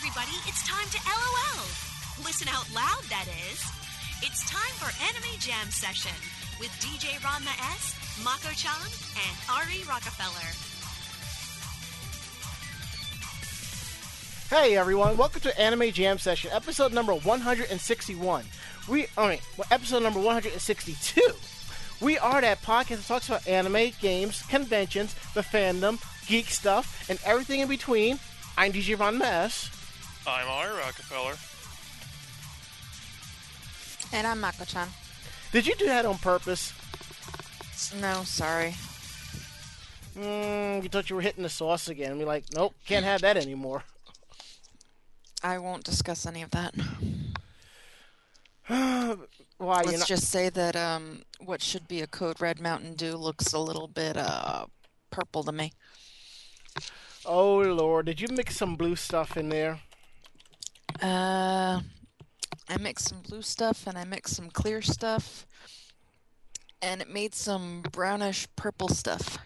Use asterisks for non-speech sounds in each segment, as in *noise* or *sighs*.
everybody. It's time to LOL. Listen out loud, that is. It's time for Anime Jam Session with DJ Ranma S, Mako chan, and Ari Rockefeller. Hey everyone, welcome to Anime Jam Session, episode number 161. We, I mean, well, episode number 162. We are that podcast that talks about anime, games, conventions, the fandom, geek stuff, and everything in between. I'm DJ Ranma S. I'm Ari Rockefeller. And I'm Mako-chan. Did you do that on purpose? No, sorry. Mm, you thought you were hitting the sauce again. We're like, nope, can't have that anymore. I won't discuss any of that. *sighs* Why? Let's not... just say that um, what should be a Code Red Mountain Dew looks a little bit uh, purple to me. Oh lord, did you mix some blue stuff in there? Uh, I mixed some blue stuff and I mixed some clear stuff, and it made some brownish purple stuff.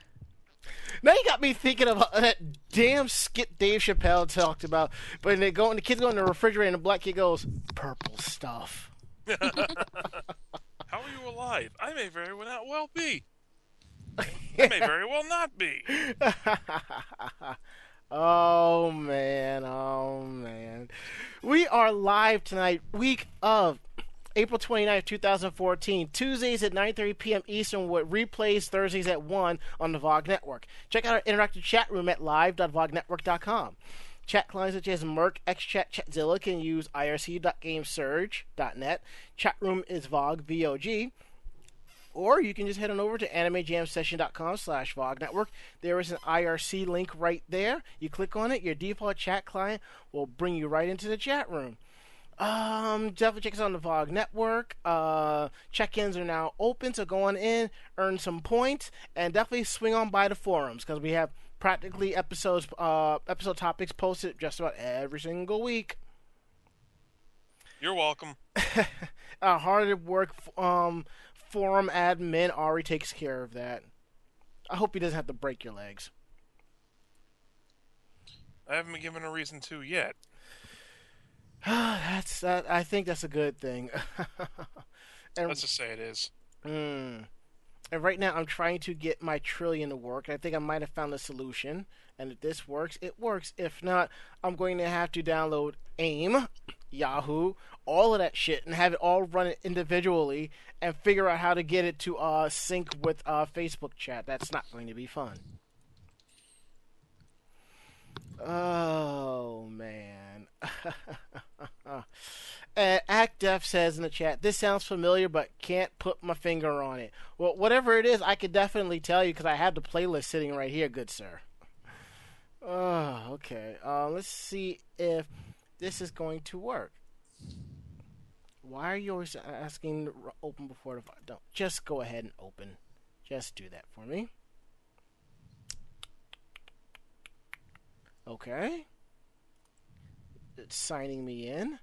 Now you got me thinking of that damn skit Dave Chappelle talked about. But they go and the kids go in the refrigerator and the black kid goes, "Purple stuff." *laughs* How are you alive? I may very well not well be. *laughs* I may very well not be. *laughs* oh man, oh man. We are live tonight, week of April 29th, 2014, Tuesdays at 9:30 p.m. Eastern with replays Thursdays at 1 on the VOG network. Check out our interactive chat room at live.vognetwork.com. Chat clients such as Merc, XChat, Chatzilla can use irc.gamesurge.net. Chat room is VOG, V-O-G. Or you can just head on over to animejamsession.com slash VOG network. There is an IRC link right there. You click on it, your default chat client will bring you right into the chat room. Um, definitely check us on the VOG network. Uh, check-ins are now open, so go on in, earn some points, and definitely swing on by the forums because we have practically episodes, uh, episode topics posted just about every single week. You're welcome. *laughs* uh, hard at work, um, forum admin Ari takes care of that. I hope he doesn't have to break your legs. I haven't been given a reason to yet. *sighs* that's that. I think that's a good thing. *laughs* and, Let's just say it is. Mm, and right now, I'm trying to get my Trillian to work. I think I might have found a solution. And if this works, it works. If not, I'm going to have to download AIM, Yahoo, all of that shit, and have it all run it individually, and figure out how to get it to uh, sync with uh, Facebook chat. That's not going to be fun. Oh man. *laughs* uh, Act Def says in the chat, "This sounds familiar, but can't put my finger on it." Well, whatever it is, I could definitely tell you because I have the playlist sitting right here, good sir. Oh, okay. Uh, let's see if this is going to work. Why are you always asking to open before the don't? Just go ahead and open. Just do that for me. Okay. It's signing me in.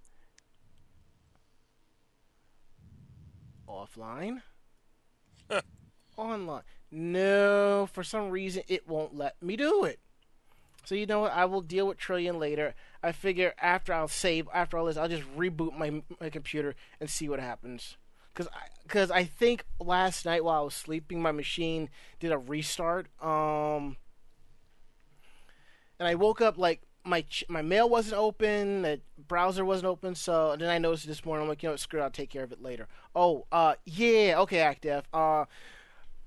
Offline. *laughs* Online. No, for some reason it won't let me do it. So you know what? I will deal with Trillian later. I figure after I'll save after all this, I'll just reboot my my computer and see what happens. Cause I, cause I think last night while I was sleeping, my machine did a restart. Um, and I woke up like my my mail wasn't open, the browser wasn't open. So then I noticed this morning. I'm like, you know, screw it, I'll take care of it later. Oh, uh, yeah, okay, Active. Uh,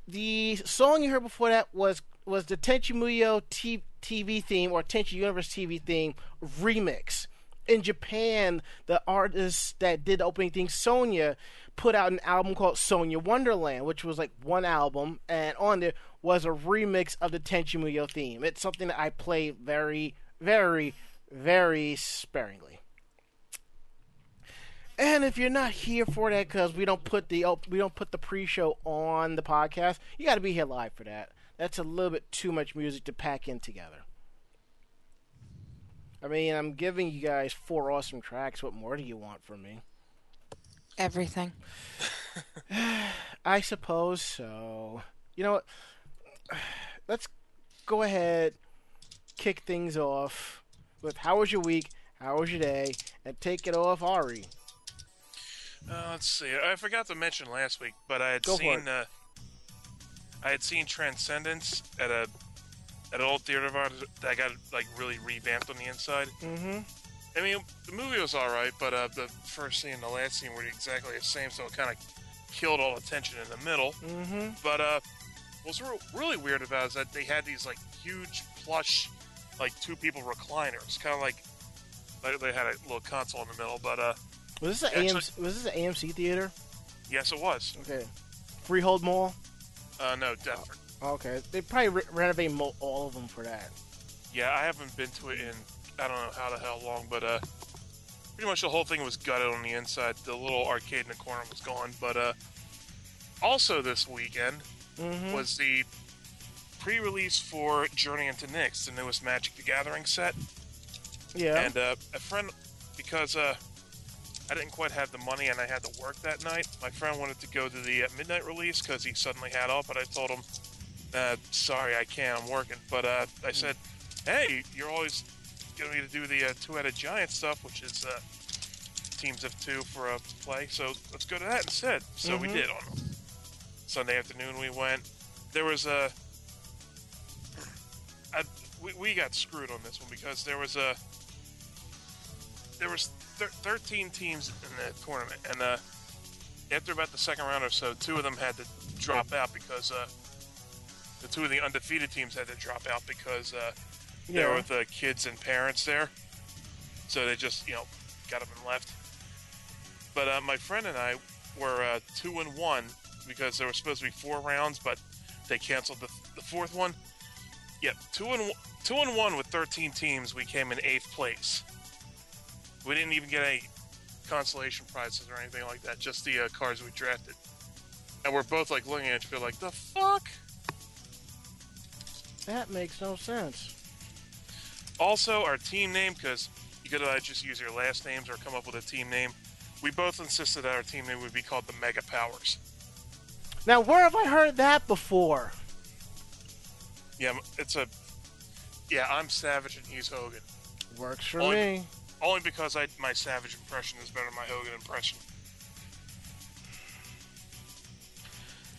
the song you heard before that was was the Tenchi Muyo T- TV theme or Tenchi Universe TV theme remix. In Japan, the artist that did the opening theme, Sonia, put out an album called Sonia Wonderland, which was like one album, and on there was a remix of the Tenchi Muyo theme. It's something that I play very, very, very sparingly. And if you're not here for that because we don't put the oh, we don't put the pre-show on the podcast, you got to be here live for that. That's a little bit too much music to pack in together. I mean, I'm giving you guys four awesome tracks. What more do you want from me? Everything. *sighs* I suppose so. You know what? *sighs* Let's go ahead, kick things off with how was your week? How was your day? And take it off, Ari. Uh, let's see. I forgot to mention last week, but I had Go for seen it. uh, I had seen Transcendence at a at an old theater of ours that got like really revamped on the inside. Mm-hmm. I mean, the movie was all right, but uh, the first scene and the last scene were exactly the same, so it kind of killed all the tension in the middle. Mm-hmm. But uh, what's re- really weird about it is that they had these like huge plush, like two people recliners, kind of like like they had a little console in the middle. But uh, Was this an Actually- AMC? Was this an AMC theater? yes, it was. Okay. Freehold Mall. Uh, no, Deptford. Okay. They probably re- all of them for that. Yeah, I haven't been to it in I don't know how the hell long, but uh, pretty much the whole thing was gutted on the inside. The little arcade in the corner was gone. But uh, also this weekend Mm-hmm. was the pre-release for Journey into Nyx, the newest Magic the Gathering set. yeah. And uh, a friend, because uh, I didn't quite have the money and I had to work that night, my friend wanted to go to the uh, midnight release because he suddenly had off. But I told him, uh, "Sorry, I can't. I'm working." But uh, I said, "Hey, you're always getting me to do the uh, two-headed giant stuff, which is uh, teams of two for a play. So let's go to that instead." So we Mhm. did on Sunday afternoon. We went. There was a. we, we got screwed on this one because there was a there was thir- 13 teams in the tournament, and uh, after about the second round or so, two of them had to drop out because uh, the two of the undefeated teams had to drop out because uh, there Yeah. were the kids and parents there. So they just, you know, got up and left. But uh, my friend and I were uh, two and one because there were supposed to be four rounds, but they canceled the, the fourth one. Yep, two and two and one with 13 teams. We came in eighth place. We didn't even get any consolation prizes or anything like that. Just the uh, cards we drafted. And we're both like looking at each other like, the fuck? That makes no sense. Also, our team name, because you could uh, just use your last names or come up with a team name. We both insisted that our team name would be called the Mega Powers. Now, where have I heard that before? Yeah, it's a. Yeah, I'm Savage and he's Hogan. Works for Only- me. Only because I my Savage impression is better than my Hogan impression.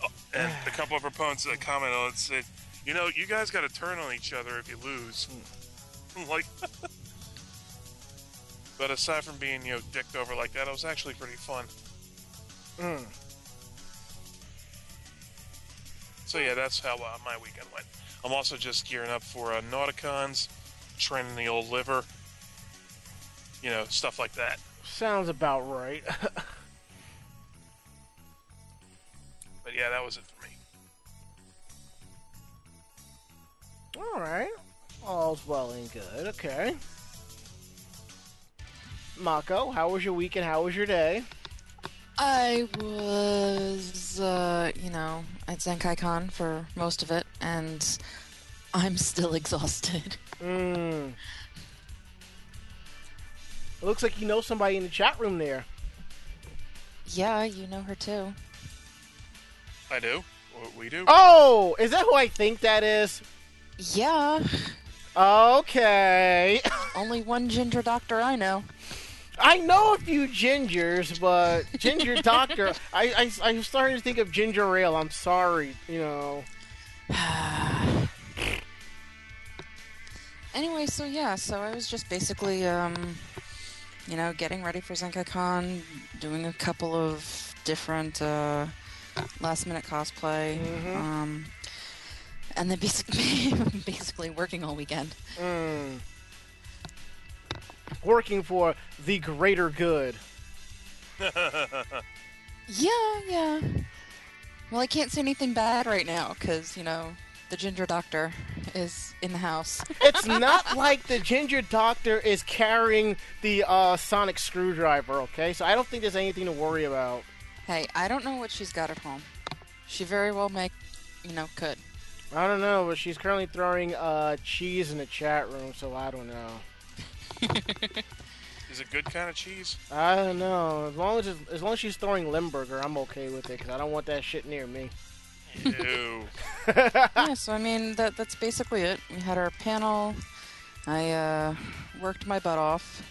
Oh, and a *sighs* couple of opponents that commented on it said, "You know, you guys got to turn on each other if you lose." *laughs* I'm like, *laughs* but aside from being you know dicked over like that, it was actually pretty fun. Mm. So yeah, that's how uh, my weekend went. I'm also just gearing up for uh, Nauticons, training the old liver, you know, stuff like that. Sounds about right. *laughs* But yeah, that was it for me. All right. All's well and good. Okay. Mako, how was your week and How was your day? I was, uh, you know, at Zenkai Con for most of it, and I'm still *laughs* exhausted. Mm. It looks like you know somebody in the chat room there. yeah, you know her too. I do. We do. Oh, is that who I think that is? Yeah, Okay. *laughs* only one ginger doctor I know. I know a few gingers, but Ginger *laughs* Doctor, I, I, I'm starting to think of Ginger Ale. I'm sorry, you know. *sighs* Anyway, so yeah, so I was just basically, um, you know, getting ready for Zenkai Con, doing a couple of different uh, last minute cosplay, Mhm. um, and then basically, *laughs* basically working all weekend. Mm. Working for the greater good. *laughs* Yeah, yeah. Well, I can't say anything bad right now because, you know, the ginger doctor is in the house. It's not like the Ginger Doctor is carrying the uh, sonic screwdriver, okay? So I don't think there's anything to worry about. hey, I don't know what she's got at home. She very well may, you know, could. I don't know, but she's currently throwing uh, cheese in the chat room, so I don't know. *laughs* Is it good kind of cheese? I don't know. As long as as long as she's throwing Limburger, I'm okay with it because I don't want that shit near me. Ew. *laughs* yeah, so I mean, that that's basically it. We had our panel. I uh, worked my butt off.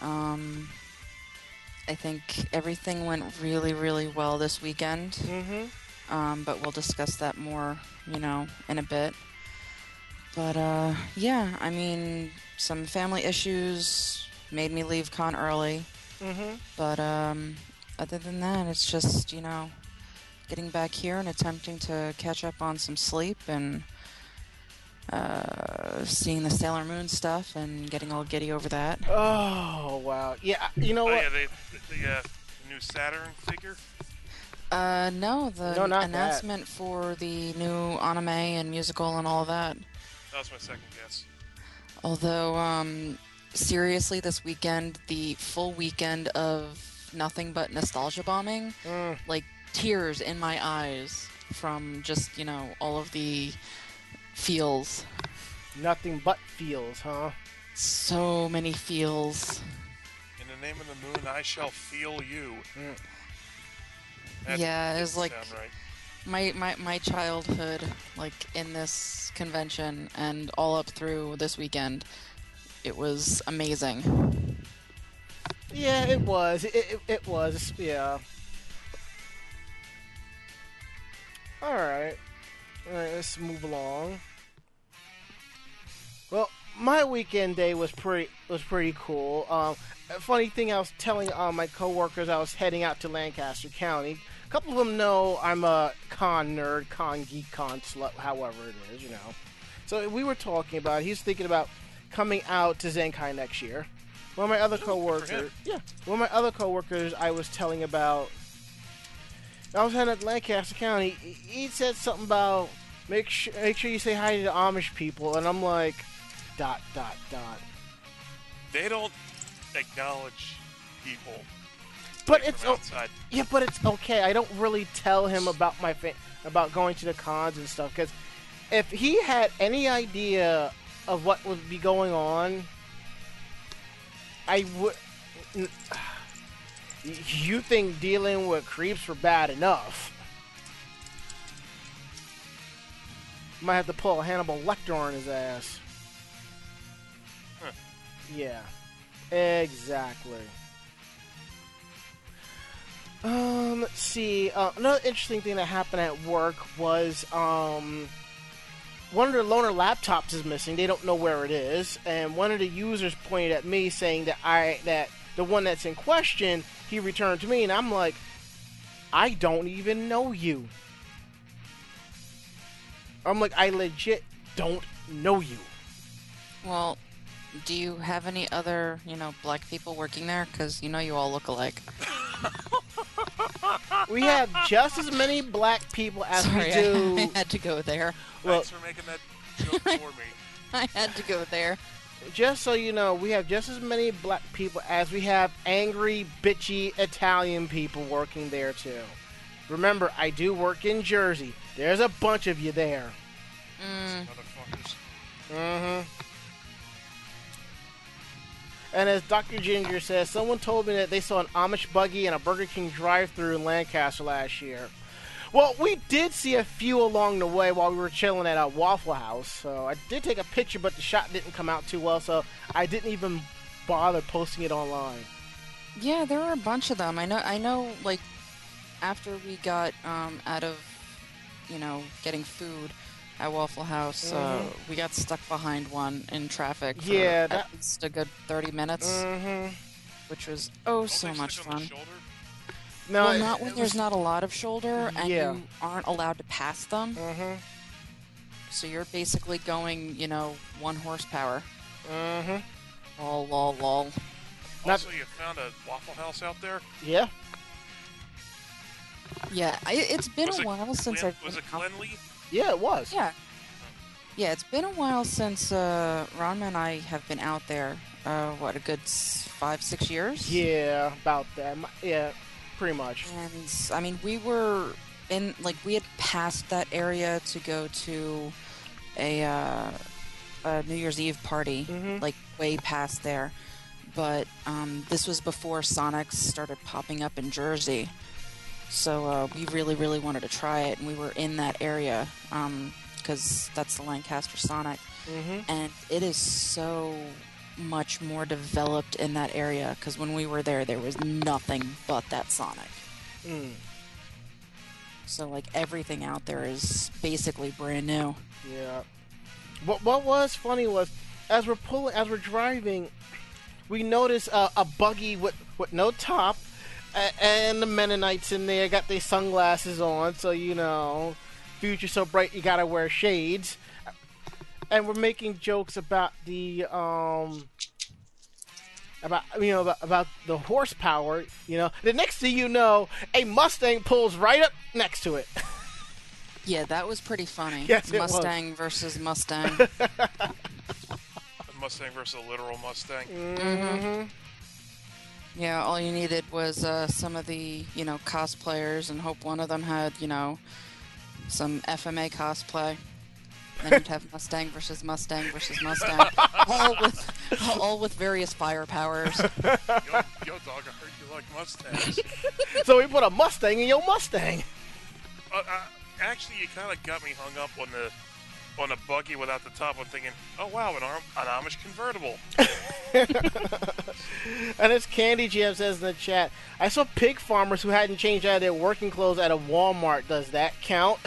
Um, I think everything went really, really well this weekend. Mm-hmm. Um, but we'll discuss that more, you know, in a bit. But uh, yeah, I mean, some family issues made me leave con early. Mm-hmm. But um, other than that, it's just you know, getting back here and attempting to catch up on some sleep and uh, seeing the Sailor Moon stuff and getting all giddy over that. Oh wow. Yeah. You know Oh what? yeah, they, the, the, uh, new Saturn figure. Uh, no, the No, not that. announcement for the new anime and musical and all of that. That was my second guess. Although, um, seriously, this weekend, the full weekend of nothing but nostalgia bombing, Mm. like tears in my eyes from just, you know, all of the feels. Nothing but feels, huh? So many feels. In the name of the moon, I shall feel you. Mm. That Yeah, it was like- right. My, my, my childhood, like in this convention and all up through this weekend, it was amazing. Yeah, it was. It, it, it was. Yeah. All right. All right. Let's move along. Well, my weekend day was pretty was pretty cool. Um, funny thing, I was telling uh, my coworkers I was heading out to Lancaster County. A couple of them know I'm a con nerd, con geek, con slut, however it is, you know. So we were talking about. He's thinking about coming out to Zenkai next year. One of my other coworkers, yeah, one of my other coworkers, I was telling about. I was heading to Lancaster County. He said something about make sure make sure you say hi to the Amish people, and I'm like, dot dot dot. They don't acknowledge people. But it's o- yeah, but it's okay. I don't really tell him about my fa- about going to the cons and stuff because if he had any idea of what would be going on, I would. You think dealing with creeps were bad enough? Might have to pull a Hannibal Lecter on his ass. Huh. Yeah, exactly. Um, let's see. Uh, another interesting thing that happened at work was um, one of the loaner laptops is missing. They don't know where it is, and one of the users pointed at me saying that I that the one that's in question he returned to me, and I'm like, I don't even know you. I'm like, I legit don't know you. Well, do you have any other, you know, black people working there? Because you know you all look alike. *laughs* We have just as many black people as Sorry, we do. I, *laughs* I had to go there. well, Thanks for making that joke for me. *laughs* I had to go there. Just so you know, we have just as many black people as we have angry, bitchy Italian people working there too. Remember, I do work in Jersey. There's a bunch of you there. Mm, Mm-hmm. And as Dr. Ginger says, someone told me that they saw an Amish buggy and a Burger King drive-through in Lancaster last year. Well, we did see a few along the way while we were chilling at a Waffle House. So I did take a picture, but the shot didn't come out too well, so I didn't even bother posting it online. yeah, there were a bunch of them. I know. I know. Like after we got um, out of, you know, getting food at Waffle House, uh, we got stuck behind one in traffic. For Yeah, at least a good thirty minutes, Mm-hmm. which was oh Don't so much stick on the fun. Shoulder? No, well, not when there's not a lot of shoulder and Yeah. you aren't allowed to pass them. Mm-hmm. So you're basically going, you know, one horsepower. Mm-hmm. Lol, lol, lol. Not- Also, you found a Waffle House out there. Yeah. Yeah, I, it's been was a it while since I've was been it out- cleanly? Yeah, it was. Yeah. Yeah, it's been a while since uh, Ron and I have been out there. Uh, what, a good five, six years? Yeah, about that. Yeah, pretty much. And, I mean, we were in, like, we had passed that area to go to a, uh, a New Year's Eve party, Mhm. like, way past there. But um, this was before Sonics started popping up in Jersey. So uh, we really, really wanted to try it, and we were in that area because that's the Lancaster Sonic. Mm-hmm. and it is so much more developed in that area because when we were there, there was nothing but that Sonic. Mm. So like everything out there is basically brand new. Yeah. What what was funny was as we're pulling as we're driving, we noticed uh, a buggy with with no top, a- and the Mennonites in there got their sunglasses on, so you know, future so bright you gotta wear shades. And we're making jokes about the um about you know about, about the horsepower. You know, the next thing you know, a Mustang pulls right up next to it. *laughs* Yeah, that was pretty funny. Yes, it was. Mustang versus Mustang. *laughs* Mustang versus a literal Mustang. mm-hmm. yeah, all you needed was uh, some of the you know cosplayers, and hope one of them had you know some FMA cosplay. Then you'd have Mustang versus Mustang versus Mustang, all with all with various fire powers. yo, yo, dog, I heard you like Mustangs. *laughs* So we put a Mustang in your Mustang. uh, uh, actually, you kind of got me hung up on the on a buggy without the top. I'm thinking, oh wow, an, Am- an Amish convertible. *laughs* *laughs* And as Candy Jam says in the chat, I saw pig farmers who hadn't changed out of their working clothes at a Walmart. Does that count?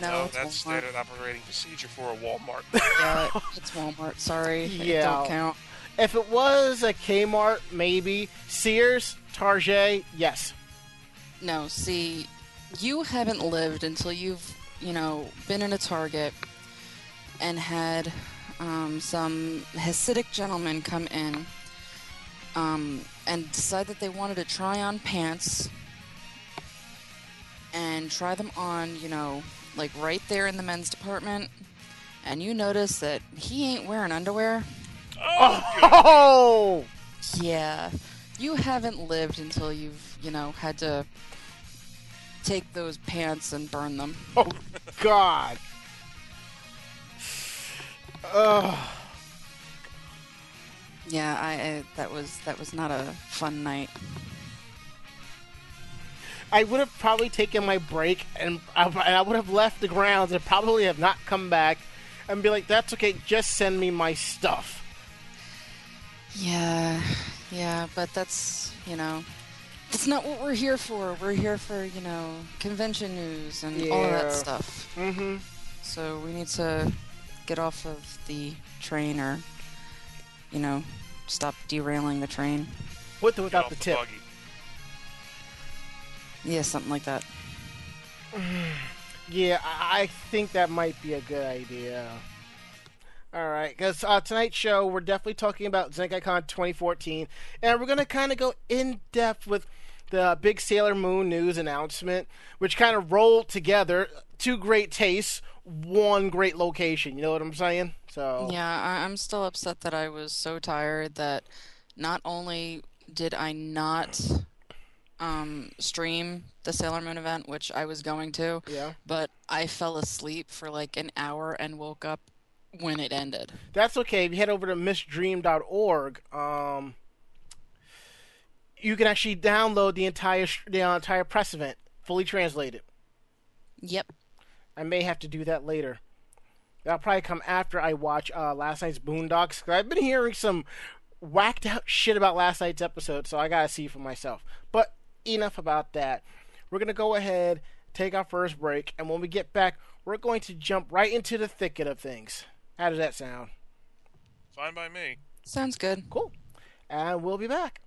No, No, that's Walmart. standard operating procedure for a Walmart. Yeah, *laughs* it's Walmart. Sorry, it Yeah. don't count. If it was a Kmart, maybe. Sears, Target, yes. No, see, you haven't lived until you've, you know, been in a Target and had um, some Hasidic gentlemen come in um, and decide that they wanted to try on pants and try them on, you know, like right there in the men's department. And you notice that he ain't wearing underwear. Oh. Oh! Yeah, you haven't lived until you've, you know, had to take those pants and burn them. Oh, God. Ugh. Yeah, I, I that was that was not a fun night. I would have probably taken my break and I, and I would have left the grounds and probably have not come back and be like, that's okay, just send me my stuff. Yeah, yeah, but that's you know, that's not what we're here for. We're here for you know convention news and all of that stuff. Mm-hmm. So we need to get off of the train or, you know, stop derailing the train. With or Get without the the tip. buggy. Yeah, something like that. *sighs* Yeah, I I think that might be a good idea. All right, because uh, tonight's show we're definitely talking about ZenkaiCon 2014, and we're gonna kind of go in depth with the big Sailor Moon news announcement, which kind of rolled together two great tastes, one great location. You know what I'm saying? So Yeah, I, I'm still upset that I was so tired that not only did I not um, stream the Sailor Moon event, which I was going to, yeah, but I fell asleep for like an hour and woke up when it ended. that's okay. If you head over to missdream.org, um, you can actually download the entire the entire press event fully translated. Yep. I may have to do that later. That'll probably come after I watch uh, last night's Boondocks. Cause I've been hearing some whacked out shit about last night's episode, so I gotta see for myself. But enough about that. We're gonna go ahead, take our first break, and when we get back, we're going to jump right into the thicket of things. How does that sound? Fine by me. Sounds good. Cool. And we'll be back.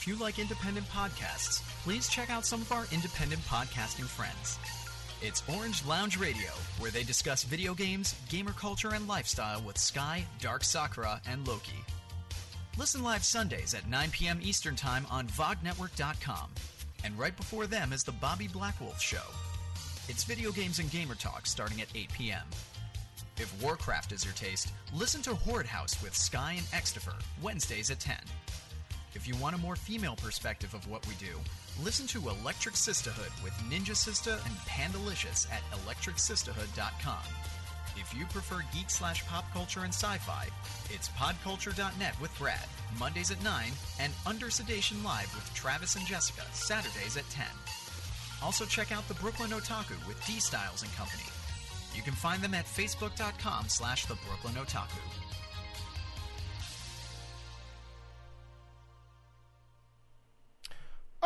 If you like independent podcasts, please check out some of our independent podcasting friends. It's Orange Lounge Radio, where they discuss video games, gamer culture, and lifestyle with Sky, Dark Sakura, and Loki. Listen live Sundays at 9 p.m. Eastern Time on VogNetwork.com. And right before them is The Bobby Blackwolf Show. It's video games and gamer talk starting at 8 p.m. If Warcraft is your taste, listen to Horde House with Sky and Extifer, Wednesdays at 10. If you want a more female perspective of what we do, listen to Electric Sisterhood with Ninja Sista and Pandalicious at electricsisterhood.com. If you prefer geek slash pop culture and sci-fi, it's podculture.net with Brad, Mondays at 9, and Under Sedation Live with Travis and Jessica, Saturdays at 10. Also check out the Brooklyn Otaku with D Styles and Company. You can find them at facebook.com slash the Brooklyn Otaku.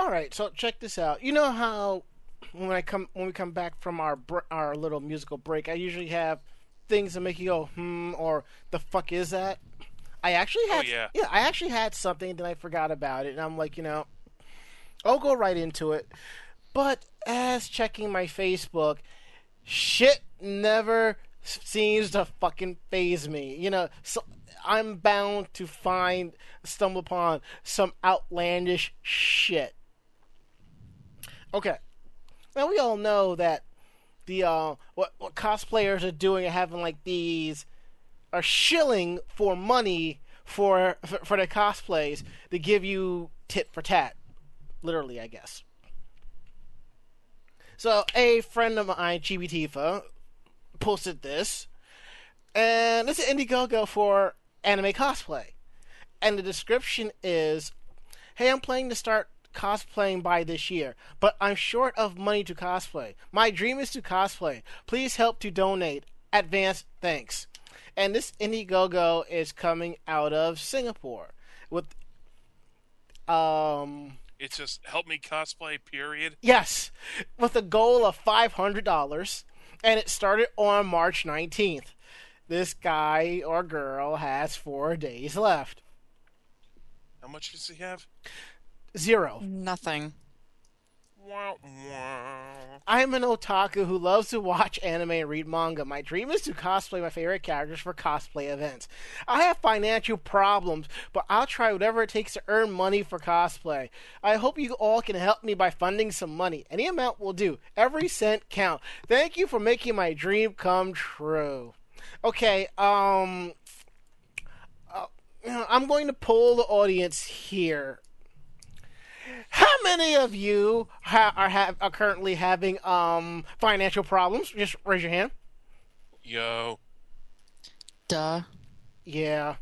All right, so check this out. You know how when I come when we come back from our br- our little musical break, I usually have things that make you go hmm or the fuck is that? I actually had yeah. I actually had something that I forgot about it, and I'm like, you know, I'll go right into it. But as checking my Facebook, shit never seems to fucking phase me. You know, so I'm bound to find stumble upon some outlandish shit. Okay. Now we all know that the uh what what cosplayers are doing are having like these are shilling for money for for, for their cosplays to give you tit for tat. Literally, I guess. So a friend of mine, Chibi Tifa, posted this, and it's an Indiegogo for anime cosplay, and the description is, "Hey, I'm planning to start cosplaying by this year, but I'm short of money to cosplay. My dream is to cosplay. Please help to donate. Advance thanks." And this Indiegogo is coming out of Singapore with um It's just help me cosplay. Period. Yes, with a goal of $500, and it started on March 19th. This guy or girl has four days left. How much does he have? Zero. Nothing. Wah. I'm an otaku who loves to watch anime and read manga. My dream is to cosplay my favorite characters for cosplay events. I have financial problems, but I'll try whatever it takes to earn money for cosplay. I hope you all can help me by funding some money. Any amount will do. Every cent count. Thank you for making my dream come true. Okay, um uh, I'm going to poll the audience here. How many of you ha- are have are currently having um financial problems? Just raise your hand. Yo. Duh. Yeah.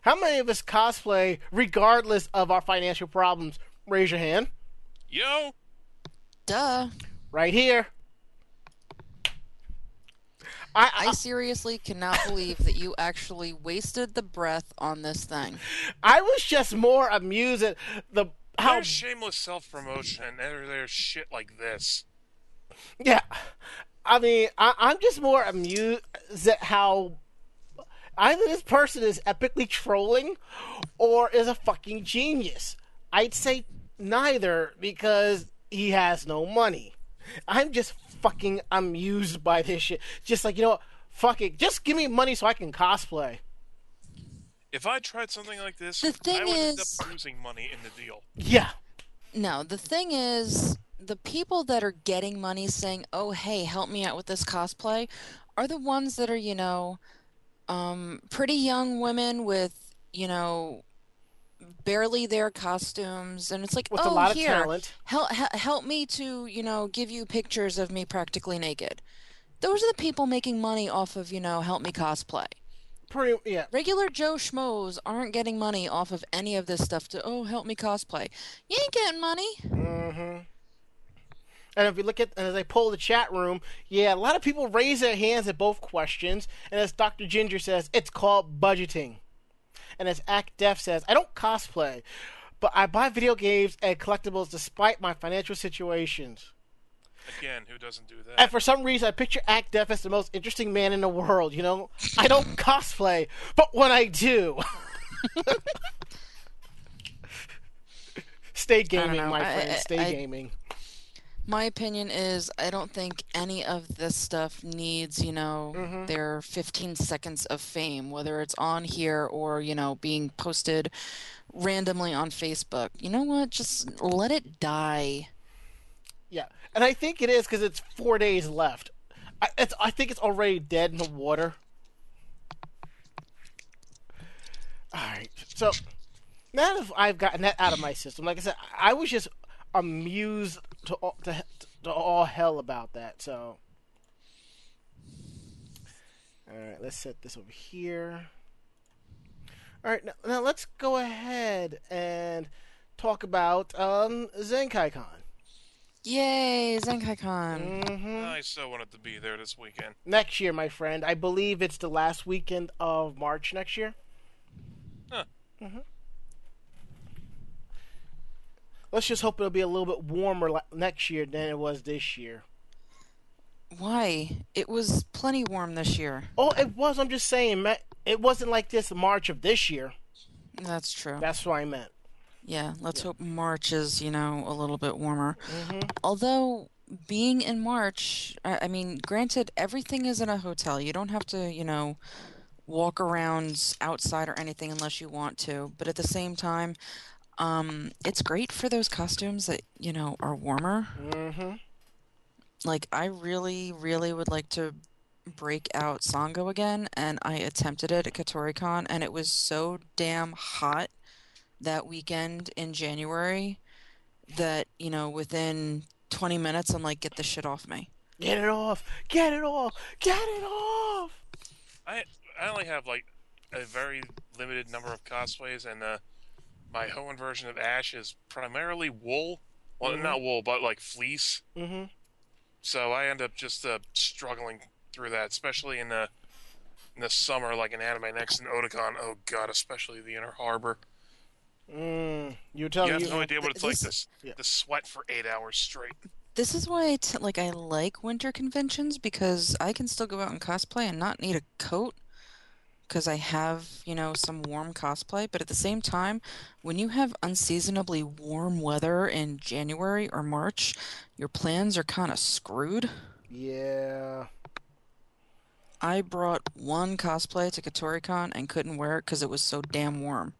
How many of us cosplay regardless of our financial problems? Raise your hand. Yo. Duh. Right here. I, I seriously cannot believe that you actually wasted the breath on this thing. I was just more amused at the how There's shameless self promotion. There, there's shit like this. Yeah, I mean, I, I'm just more amused at how either this person is epically trolling or is a fucking genius. I'd say neither because he has no money. I'm just fucking amused by this shit. Just like you know, what? fuck it, just give me money so I can cosplay. If I tried something like this, The thing I would end is- up losing money in the deal. Yeah, No, the thing is, the people that are getting money saying, "Oh, hey, help me out with this cosplay," are the ones that are, you know, um, pretty young women with, you know, barely their costumes, and it's like, with "Oh, a lot of here, talent. help help me to, you know, give you pictures of me practically naked." Those are the people making money off of, you know, help me cosplay. Pretty yeah. Regular Joe Schmoes aren't getting money off of any of this stuff to, oh, help me cosplay. You ain't getting money. Mm-hmm. And if you look at, as I pull the chat room, yeah, a lot of people raise their hands at both questions. And as Dr. Ginger says, it's called budgeting. And as Act Def says, I don't cosplay, but I buy video games and collectibles despite my financial situations. Again, who doesn't do that? And for some reason, I picture Act Def as the most interesting man in the world. You know, I don't *laughs* cosplay, but when I do, *laughs* Stay gaming, my I- friend. I- Stay I- gaming. My opinion is I don't think any of this stuff needs, you know, Mhm. their 15 seconds of fame, whether it's on here or, you know, being posted randomly on Facebook. You know what? Just let it die. Yeah, and I think it is because it's four days left. I, it's, I think it's already dead in the water. All right, so now that I've gotten that out of my system, like I said, I was just amused to all, to, to all hell about that. So, all right, let's set this over here. All right, now, now let's go ahead and talk about um, Zenkai Con. Yay, ZenkaiCon. hmm I so wanted to be there this weekend. Next year, my friend. I believe it's the last weekend of March next year. Huh. hmm Let's just hope it'll be a little bit warmer next year than it was this year. Why? It was plenty warm this year. Oh, it was. I'm just saying, it wasn't like this March of this year. That's true. That's what I meant. Yeah, let's hope March is, you know, a little bit warmer. hmm Although being in March, I mean, granted, everything is in a hotel. You don't have to, you know, walk around outside or anything unless you want to. But at the same time, um, it's great for those costumes that, you know, are warmer. Mm-hmm. Like, I really, really would like to break out Sango again, and I attempted it at KotoriCon, and it was so damn hot that weekend in January that, you know, within 20 minutes, I'm like, get this shit off me. Get it off! Get it off! Get it off! I I only have like a very limited number of cosplays, and uh, my Hoenn version of Ash is primarily wool. Well, Mhm. not wool, but like fleece. hmm So I end up just uh, struggling through that, especially in the in the summer, like in Anime Next and Otakon. Oh God, especially the Inner Harbor. Mm. You're You telling have you. no idea what it's like this- to Yeah. to sweat for eight hours straight. This is why I t like I like winter conventions because I can still go out and cosplay and not need a coat because I have, you know, some warm cosplay. But at the same time, when you have unseasonably warm weather in January or March, your plans are kind of screwed. Yeah. I brought one cosplay to KotoriCon and couldn't wear it because it was so damn warm.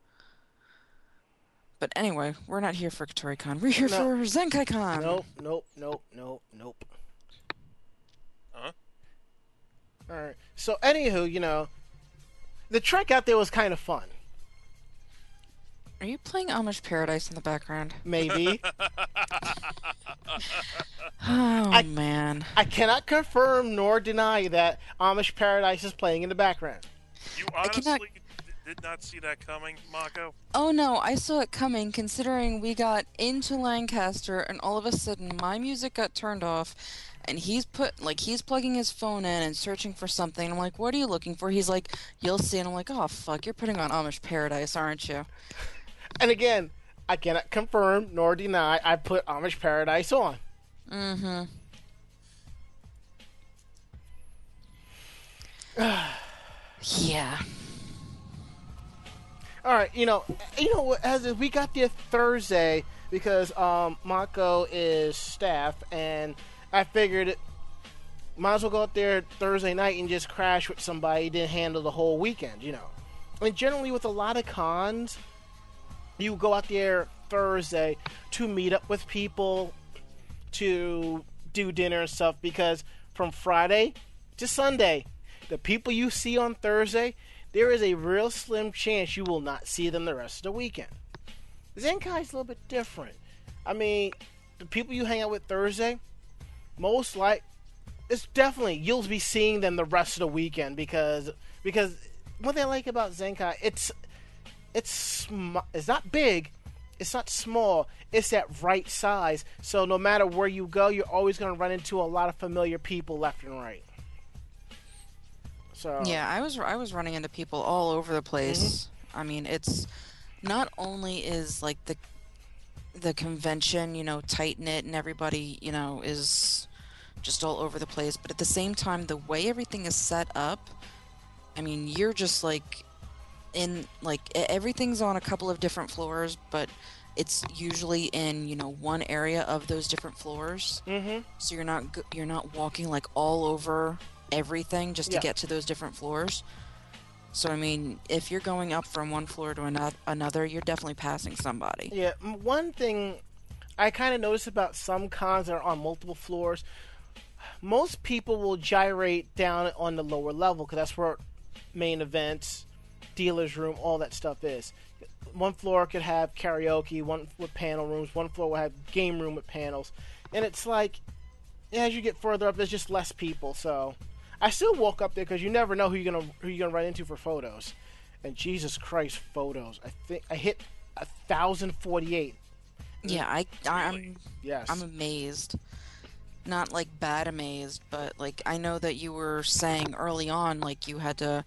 But anyway, we're not here for KotoriCon. We're here No. for ZenkaiCon. Nope, nope, nope, nope, nope. Huh? Alright. So, anywho, you know, the trek out there was kind of fun. Are you playing Amish Paradise in the background? Maybe. *laughs* *laughs* Oh I- man. I cannot confirm nor deny that Amish Paradise is playing in the background. You I honestly cannot- did not see that coming, Mako. Oh no, I saw it coming considering we got into Lancaster and all of a sudden my music got turned off and he's put like he's plugging his phone in and searching for something. I'm like, "What are you looking for?" He's like, "You'll see." And I'm like, "Oh fuck, you're putting on Amish Paradise, aren't you?" And again, I cannot confirm nor deny I put Amish Paradise on. Mm-hmm. *sighs* yeah. All right, you know, you know what? As we got there Thursday because um, Mako is staff, and I figured might as well go out there Thursday night and just crash with somebody. Didn't handle the whole weekend, you know. And generally, with a lot of cons, you go out there Thursday to meet up with people, to do dinner and stuff. Because from Friday to Sunday, the people you see on Thursday, there is a real slim chance you will not see them the rest of the weekend. Zenkai's a little bit different. I mean, the people you hang out with Thursday, most like, it's definitely you'll be seeing them the rest of the weekend because because what I like about Zenkai, it's it's sm- it's not big, it's not small, it's that right size. So no matter where you go, you're always going to run into a lot of familiar people left and right. So Yeah, I was I was running into people all over the place. Mm-hmm. I mean, it's not only is like the the convention, you know, tight knit and everybody, you know, is just all over the place, but at the same time the way everything is set up, I mean, you're just like in like everything's on a couple of different floors, but it's usually in you know one area of those different floors. Mm-hmm. So you're not you're not walking like all over everything just to Yeah. get to those different floors. So I mean, if you're going up from one floor to ano- another, you're definitely passing somebody. Yeah, one thing I kind of noticed about some cons that are on multiple floors, most people will gyrate down on the lower level because that's where main events, dealer's room, all that stuff is. One floor could have karaoke, one with panel rooms, one floor will have game room with panels, and it's like as you get further up, there's just less people. So I still walk up there because you never know who you're gonna who you're gonna run into for photos. And Jesus Christ, photos! I think I hit a thousand forty-eight. Yeah, I I'm Yes. I'm amazed. Not like bad amazed, but like I know that you were saying early on like you had to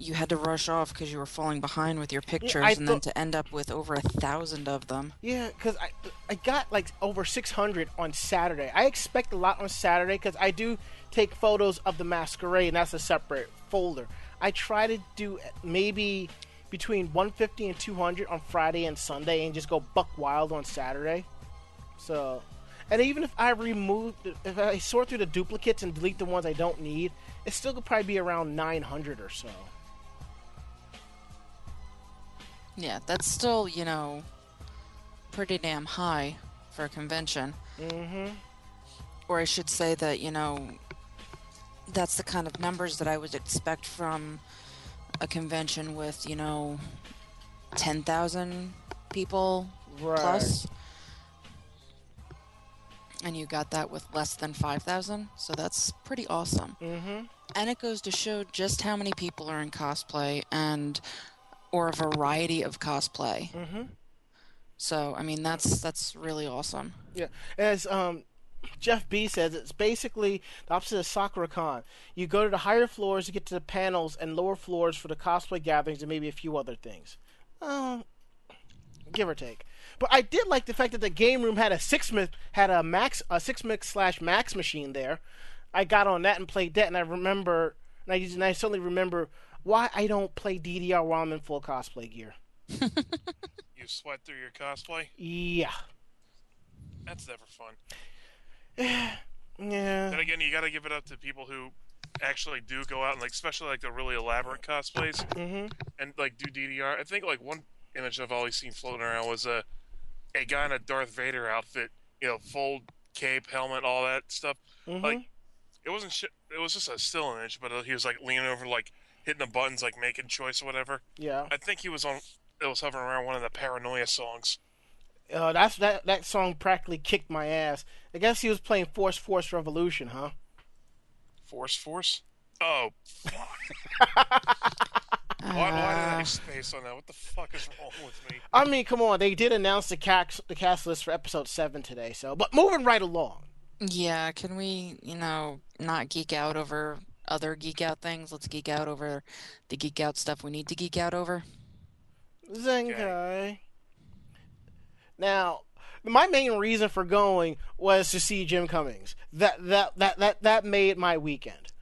you had to rush off because you were falling behind with your pictures I and then to end up with over a thousand of them. Yeah, because I I got like over 600 on Saturday. I expect a lot on Saturday because I do take photos of the masquerade, and that's a separate folder. I try to do maybe between 150 and 200 on Friday and Sunday, and just go buck wild on Saturday. So, and even if I remove, if I sort through the duplicates and delete the ones I don't need, it still could probably be around 900 or so. Yeah, that's still, you know, pretty damn high for a convention. Mm-hmm. Or I should say that, you know, that's the kind of numbers that I would expect from a convention with, you know, 10,000 people Right. plus. And you got that with less than 5,000, so that's pretty awesome. Mm-hmm. And it goes to show just how many people are in cosplay and or a variety of cosplay. Mm-hmm. So, I mean, that's that's really awesome. Yeah, as um, Jeff B says, it's basically the opposite of SakuraCon. You go to the higher floors to get to the panels, and lower floors for the cosplay gatherings, and maybe a few other things. Um, give or take. But I did like the fact that the game room had a six mi- had a max a six mix slash max machine there. I got on that and played that, and I remember, and I, and I certainly remember why I don't play DDR while I'm in full cosplay gear. *laughs* You sweat through your cosplay? Yeah, That's never fun. *sighs* yeah. Then again, you got to give it up to people who actually do go out and like, especially like the really elaborate cosplays Mm-hmm. and like do DDR. I think like one image I've always seen floating around was a a guy in a Darth Vader outfit, you know, full cape, helmet, all that stuff. Mm-hmm. Like it wasn't shit. It was just a still image, but uh, he was like leaning over, like hitting the buttons, like making choice or whatever. yeah. I think he was on. It was hovering around one of the Paranoia songs. Uh, that's that that song practically kicked my ass. I guess he was playing Force Force Revolution, huh? Force Force. Oh, *laughs* why, why did I space on that? What the fuck is wrong with me? I mean, come on, they did announce the cast the cast list for episode seven today. So, but moving right along. yeah, can we, you know, not geek out over other geek out things? Let's geek out over the geek out stuff we need to geek out over. Zenkai. Now, my main reason for going was to see Jim Cummings. That that that that that made my weekend.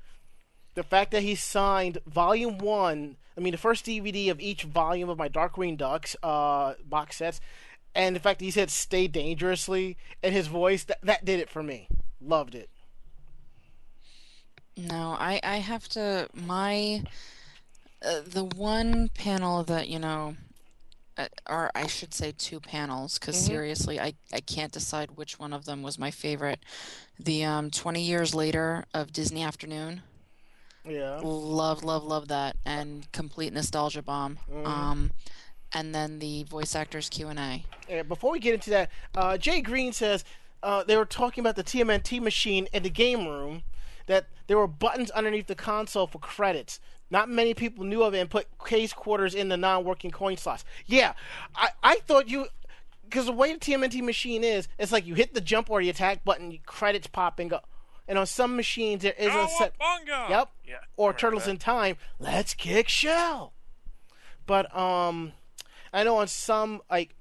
The fact that he signed Volume One, I mean the first DVD of each volume of my Darkwing Ducks uh, box sets, and the fact that he said "Stay dangerously" and his voice that that did it for me. Loved it. No, I I have to my uh, the one panel that you know, or I should say two panels, because Mhm. seriously, I I can't decide which one of them was my favorite. The um 20 years later of Disney Afternoon. Yeah. Love, love, love that, and complete nostalgia bomb. Mhm. Um, and then the voice actors Q and A. Uh, before we get into that, uh, Jay Green says uh, they were talking about the TMNT machine in the game room, that there were buttons underneath the console for credits. Not many people knew of it and put case quarters in the non-working coin slots. Yeah, I, I thought you, because the way the TMNT machine is, it's like you hit the jump or the attack button, credits pop and go. And on some machines there is a set. Cowabunga! Yep. Yeah. Or Turtles that. in Time. Let's kick shell. But um, I know on some like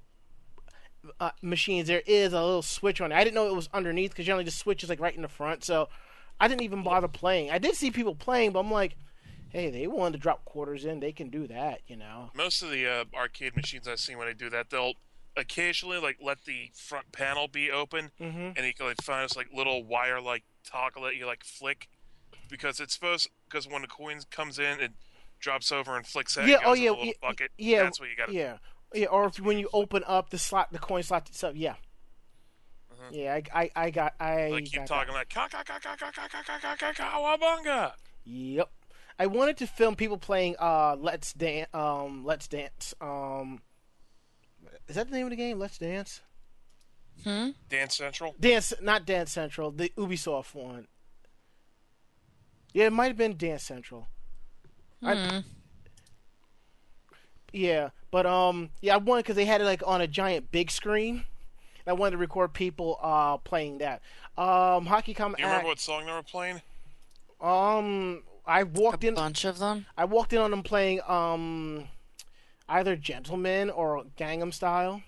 uh, machines there is a little switch on it. I didn't know it was underneath because generally the switch is like right in the front. So I didn't even bother playing. I did see people playing, but I'm like, hey, they wanted to drop quarters in. They can do that, you know. Most of the uh, arcade machines I've seen when they do that, they'll occasionally like let the front panel be open, Mhm. and you can like find this like little wire like toggle that you like flick, because it's supposed because when the coin comes in, it drops over and flicks out. Yeah, oh, yeah, little yeah, bucket. yeah, that's what you got. Yeah, yeah. Or if when you open up the slot, the coin slot itself. Yeah. Yeah, I, I, I got, I Mm-hmm. Like keep got that. talking like ka ka ka ka ka ka ka ka ka ka kawabunga. Yep. I wanted to film people playing uh Let's Dance um Let's Dance. Um Is that the name of the game? Let's Dance? Hmm? Dance Central. Dance not Dance Central, the Ubisoft one. Yeah, it might have been Dance Central. I- Hmm. Yeah, but um yeah, I wanted cuz they had it like on a giant big screen. I wanted to record people uh playing that. Um Hockey Comic Do you remember what song they were playing? um I walked A in bunch of them. I walked in on them playing um either Gentleman or Gangnam Style.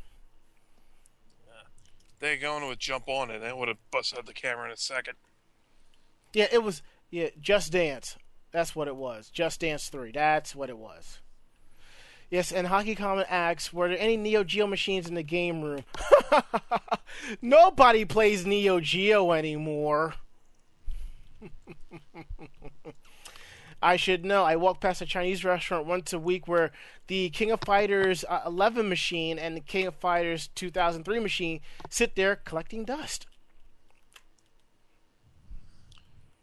They're going to jump on it, and it would have busted the camera in a second. Yeah, it was yeah, Just Dance. That's what it was. Just Dance 3. That's what it was. Yes, and Hockey Common asks, were there any Neo Geo machines in the game room? *laughs* Nobody plays Neo Geo anymore. *laughs* I should know. I walk past a Chinese restaurant once a week where the King of Fighters uh, 11 machine and the King of Fighters 2003 machine sit there collecting dust.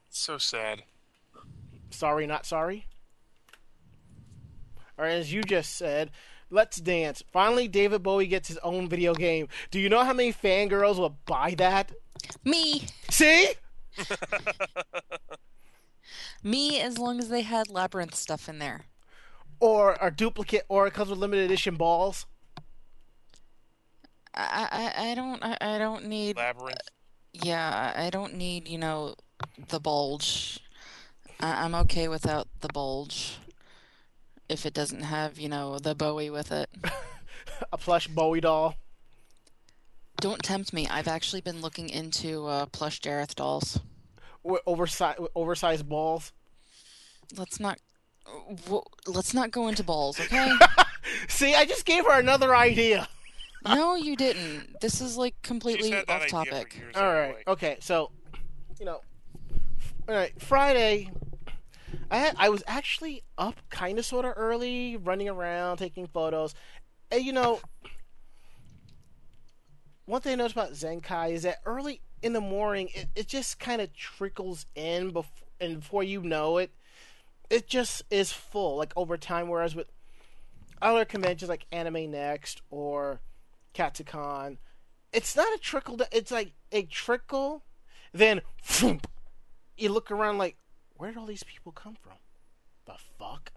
So sad. Sorry, not sorry. Or as you just said, let's dance. Finally, David Bowie gets his own video game. Do you know how many fangirls will buy that? Me. See? *laughs* *laughs* Me, as long as they had labyrinth stuff in there. Or a duplicate, or it comes with limited edition balls. I, I, I don't, I, I don't need. Labyrinth. Yeah, I I don't need, you know, the bulge. I, I'm okay without the bulge. If it doesn't have, you know, the Bowie with it. *laughs* A plush Bowie doll. Don't tempt me. I've actually been looking into uh, plush Jareth dolls. With oversized, with oversized balls. Let's not. Let's not go into balls, okay? *laughs* See, I just gave her another idea. *laughs* no, you didn't. This is like completely off topic. All right. anyway. Okay. So, you know, all right. Friday, I had, I was actually up kind of sort of early, running around, taking photos, and you know, one thing I noticed about Zenkai is that early in the morning, it, it just kind of trickles in before, and before you know it, it just is full. Like over time, whereas with other conventions like Anime Next or Katsucon, it's not a trickle. It's like a trickle, then *laughs* you look around like, where did all these people come from? The fuck.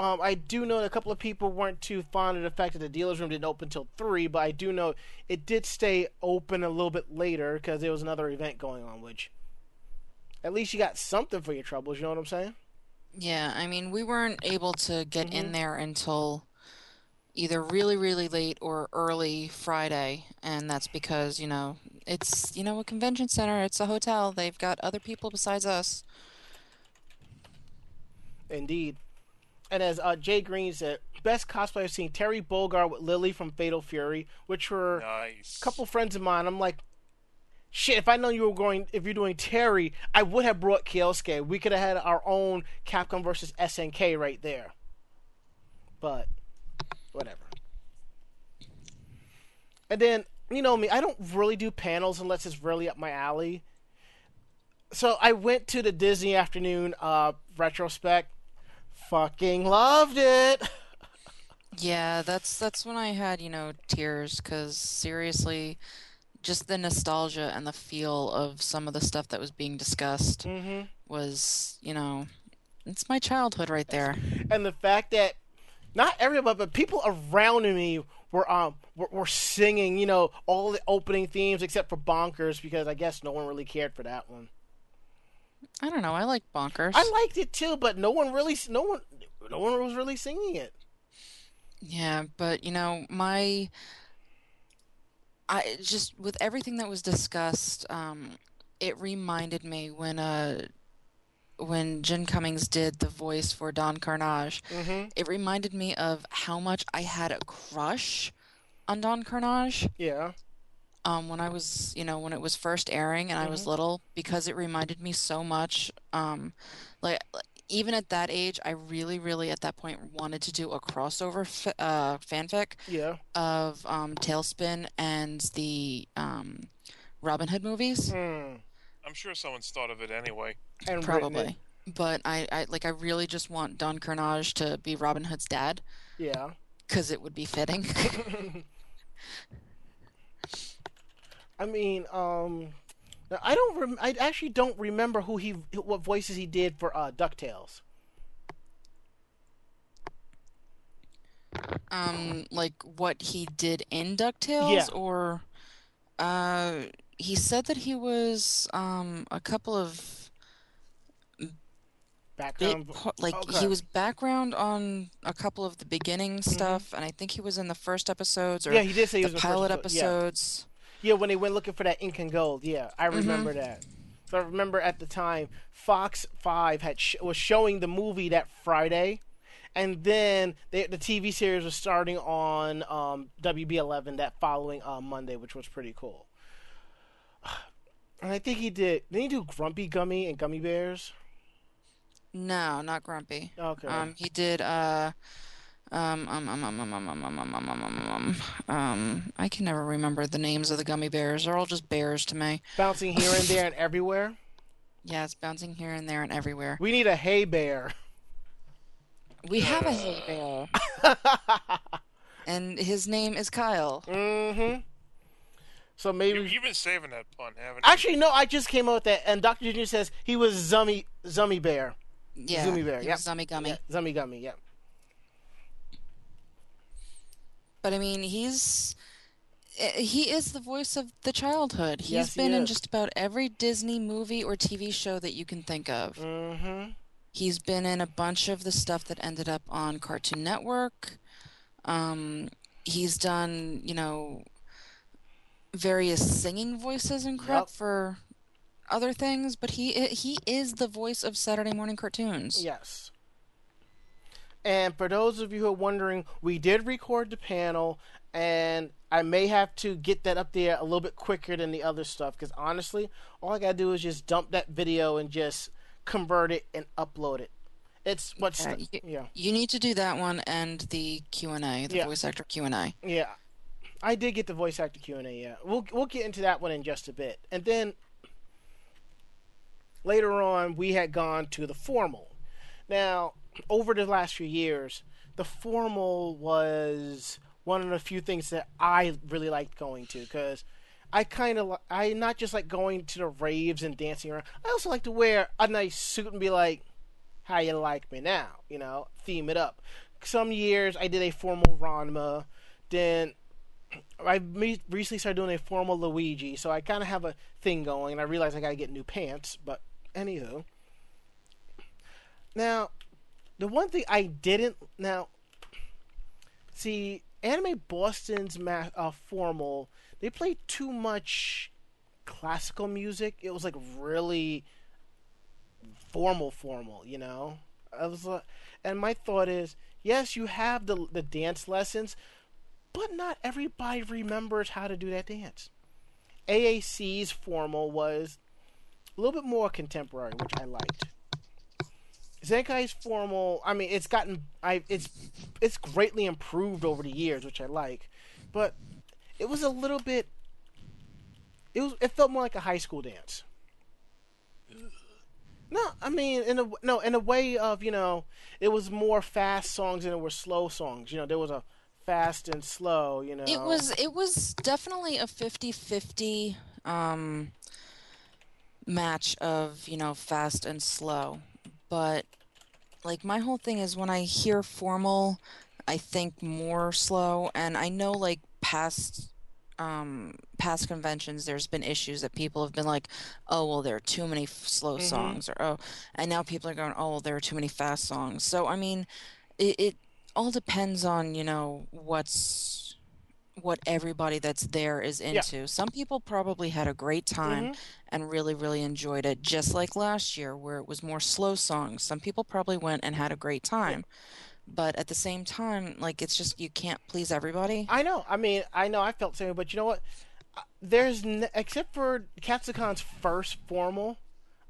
Um, I do know that a couple of people weren't too fond of the fact that the dealer's room didn't open until three, but I do know it did stay open a little bit later because there was another event going on. Which, at least you got something for your troubles. You know what I'm saying? Yeah, I mean, we weren't able to get Mhm. in there until either really, really late or early Friday, and that's because, you know, it's, you know, a convention center, it's a hotel, they've got other people besides us. Indeed. And as uh, Jay Green said, best cosplay I've seen Terry Bogard with Lily from Fatal Fury, which were Nice. a couple friends of mine. I'm like, shit, if I know you were going, if you're doing Terry, I would have brought Kyosuke. We could have had our own Capcom versus SNK right there. But, whatever. And then, you know me, I don't really do panels unless it's really up my alley. So I went to the Disney afternoon uh, retrospect. Fucking loved it. Yeah, that's that's when I had, you know, tears because seriously, just the nostalgia and the feel of some of the stuff that was being discussed hmm was, you know, it's my childhood right there. and the fact that not everybody, but people around me were um were, were singing, you know, all the opening themes except for Bonkers because I guess no one really cared for that one. I don't know, I like Bonkers. I liked it too, but no one really, no one, no one was really singing it. Yeah, but you know, my I just with everything that was discussed, um, it reminded me when uh when Jim Cummings did the voice for Don Karnage, Mm-hmm. it reminded me of how much I had a crush on Don Karnage Yeah. Um, when I was, you know, when it was first airing and I was Mhm. little, because it reminded me so much. Um, like like, even at that age, I really, really at that point wanted to do a crossover f uh, fanfic Yeah. of um, TaleSpin and the um, Robin Hood movies. Hmm. I'm sure someone's thought of it anyway. And written it. Probably. But I, I like I really just want Don Karnage to be Robin Hood's dad Yeah. because it would be fitting. *laughs* *laughs* I mean, um, I don't. Rem- I actually don't remember who he, what voices he did for uh, Ducktales. um, like what he did in DuckTales, Yeah. or uh, he said that he was um a couple of Background. like okay. he was background on a couple of the beginning Mm-hmm. stuff, and I think he was in the first episodes or yeah, he did say he the was pilot the first episode. episodes. Yeah. Yeah, when they went looking for that ink and gold. Yeah, I remember that. So I remember at the time Fox Five had sh- was showing the movie that Friday, and then they, the TV series was starting on um, WB Eleven that following uh, Monday, which was pretty cool. *sighs* And I think he did. Did he do Grumpy Gummy and Gummy Bears? No, not Grumpy. Okay. Um, he did uh, um, um, um, um, um, um, um, um, um, um, um, um, um, um, I can never remember the names of the gummy bears. They're all just bears to me. Bouncing here and there and everywhere. Yeah, it's bouncing here and there and everywhere. We need a hay bear. We have a hay bear, and his name is Kyle. Mm-hmm. So You, maybe. you've been saving that pun, haven't you? Actually, no. I just came up with that, and Doctor Junior says he was Zummy Zummy Bear. Yeah, Zoomy bear, he yep. was Zummi Gummi. Yeah, Zummi Gummi. Yeah. But I mean, he's eh, he is the voice of the childhood. He's Yes, he been in just about every Disney movie or TV show that you can think of. Mm-hmm. He's been in a bunch of the stuff that ended up on Cartoon Network. Um, he's done, you know, various singing voices and crap Yep. for other things, but he he is the voice of Saturday morning cartoons. Yes. And for those of you who are wondering, we did record the panel, and I may have to get that up there a little bit quicker than the other stuff. Because honestly, all I gotta do is just dump that video and just convert it and upload it. It's what's Yeah, you- yeah. You need to do that one and the Q and A, the Yeah. voice actor Q and A. Yeah, I did get the voice actor Q and A. Yeah, we'll we'll get into that one in just a bit, and then later on we had gone to the formal. Now, over the last few years, the formal was one of the few things that I really liked going to because I kind of I not just like going to the raves and dancing around. I also like to wear a nice suit and be like, "How you like me now?" You know, theme it up. Some years I did a formal Ranma, then I recently started doing a formal Luigi, so I kind of have a thing going, and I realized I got to get new pants. But anywho, now the one thing I didn't now see anime Boston's ma- uh, formal they played too much classical music. It was like really formal, formal, you know. I was, uh, and my thought is, yes, you have the the dance lessons, but not everybody remembers how to do that dance. AAC's formal was a little bit more contemporary, which I liked. Zenkai's formal, I mean, it's gotten, I, it's, it's greatly improved over the years, which I like, but it was a little bit, it was, it felt more like a high school dance. No, I mean, in a no, in a way of you know, it was more fast songs than it were slow songs. You know, there was a fast and slow. You know, It was it was definitely a 50-50 um, match of you know fast and slow, but like my whole thing is when I hear formal, I think more slow, and I know like past um past conventions there's been issues that people have been like oh well there are too many f- slow Mhm. songs or oh and now people are going oh well there are too many fast songs so i mean it, it all depends on you know what's what everybody that's there is into. Some people probably had a great time and really, really enjoyed it, just like last year where it was more slow songs. Some people probably went and had a great time. But at the same time, like it's just you can't please everybody. I know. I mean, I know. I felt same, but you know what? Uh, There's n- except for Katsucon's first formal,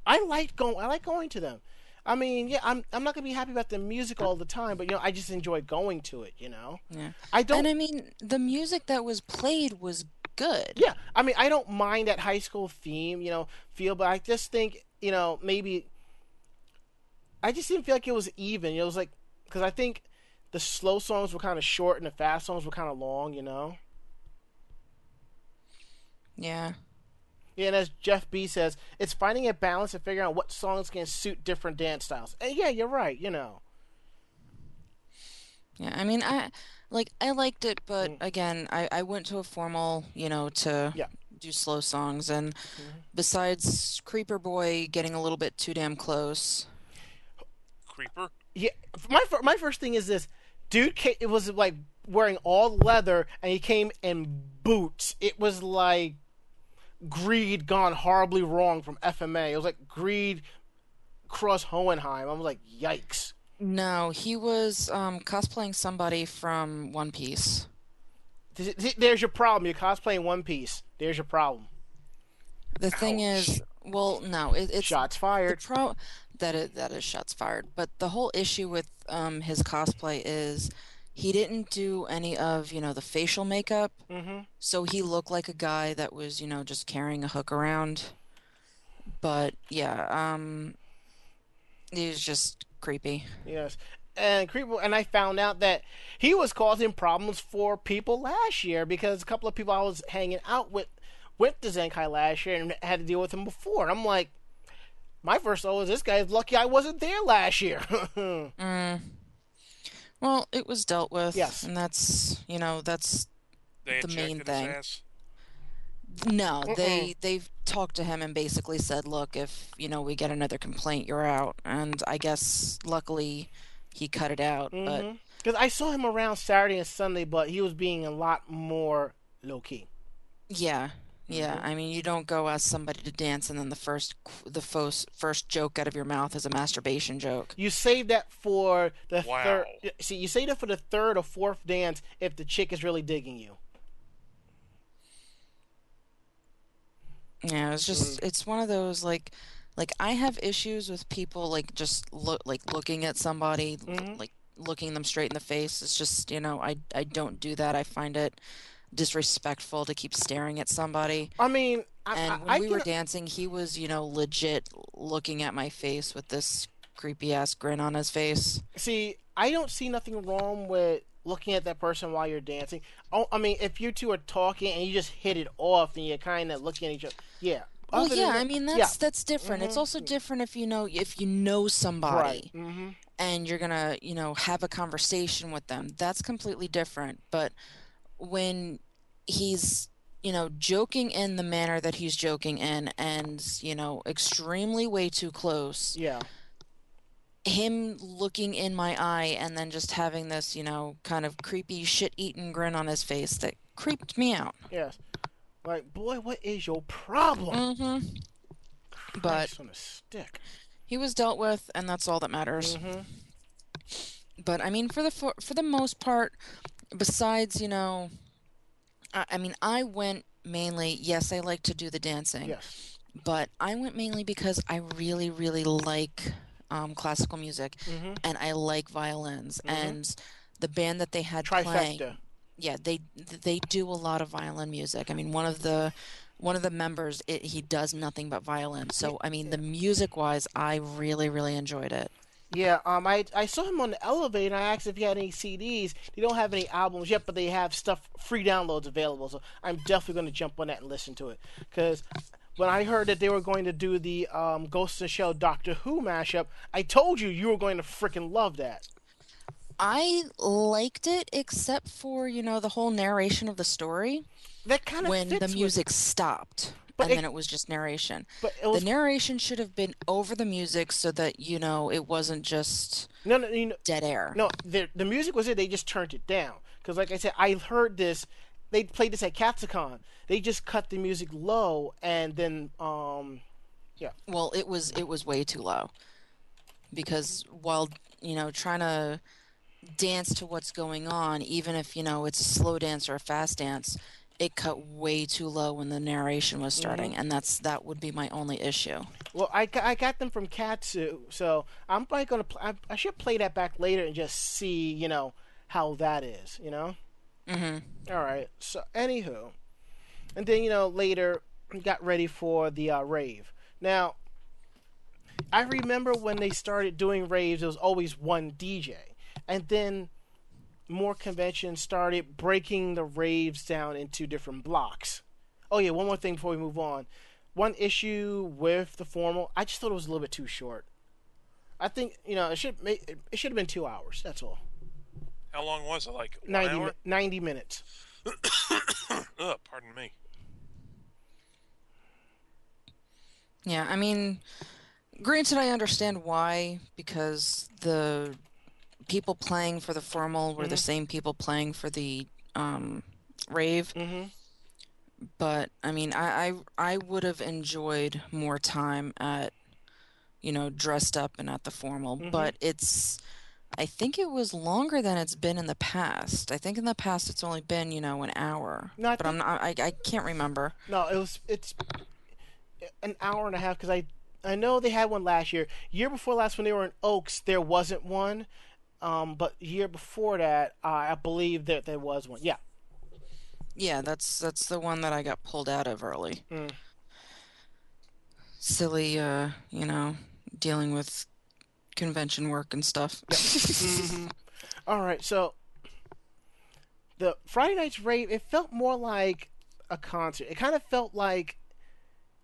I like going. I like going to them. I mean, yeah, I'm I'm not gonna be happy about the music all the time, but you know, I just enjoy going to it. You know, Yeah. I don't. And I mean, the music that was played was good. yeah, I mean, I don't mind that high school theme, you know, feel, but I just think, you know, maybe I just didn't feel like it was even. It was like because I think the slow songs were kind of short and the fast songs were kind of long, you know. Yeah. Yeah, and as Jeff B says, it's finding a balance and figuring out what songs can suit different dance styles. And yeah, you're right. You know, Yeah, I mean, I like I liked it, but Mm. again, I I went to a formal, you know, to Yeah. do slow songs, and besides Creeper Boy getting a little bit too damn close, Creeper. yeah. My my first thing is this: dude, ca it was like wearing all leather, and he came in boots. It was like Greed gone horribly wrong from FMA. It was like Greed cross Hohenheim. I was like, yikes. no, he was um cosplaying somebody from One Piece. Th- th- There's your problem. You're cosplaying One Piece. There's your problem. The thing is, well, no, it, it's Shots the fired. pro that is, that is shots fired. But the whole issue with um his cosplay is he didn't do any of, you know, the facial makeup. Mm-hmm. So he looked like a guy that was, you know, just carrying a hook around. But yeah, um he was just creepy. Yes. And creepy and I found out that he was causing problems for people last year because a couple of people I was hanging out with went to Zenkai last year and had to deal with him before. And I'm like, my first thought was, this guy's lucky I wasn't there last year. *laughs* Well, it was dealt with. Yes. And that's, you know, that's They The main thing. his ass. no, they they've talked to him and basically said, "Look, if, you know, we get another complaint, you're out." And I guess luckily he cut it out, but mm-hmm. Because I saw him around Saturday and Sunday, but he was being a lot more low key. Yeah, yeah. Mm-hmm. I mean, you don't go ask somebody to dance, and then the first the first first joke out of your mouth is a masturbation joke. You save that for the Wow. third. See, you save that for the third or fourth dance if the chick is really digging you. Yeah, it's just Mm. it's one of those like like I have issues with people like just look like looking at somebody Mm-hmm. like looking them straight in the face. It's just, you know, I I don't do that. I find it disrespectful to keep staring at somebody. I mean, I, And I, when I we can, were dancing, he was, you know, legit looking at my face with this creepy ass grin on his face. See, I don't see nothing wrong with looking at that person while you're dancing. Oh, I mean, if you two are talking and you just hit it off and you're kind of looking at each other, yeah. Well, Other yeah, that- I mean yeah. that's that's different. It's also different if you know if you know somebody Mm-hmm. and you're gonna you know have a conversation with them. That's completely different. But when he's you know joking in the manner that he's joking in, and you know extremely way too close, Yeah, him looking in my eye and then just having this you know kind of creepy shit-eaten grin on his face that creeped me out. yes. Like, boy, what is your problem? hmm But on a stick. he was dealt with, and that's all that matters. Mm-hmm. But I mean, for the for, for the most part, besides you know, I, I mean, I went mainly. Yes, I like to do the dancing, Yes. but I went mainly because I really, really like um, classical music, Mm-hmm. and I like violins, and the band that they had playing. Trifecta. Yeah, they they do a lot of violin music. I mean, one of the one of the members, it, he does nothing but violin. So I mean, the music wise, I really, really enjoyed it. Yeah, um, I I saw him on the elevator. and I asked if he had any CDs. They don't have any albums yet, but they have stuff free downloads available. So I'm definitely going to jump on that and listen to it. Because when I heard that they were going to do the um, Ghost in the Shell Doctor Who mashup, I told you you were going to freaking love that. I liked it, except for you know the whole narration of the story That kind of when the fits with- music stopped, But and it- then it was just narration. but was The narration should have been over the music so that you know it wasn't just no, no, you know, dead air. no. The the music was it. They just turned it down. Because like I said, I heard this they played this at Katsucon. They just cut the music low and then um yeah. Well, it was it was way too low. Because while, you know, trying to dance to what's going on, even if, you know, it's a slow dance or a fast dance, it cut way too low when the narration was starting, and that's that would be my only issue. Well, I, got- I got them from Katsu, so I'm probably gonna pl- I, I should play that back later and just see you know how that is, you know. Mhm. All right. So anywho, and then you know later got ready for the uh, rave. Now, I remember when they started doing raves, it was always one DJ, and then more conventions started breaking the raves down into different blocks. Oh yeah, one more thing before we move on. One issue with the formal, I just thought it was a little bit too short. I think you know it should ma- it should have been two hours. That's all. How long was it? Like one 90, hour? mi- 90 minutes. *coughs* Ugh, pardon me. Yeah, I mean, granted, I understand why because the people playing for the formal were the same people playing for the um, rave. Mm-hmm. But I mean, I, I I would have enjoyed more time at, you know, dressed up and at the formal. But it's, I think it was longer than it's been in the past. I think in the past it's only been you know an hour. No, I but I'm not. I I can't remember. No, it was it's an hour and a half because I I know they had one last year. Year before last, when they were in Oaks, there wasn't one. Um, but year before that, uh, I believe that there was one. Yeah. Yeah, that's that's the one that I got pulled out of early. Mm. Silly, uh, you know, dealing with convention work and stuff. *laughs* All right, so the Friday night's rave, it felt more like a concert. It kind of felt like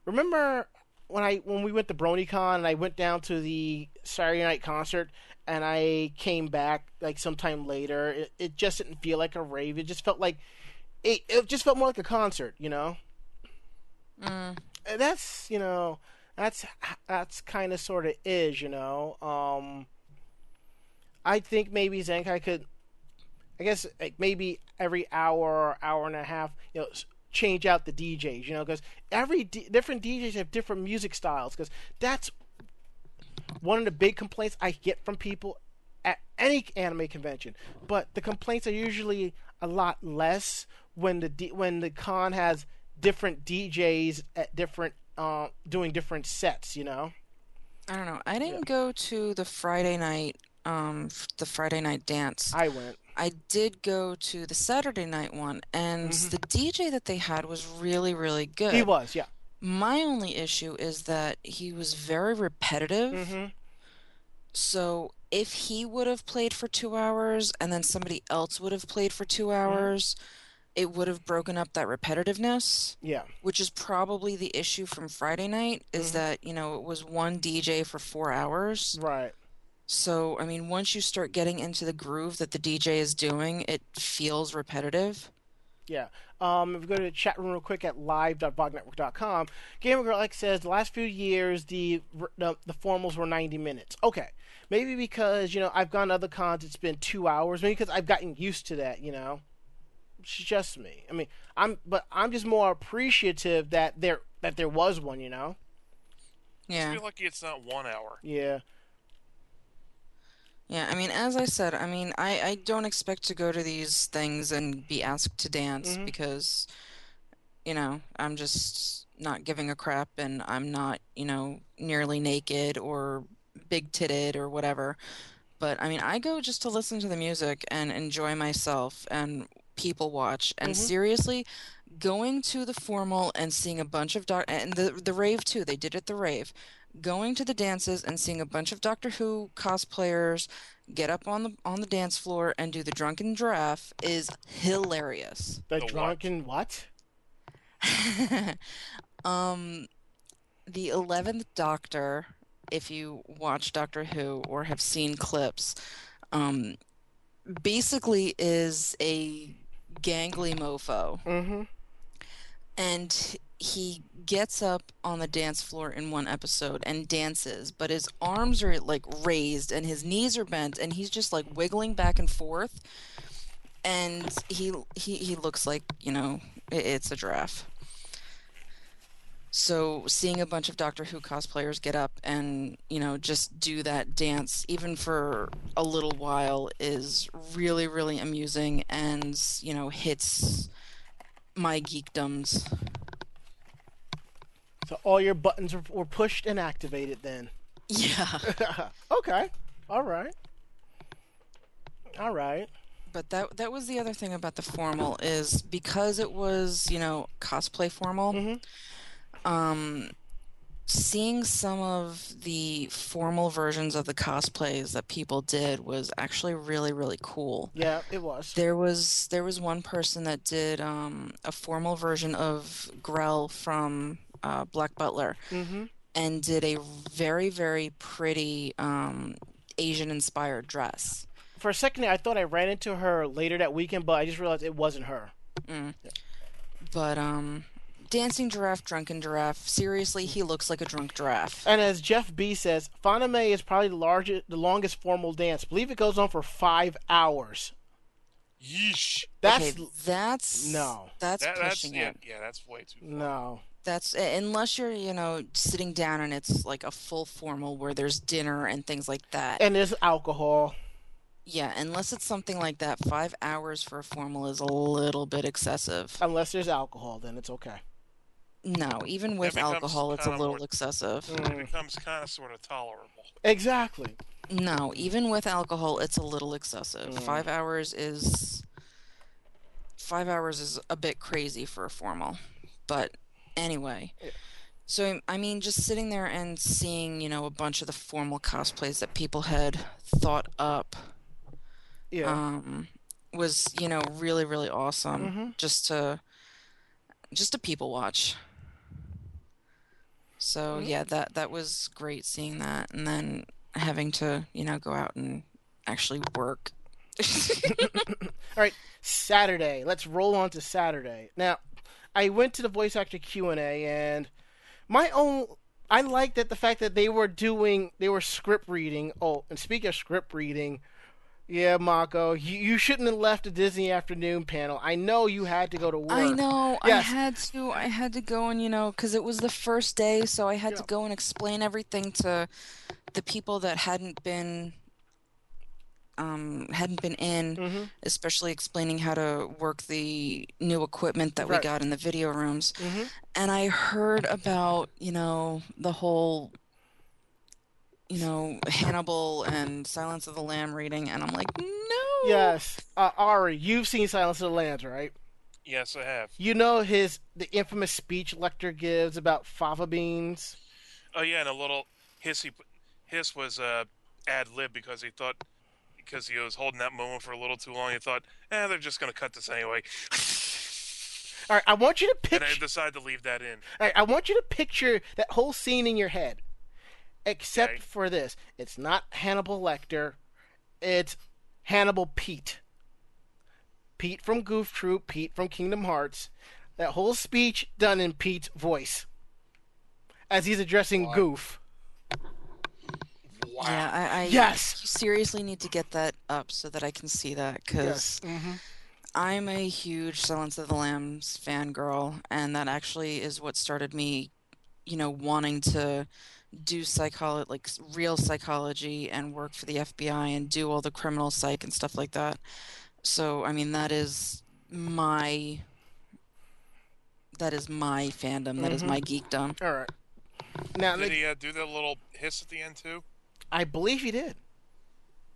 remember when I when we went to BronyCon and I went down to the Saturday night concert and I came back like sometime later. It, it just didn't feel like a rave. It just felt like it, it just felt more like a concert, you know. Mm, And that's you know that's that's kind of sort of is you know um i think maybe zenkai could i guess like maybe every hour or hour and a half you know change out the djs you know because every D- different djs have different music styles because that's one of the big complaints i get from people at any anime convention but the complaints are usually a lot less when the D- when the con has different DJs at different uh, doing different sets. You know. I don't know. I didn't go to the Friday night, um, the Friday night dance. I went. I did go to the Saturday night one, and the DJ that they had was really, really good. He was. Yeah. My only issue is that he was very repetitive. Mm-hmm. So if he would have played for two hours and then somebody else would have played for two hours, it would have broken up that repetitiveness, Yeah. which is probably the issue from Friday night, is that, you know, it was one DJ for four hours. Right. So, I mean, once you start getting into the groove that the DJ is doing, it feels repetitive. Yeah. Um, if we go to the chat room real quick at live.vognetwork.com, Gamer Girl X says the last few years the, the the formals were 90 minutes. Okay, maybe because you know I've gone to other cons it's been two hours. Maybe because I've gotten used to that. You know, it's just me. I mean, I'm but I'm just more appreciative that there that there was one. You know. I Yeah. feel lucky it's not one hour. Yeah. Yeah, I mean, as I said, I mean, I, I don't expect to go to these things and be asked to dance mm-hmm. because, you know, I'm just not giving a crap and I'm not, you know, nearly naked or big titted or whatever. But I mean, I go just to listen to the music and enjoy myself and people watch. And mm-hmm. seriously, going to the formal and seeing a bunch of doc and the the rave too, they did it the rave. Going to the dances and seeing a bunch of Doctor Who cosplayers get up on the on the dance floor and do the drunken giraffe is hilarious. The, The what? drunken what? *laughs* um, the eleventh Doctor, if you watch Doctor Who or have seen clips, um, basically is a gangly mofo, Mm-hmm. and he gets up on the dance floor in one episode and dances, but his arms are like raised and his knees are bent, and he's just like wiggling back and forth. and he he he looks like you know it's a giraffe. So seeing a bunch of Doctor Who cosplayers get up and you know just do that dance even for a little while is really really amusing and you know hits my geekdoms. So all your buttons were, pushed and activated then. Yeah. *laughs* okay. All right. All right. But that that was the other thing about the formal is because it was you know cosplay formal. Mhm. Um, seeing some of the formal versions of the cosplays that people did was actually really really cool. Yeah, it was. There was there was one person that did um, a formal version of Grell from uh, Black Butler, Mm-hmm. and did a very very pretty um, Asian inspired dress. For a second, I thought I ran into her later that weekend, but I just realized it wasn't her. But um, dancing giraffe, drunken giraffe. Seriously, he looks like a drunk giraffe. And as Jeff B says, Fanime is probably the largest, the longest formal dance. I believe it goes on for five hours. Yeesh. That's okay, that's no. That's That, pushing yeah, it. yeah, that's way too. no. That's unless you're you know sitting down and it's like a full formal where there's dinner and things like that. And there's alcohol. yeah, unless it's something like that, five hours for a formal is a little bit excessive. Unless there's alcohol, then it's okay. No, even with becomes alcohol, it's a little more- excessive. It mm. becomes kind of sort of tolerable. Exactly. No, even with alcohol, it's a little excessive. Mm. Five hours is five hours is a bit crazy for a formal, but anyway. So I mean, just sitting there and seeing, you know, a bunch of the formal cosplays that people had thought up, Yeah. um, was you know really really awesome. Just to just to people watch. So yeah, that that was great seeing that, and then having to you know go out and actually work. *laughs* *laughs* All right, Saturday. Let's roll on to Saturday. Now, I went to the voice actor Q and A, and my own. I liked that the fact that they were doing, they were script reading. Oh, and speaking of script reading, yeah, Mako, you, you shouldn't have left the Disney afternoon panel. I know you had to go to work. I know. I had to. I had to go and you know because it was the first day, so I had to go and explain everything to the people that hadn't been um hadn't been in, Mm-hmm. especially explaining how to work the new equipment that we got in the video rooms. Mhm. And I heard about you know the whole. You know Hannibal and Silence of the Lamb reading, and I'm like, no. Yes, uh, Ari, you've seen Silence of the Lambs, right? Yes, I have. You know his the infamous speech Lecter gives about fava beans. Oh yeah, and a little hiss. He, hiss was uh, ad lib because he thought because he was holding that moment for a little too long. He thought, eh, they're just gonna cut this anyway, All right, I want you to picture. and I picture. decided to leave that in. All right, I want you to picture that whole scene in your head, except Okay. for this: it's not Hannibal Lecter, it's Hannibal Pete. Pete from Goof Troop, Pete from Kingdom Hearts. That whole speech done in Pete's voice, as he's addressing Goof. Wow. Yeah, I, I Yes! you seriously need to get that up so that I can see that because Mm-hmm. I'm a huge Silence of the Lambs fangirl, and that actually is what started me, you know, wanting to do psychology, like real psychology, and work for the FBI and do all the criminal psych and stuff like that. So, I mean, that is my that is my fandom. That is my geekdom. All right. Now, Did he uh, do that little hiss at the end too? I believe he did.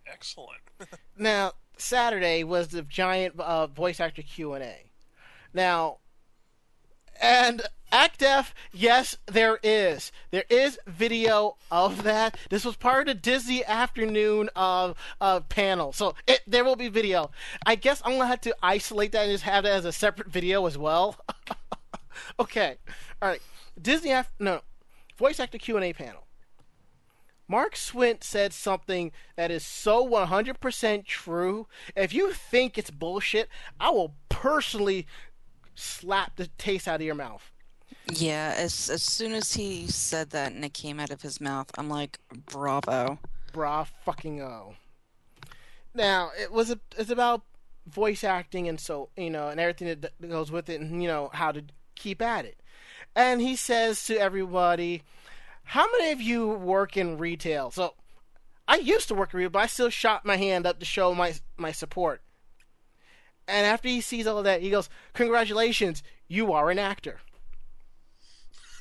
Excellent. *laughs* Now, Saturday was the giant uh, voice actor Q and A. Now, and ActF, yes, there is. There is video of that. This was part of the Disney afternoon uh, uh, panel, so it, there will be video. I guess I'm gonna have to isolate that and just have that as a separate video as well. *laughs* okay, all right. Disney af- no voice actor Q and A panel. Mark Swint said something that is so 100% true. If you think it's bullshit, I will personally slap the taste out of your mouth. Yeah, as as soon as he said that and it came out of his mouth, I'm like, bravo. Bra fucking oh. Now, it was a, it's about voice acting and so you know and everything that, that goes with it and you know how to keep at it and he says to everybody how many of you work in retail so i used to work in retail but i still shot my hand up to show my my support and after he sees all of that he goes congratulations you are an actor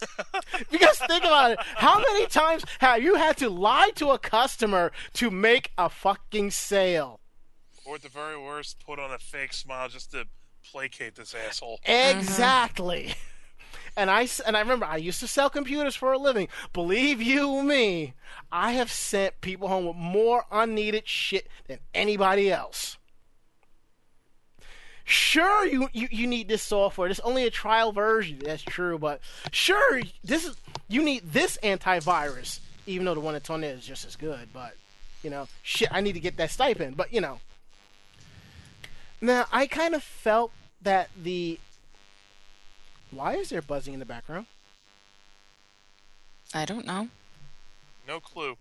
*laughs* because think about it. How many times have you had to lie to a customer to make a fucking sale? Or at the very worst, put on a fake smile just to placate this asshole. Uh-huh. Exactly. And I and I remember I used to sell computers for a living. Believe you me, I have sent people home with more unneeded shit than anybody else. Sure, you, you, you need this software. It's only a trial version. That's true, but sure, this is you need this antivirus. Even though the one that's on there is just as good, but you know, shit, I need to get that stipend. But you know, now I kind of felt that the why is there buzzing in the background? I don't know. No clue.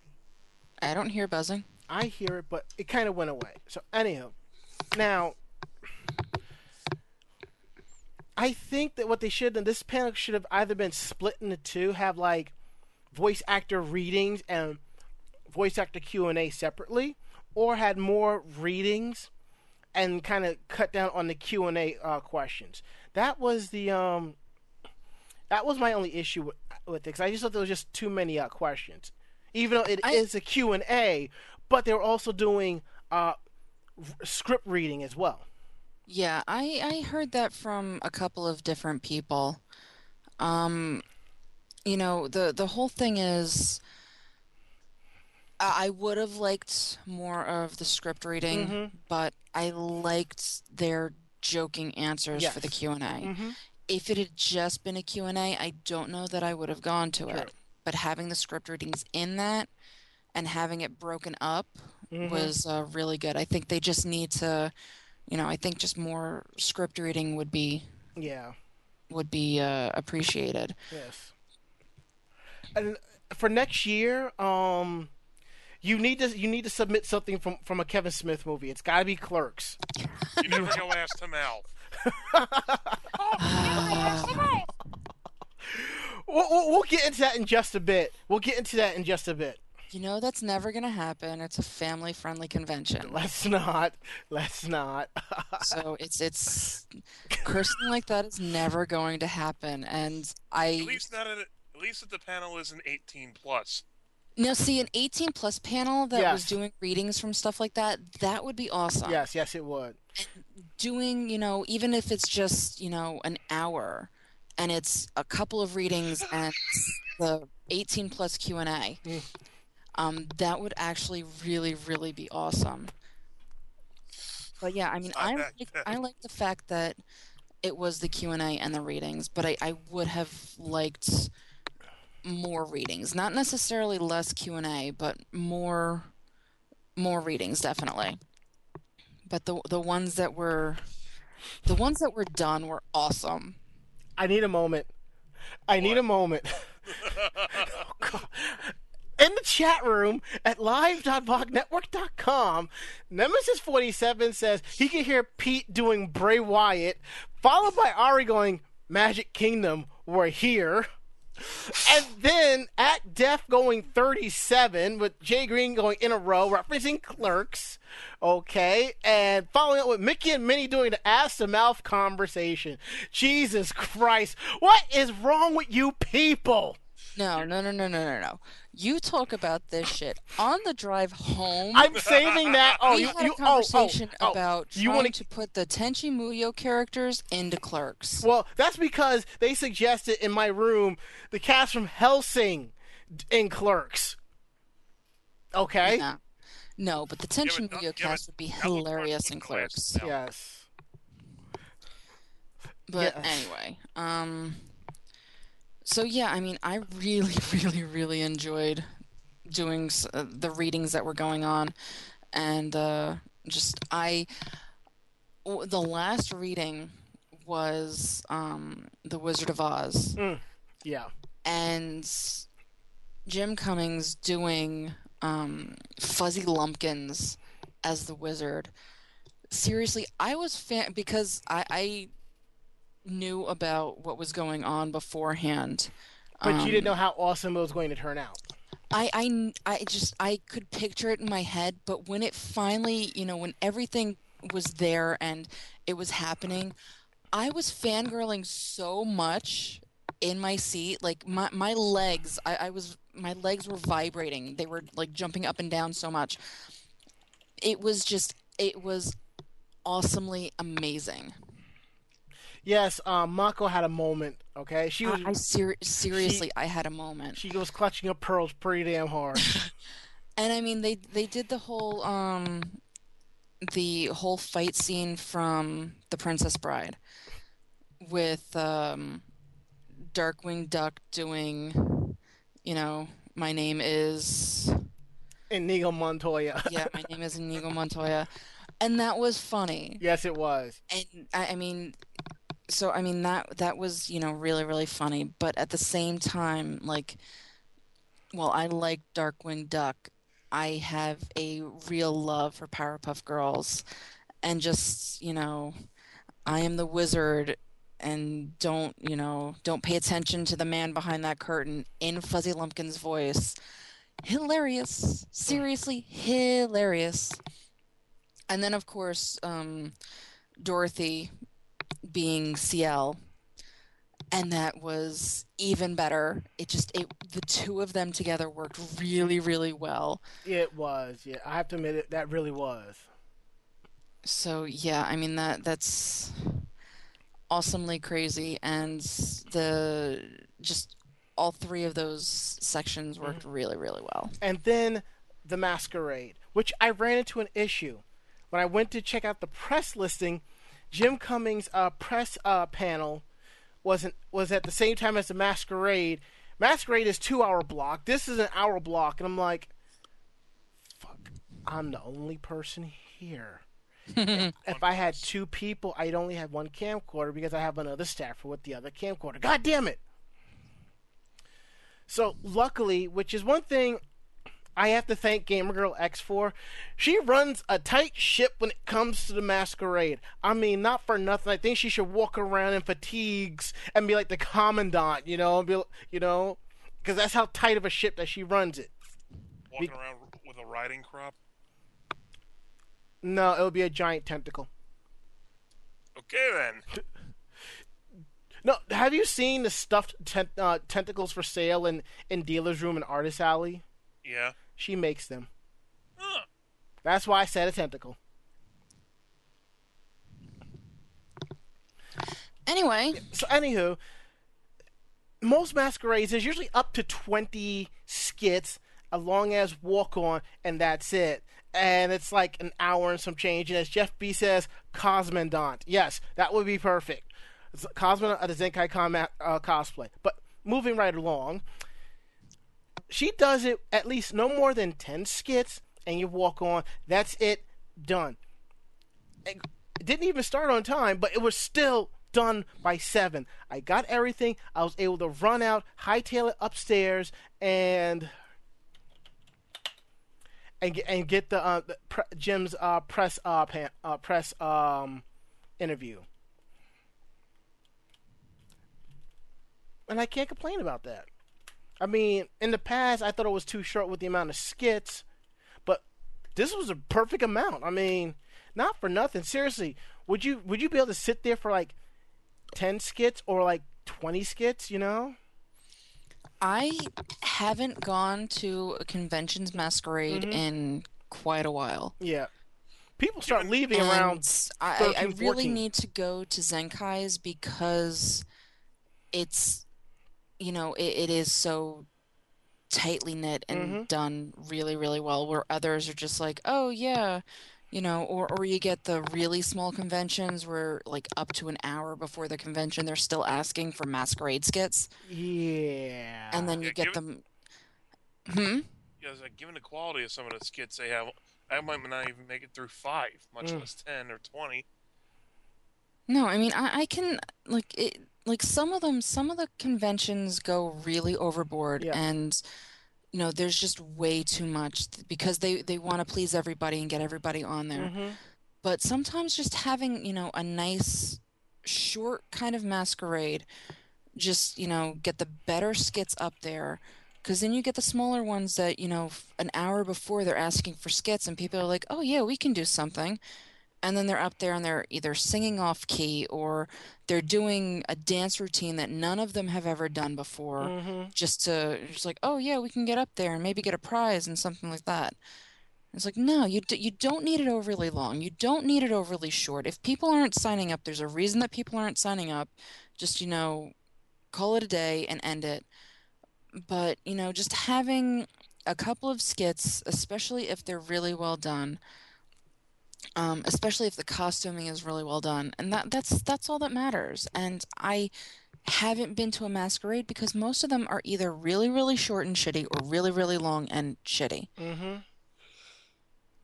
I don't hear buzzing. I hear it, but it kind of went away. So, anyhow, now I think that what they should have this panel should have either been split into two, have like voice actor readings and voice actor Q and A separately, or had more readings and kind of cut down on the Q and A uh, questions. That was the um, that was my only issue with, with it. 'cause I just thought there was just too many uh, questions, even though it is I- a Q and A, but they were also doing uh, script reading as well. Yeah, I I heard that from a couple of different people. Um, you know, the the whole thing is I would have liked more of the script reading, Mhm. but I liked their joking answers for the Q&A. Mm-hmm. If it had just been a Q&A, I don't know that I would have gone to it. But having the script readings in that and having it broken up Mhm. was uh, really good. I think they just need to, you know, I think just more script reading would be Yeah. would be uh, appreciated. Yes. And for next year, um, you need to you need to submit something from from a Kevin Smith movie. It's got to be Clerks. You never go ass to mouth. *laughs* We'll, we'll, we'll get into that in just a bit. We'll get into that in just a bit. You know, that's never going to happen. It's a family-friendly convention. *laughs* Let's not. Let's not. *laughs* So it's it's cursing like that is never going to happen. And I At least not at at least if the panel is an 18 plus. Now see an 18 plus panel that was doing readings from stuff like that. That would be awesome. yes, yes, it would. doing, you know, even if it's just, you know, an hour and it's a couple of readings and the 18 plus Q&A. Mm. Um, that would actually really, really be awesome. But yeah, I mean, I like. I like the fact that it was the Q&A and the readings, but I, I would have liked more readings. Not necessarily less Q&A, but more more readings definitely. But the the ones that were the ones that were done were awesome. I need a moment. I need a moment. *laughs* Oh, God. In the chat room at live.vognetwork.com, Nemesis47 says he can hear Pete doing Bray Wyatt, followed by Ari going, Magic Kingdom, we're here. And then at Def going 37 with Jay Green going in a row, referencing clerks. Okay. And following up with Mickey and Minnie doing the ass to mouth conversation. Jesus Christ. What is wrong with you people? No, no, no, no, no, no, no. You talk about this shit on the drive home. I'm saving that. Oh, we you, had you a oh, oh, conversation oh. about you trying wanna- to put the Tenchi Muyo characters into clerks. Well, that's because they suggested in my room the cast from Hellsing in Clerks. Okay? Nah. No, but the Tenchi but- Muyo yeah, but cast would be hilarious in clerks. Yes. But Yes. anyway, um, so yeah, I mean, I really, *laughs* really, really enjoyed doing uh, the readings that were going on, and uh, just I, w- the last reading was um, the Wizard of Oz, Yeah. and Jim Cummings doing um, Fuzzy Lumpkins as the wizard. seriously, I was fan because I, I knew about what was going on beforehand. But you didn't Um, know how awesome it was going to turn out. I, I, I just I could picture it in my head, but when it finally, you know, when everything was there and it was happening, I was fangirling so much in my seat. Like my, my legs, I, I was my legs were vibrating. They were like jumping up and down so much. It was just it was awesomely amazing. Yes, um, Mako had a moment. Okay, she was I, I ser- seriously I had a moment. she was clutching her pearls pretty damn hard. *laughs* And I mean, they they did the whole um, the whole fight scene from The Princess Bride with um, Darkwing Duck doing, you know, my name is Inigo Montoya. *laughs* yeah, my name is Inigo Montoya, and that was funny. yes, it was. And I, I mean, so I mean that that was you know really really funny, but at the same time, like, well, I like Darkwing Duck. I have a real love for Powerpuff Girls, and just you know, I am the wizard, and don't you know don't pay attention to the man behind that curtain in Fuzzy Lumpkin's voice. Hilarious, seriously hilarious. And then of course, um, Dorothy being CL, and that was even better. It just it the two of them together worked really really well. It was. Yeah, I have to admit it. That really was. So yeah, I mean that that's awesomely crazy, and the just all three of those sections worked mm-hmm. really really well. And then the masquerade, which I ran into an issue when I went to check out the press listing. Jim Cummings' uh, press uh, panel wasn't was at the same time as the masquerade. Masquerade is two hour block. This is an hour block, and I'm like, fuck, I'm the only person here. *laughs* if I had two people, I'd only have one camcorder because I have another staffer with the other camcorder. God damn it! So luckily, which is one thing I have to thank Gamergirl X for. She runs a tight ship when it comes to the masquerade. I mean, not for nothing. I think she should walk around in fatigues and be like the commandant, you know, be, you know, because that's how tight of a ship that she runs it. Walking around with a riding crop. No, it would be a giant tentacle. Okay then. *laughs* No, have you seen the stuffed tent, uh, tentacles for sale in in dealer's room and artist alley? Yeah. She makes them. That's why I said a tentacle. Anyway, So, anywho, most masquerades is usually up to 20 skits, as long as walk on, and that's it. And it's like an hour and some change. And as Jeff B says, Cosmondant. Yes, that would be perfect. Cosmondant at the Zenkai Con uh, cosplay. But moving right along, she does it at least no more than 10 skits, and you walk on. That's it, done. It didn't even start on time, but it was still done by seven. I got everything. I was able to run out, hightail it upstairs, and and get, and get the, uh, the pre- Jim's uh, press uh, pan, uh, press um, interview. And I can't complain about that. I mean, in the past, I thought it was too short with the amount of skits, but this was a perfect amount. I mean, not for nothing. Seriously, would you would you be able to sit there for like ten skits or like twenty skits? You know? I haven't gone to a conventions masquerade Mm-hmm. in quite a while. Yeah. People start leaving And around. I, I really 14. need to go to Zenkai's because it's, you know, it, it is so tightly knit and Mm-hmm. done really, really well. Where others are just like, oh yeah, you know, or or you get the really small conventions where like up to an hour before the convention they're still asking for masquerade skits, Yeah. and then you Yeah, get give it- them. Hmm. Yeah, it's like given the quality of some of the skits they have, I might not even make it through five, much Mm. less ten or twenty. No, I mean I, I can like it like some of them some of the conventions go really overboard Yeah. and you know there's just way too much because they they want to please everybody and get everybody on there. Mhm. but sometimes just having, you know, a nice short kind of masquerade, just, you know, get the better skits up there. Because then you get the smaller ones that, you know, an hour before they're asking for skits, and people are like, oh, yeah, we can do something. And then they're up there and they're either singing off key or they're doing a dance routine that none of them have ever done before Mm-hmm. just to just like oh yeah we can get up there and maybe get a prize and something like that. It's like no you d- you don't need it overly long. You don't need it overly short. If people aren't signing up there's a reason that people aren't signing up. Just you know call it a day and end it. But you know just having a couple of skits especially if they're really well done um, especially if the costuming is really well done and that that's that's all that matters and i haven't been to a masquerade because most of them are either really really short and shitty or really really long and shitty Mm-hmm.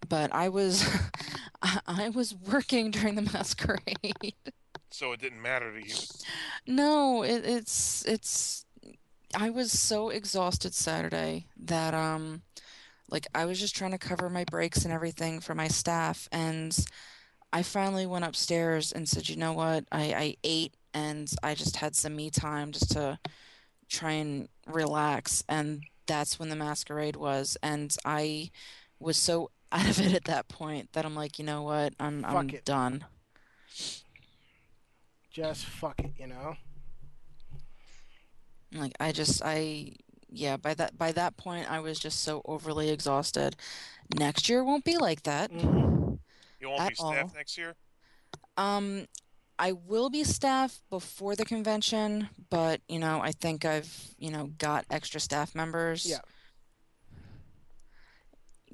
but i was *laughs* I- was working during the *laughs* masquerade So it didn't matter to you. no it, it's it's i was so exhausted saturday that um like i was just trying to cover my breaks and everything for my staff and i finally went upstairs and said you know what i i ate and i just had some me time just to try and relax and that's when the masquerade was and i was so *laughs* out of it at that point that i'm like you know what i'm i'm it. done Just fuck it, you know. Like I just I yeah, by that by that point I was just so overly exhausted. Next year won't be like that. Mm-hmm. You won't At be staff all. next year? Um I will be staff before the convention, but you know, I think I've, you know, got extra staff members. Yeah.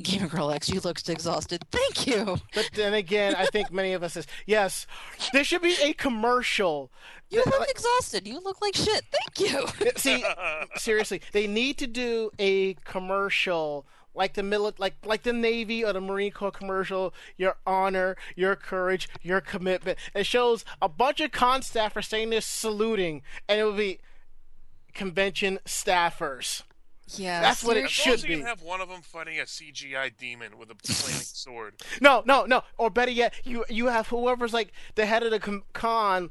Gamer Girl X, you looked exhausted. Thank you. But then again, I think many of us is yes, there should be a commercial. You look like- exhausted. You look like shit. Thank you. See, seriously, they need to do a commercial like the mili- like like the Navy or the Marine Corps commercial. Your honor, your courage, your commitment. It shows a bunch of con staffers standing there saluting, and it will be convention staffers. Yeah. That's what it As long as should you be. can have one of them fighting a CGI demon with a flaming *laughs* sword. No, no, no. Or better yet, you you have whoever's like the head of the com- con,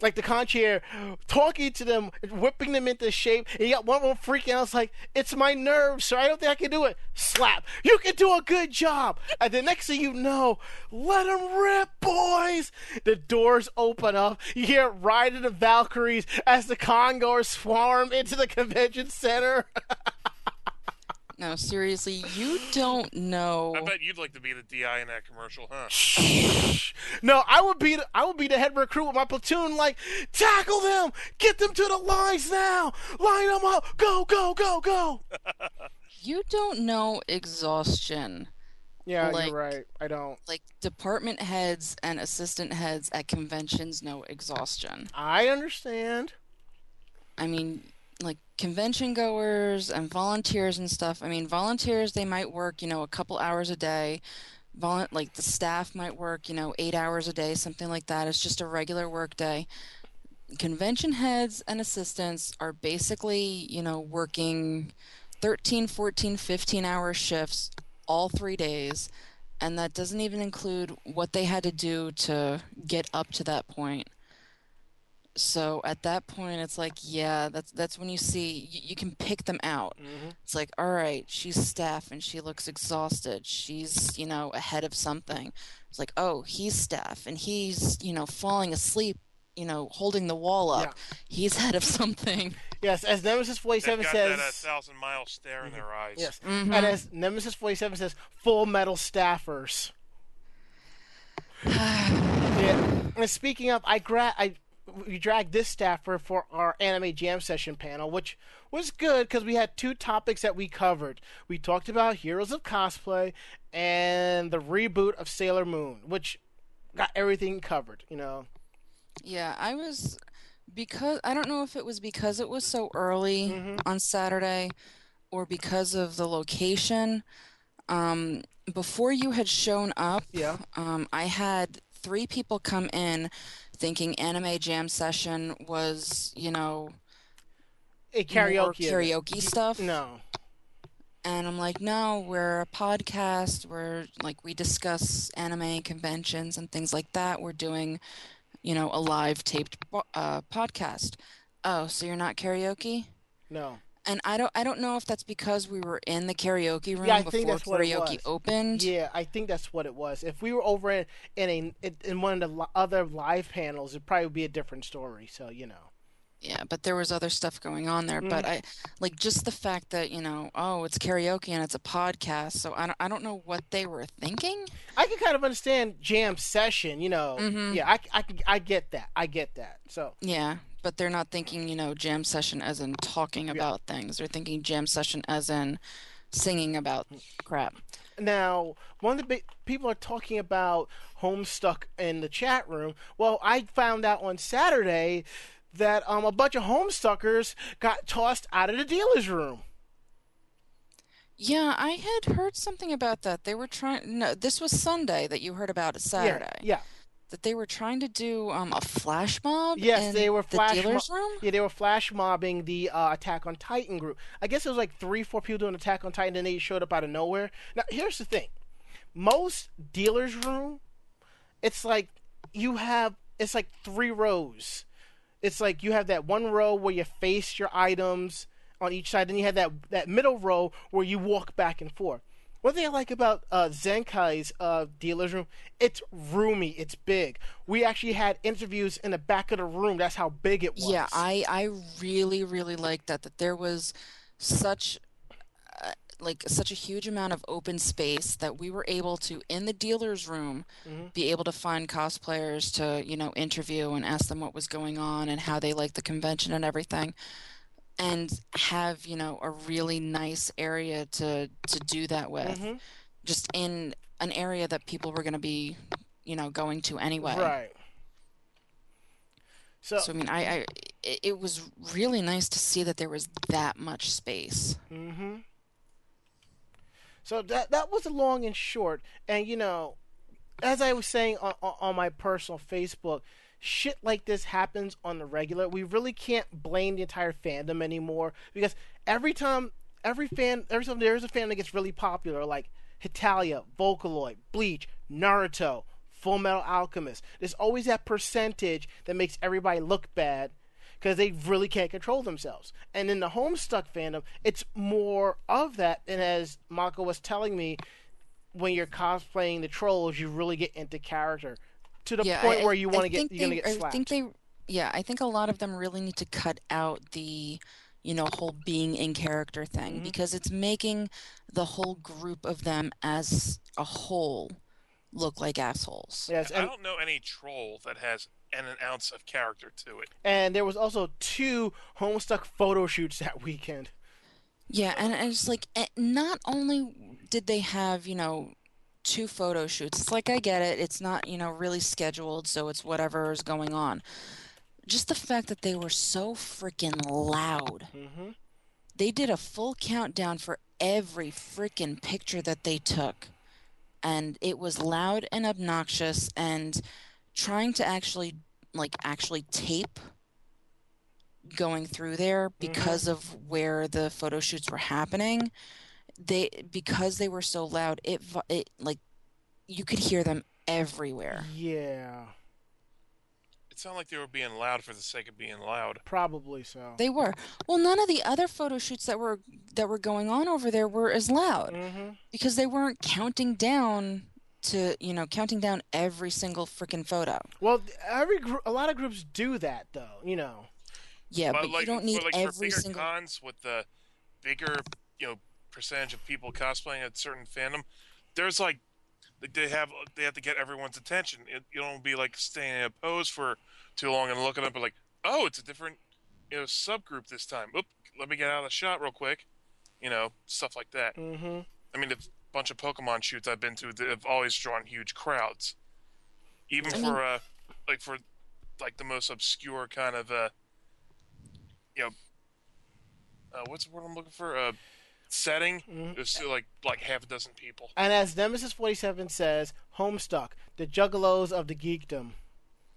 like the con chair, talking to them, whipping them into shape. And you got one of them freaking out. It's like, it's my nerves, sir. I don't think I can do it. Slap. You can do a good job. And the next thing you know, let them rip, boys. The doors open up. You hear Ride of the Valkyries as the Congoers swarm into the convention center. *laughs* No, seriously, you don't know. I bet you'd like to be the DI in that commercial, huh? *laughs* No, I would be the, I would be the head recruit with my platoon. Like, tackle them, get them to the lines now, line them up, go, go, go, go. *laughs* You don't know exhaustion. Yeah, Like- you're right. I don't. Like department heads and assistant heads at conventions know exhaustion. I understand. I mean, like convention goers and volunteers and stuff. I mean, volunteers they might work, you know, a couple hours a day. Volu- like the staff might work, you know, 8 hours a day, something like that. It's just a regular work day. Convention heads and assistants are basically, you know, working 13, 14, 15 hour shifts all 3 days. And that doesn't even include what they had to do to get up to that point. So at that point, it's like, yeah, that's that's when you see you, you can pick them out. It's like, all right, she's staff and she looks exhausted. She's you know ahead of something. It's like, oh, he's staff and he's you know falling asleep, you know, holding the wall up. He's head of *laughs* something. Yes, as Nemesis They've 47 got says. that uh, thousand mile stare in their eyes. Yes, Mm-hmm. and as Nemesis 47 says, full metal staffers. *sighs* yeah. And speaking of, I gra- I we dragged this staffer for our anime jam session panel, which was good because we had two topics that we covered. We talked about Heroes of Cosplay and the reboot of Sailor Moon, which got everything covered. You know. Yeah, I was because I don't know if it was because it was so early on Saturday or because of the location. Um, before you had shown up, Yeah. um, I had three people come in thinking anime jam session was, you know, A karaoke. karaoke stuff. No. And I'm like, no, we're a podcast. We're like, we discuss anime conventions and things like that. We're doing, you know, a live taped uh, podcast. Oh, so you're not karaoke? No. And I don't, I don't know if that's because we were in the karaoke room Yeah, I before think that's what it karaoke opened. Yeah, I think that's what it was. If we were over in in, a, in- one of the other live panels, it probably would be a different story. So you know. Yeah, but there was other stuff going on there. But I like just the fact that you know, oh, it's karaoke and it's a podcast. So I don't, I don't know what they were thinking. I can kind of understand jam session, you know. Mhm. Yeah, I, I, I get that. I get that. So, Yeah, but they're not thinking, you know, jam session as in talking about things. They're thinking jam session as in singing about crap. now, one of the big people are talking about Homestuck in the chat room. Well, I found out on Saturday that um, a bunch of Homestuckers got tossed out of the dealer's room. Yeah, I had heard something about that. They were trying. No, this was Sunday that you heard about it Saturday. Yeah, That they were trying to do um, a flash mob. Yes, they were flash dealer's mo- room. yeah. They were flash mobbing the uh, Attack on Titan group. I guess it was like three, four people doing Attack on Titan, and they showed up out of nowhere. Now, here's the thing: most dealers' room, it's like you have it's like three rows. It's like you have that one row where you face your items on each side, then you have that that middle row where you walk back and forth. One thing I like about uh, Zenkai's uh, dealer's room, it's roomy, it's big. We actually had interviews in the back of the room. That's how big it was. Yeah, I I really really liked that that there was such uh, like such a huge amount of open space that we were able to in the dealer's room Mm-hmm. be able to find cosplayers to you know interview and ask them what was going on and how they liked the convention and everything and have you know a really nice area to to do that with Mhm. just in an area that people were going to be you know going to anyway Right. So, so I mean, I, I it, was really nice to see that there was that much space. Mm-hmm. So that that was long and short. And you know, as I was saying on, on my personal Facebook, shit like this happens on the regular. We really can't blame the entire fandom anymore because every time, every fan, every time there's a fan that gets really popular, like Hetalia, Vocaloid, Bleach, Naruto, Full Metal Alchemist, there's always that percentage that makes everybody look bad because they really can't control themselves. And in the Homestuck fandom, it's more of that. And as Mako was telling me, when you're cosplaying the trolls, you really get into character to the yeah, point I- where you want to get you're gonna they- get I think they, yeah, I think a lot of them really need to cut out the, you know, whole being in character thing Mm-hmm. because it's making the whole group of them as a whole look like assholes. yes, I don't know any troll that has an, an ounce of character to it. and there was also two Homestuck photo shoots that weekend. Yeah, and and it's like eh, not only did they have, you know, two photo shoots. It's like I get it. It's not, you know, really scheduled, so it's whatever is going on. Just the fact that they were so freaking loud. hmm They did a full countdown for every freaking picture that they took. And it was loud and obnoxious and trying to actually like actually tape going through there because of where the photo shoots were happening they because they were so loud it it like you could hear them everywhere Yeah, It sounded like they were being loud for the sake of being loud. probably so. they were well none of the other photo shoots that were that were going on over there were as loud hmm because they weren't counting down to you know counting down every single freaking photo Well, every gr- a lot of groups do that though. You know. yeah but, like, you don't need for, like, for every bigger single cons with the bigger, you know, percentage of people cosplaying a certain fandom, there's like like, they have they have to get everyone's attention. It, you don't be like staying in a pose for too long and looking up and like, oh, it's a different you know subgroup this time. Oop, let me get out of the shot real quick. You know, stuff like that. hmm I mean, a bunch of Pokemon shoots I've been to that have always drawn huge crowds. Even I for uh, like for like the most obscure kind of uh, you know, uh, what's the word I'm looking for? Uh, setting. Mhm. There's still like like half a dozen people. And as Nemesis Forty Seven says, Homestuck, the Juggalos of the geekdom.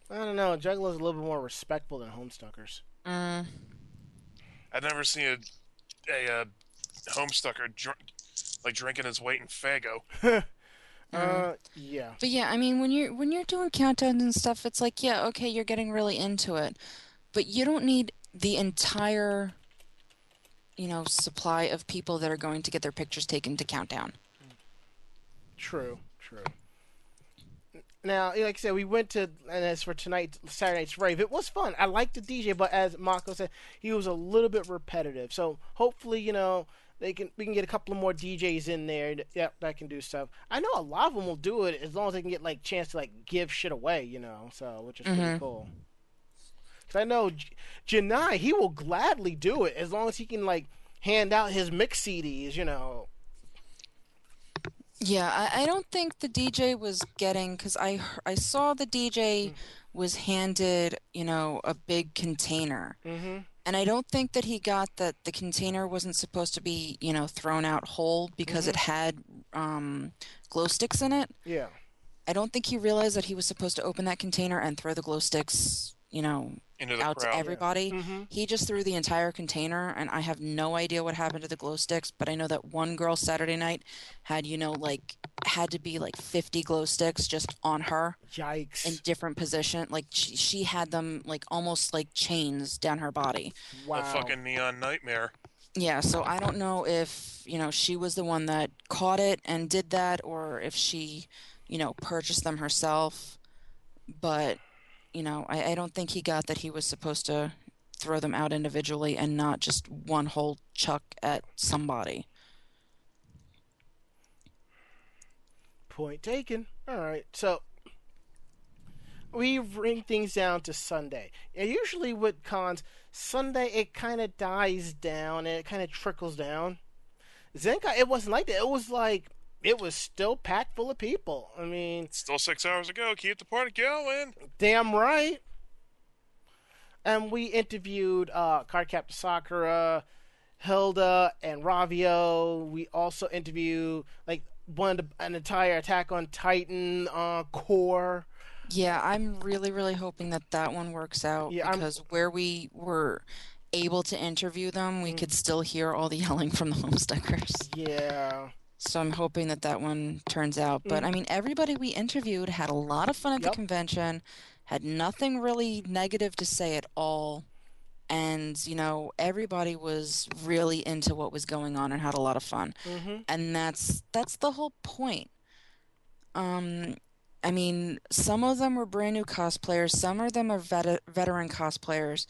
I don't know. Juggalos are a little bit more respectful than Homestuckers. Mm, I've never seen a a uh, homestucker dr- like drinking his weight in Faygo. *laughs* Uh, yeah. But yeah, I mean, when you're when you're doing countdowns and stuff, it's like, yeah, okay, you're getting really into it, but you don't need the entire, you know, supply of people that are going to get their pictures taken to countdown. True, true. Now, like I said, we went to, and as for tonight, Saturday night's rave, it was fun. I liked the DJ, but as Mako said, he was a little bit repetitive. So hopefully, you know, they can we can get a couple of more DJs in there that, yeah, that can do stuff. I know a lot of them will do it as long as they can get like chance to like give shit away, you know. So which is pretty mm-hmm. cool. Cause I know J- Janai, he will gladly do it as long as he can like hand out his mix CDs, you know. Yeah, I, I don't think the DJ was getting because I I saw the. DJ was handed you know a big container, Mm-hmm. and I don't think that he got that the container wasn't supposed to be you know thrown out whole because it had um, glow sticks in it. Yeah. I don't think he realized that he was supposed to open that container and throw the glow sticks you know Into the out crowd. to everybody. Mm-hmm. He just threw the entire container, and I have no idea what happened to the glow sticks. But I know that one girl Saturday night had, you know, like had to be like 50 glow sticks just on her Yikes. in different position. Like she, she had them like almost like chains down her body. wow. A fucking neon nightmare. Yeah, so I don't know if you know she was the one that caught it and did that, or if she, you know, purchased them herself. But you know, I, I don't think he got that he was supposed to throw them out individually and not just one whole chuck at somebody. Point taken. All right. So we bring things down to Sunday. And usually with cons, Sunday it kind of dies down and it kind of trickles down. Zenkai, it wasn't like that. It was like it was still packed full of people. I mean, Still six hours to go. Keep the party going. damn right. And we interviewed uh, Cardcaptor Sakura, Hilda, and Ravio. We also interviewed like one the, an entire Attack on Titan uh, corps. Yeah, I'm really, really hoping that that one works out Yeah, I'm- because where we were able to interview them, we could still hear all the *laughs* yelling from the homesteaders. Yeah. So I'm hoping that that one turns out. But I mean, everybody we interviewed had a lot of fun at Yep. the convention, had nothing really negative to say at all. And, you know, everybody was really into what was going on and had a lot of fun. hmm And that's that's the whole point. Um I mean, some of them were brand new cosplayers, some of them are vet- veteran cosplayers,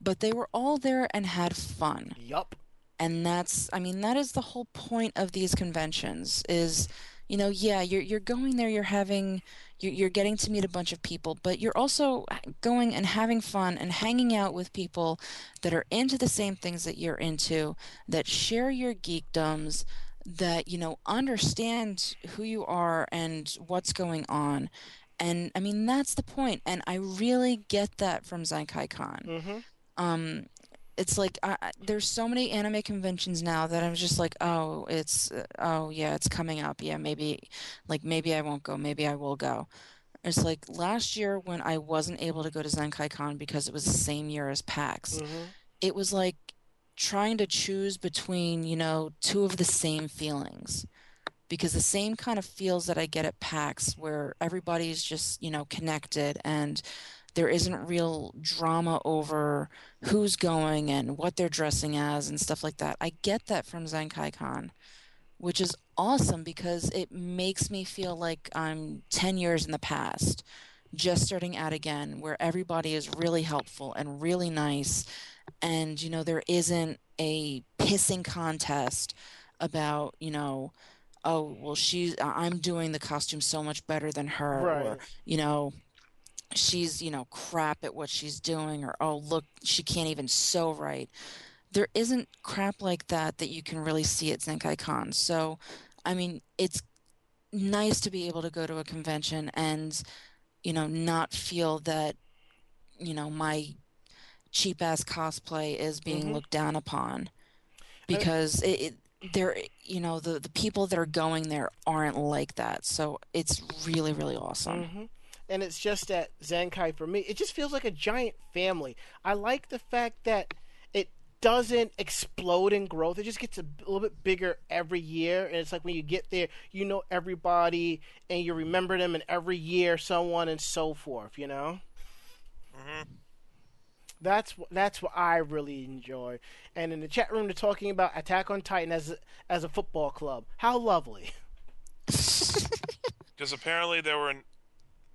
but they were all there and had fun Yup. And that's i mean that is the whole point of these conventions is you know yeah you're you're going there you're having you're, you're getting to meet a bunch of people but you're also going and having fun and hanging out with people that are into the same things that you're into that share your geekdoms that you know understand who you are and what's going on. And i mean that's the point and i really get that from zenkai con hmm um it's like I, there's so many anime conventions now that I'm just like, oh, it's uh, oh yeah, it's coming up. Yeah, maybe like maybe I won't go, maybe I will go. It's like last year when I wasn't able to go to Zenkai Con because it was the same year as PAX. hmm It was like trying to choose between, you know, two of the same feelings. Because the same kind of feels that I get at PAX where everybody's just, you know, connected and there isn't real drama over who's going and what they're dressing as and stuff like that. I get that from Zenkai Con, which is awesome because it makes me feel like I'm 10 years in the past, just starting out again, where everybody is really helpful and really nice. And, you know, there isn't a pissing contest about, you know, oh, well, she's, I'm doing the costume so much better than her. Or, you know, she's you know crap at what she's doing or oh look she can't even sew right. There isn't crap like that that you can really see at zenkai con. So i mean it's nice to be able to go to a convention and you know not feel that you know my cheap ass cosplay is being Mhm. looked down upon because it, it there you know the the people that are going there aren't like that. So it's really really awesome. Hmm And it's just that Zenkai for me, it just feels like a giant family. I like the fact that it doesn't explode in growth. It just gets a little bit bigger every year, and it's like when you get there, you know everybody, and you remember them, and every year, so on and so forth. You know. Mhm. That's that's what I really enjoy. And in the chat room, they're talking about Attack on Titan as a, as a football club. How lovely. *laughs* Because apparently there were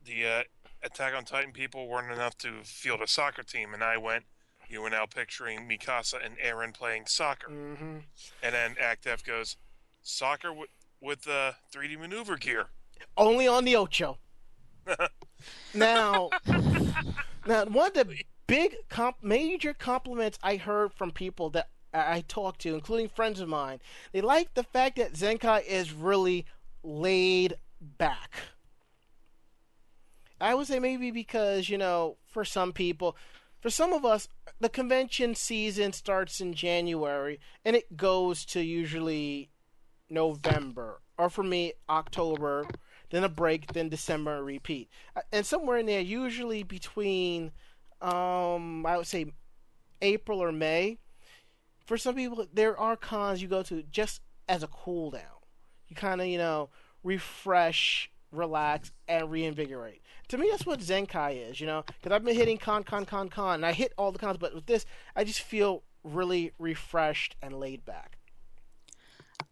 the uh, Attack on Titan people weren't enough to field a soccer team, and I went. You were now picturing Mikasa and Eren playing soccer, hmm and then Act F goes, "Soccer with the uh, 3D maneuver gear." Only on the Ocho. *laughs* now, *laughs* now one of the big comp- major compliments I heard from people that I I talked to, including friends of mine, they like the fact that Zenkai is really laid back. I would say maybe because, you know, for some people, for some of us, the convention season starts in January and it goes to usually November, or for me, October, then a break, then December, and repeat. And somewhere in there, usually between, um, I would say, April or May. For some people, there are cons you go to just as a cool down. You kind of, you know, refresh, relax, and reinvigorate. To me, that's what Zenkai is, you know, because I've been hitting con, con, con, con, and I hit all the cons, but with this, I just feel really refreshed and laid back.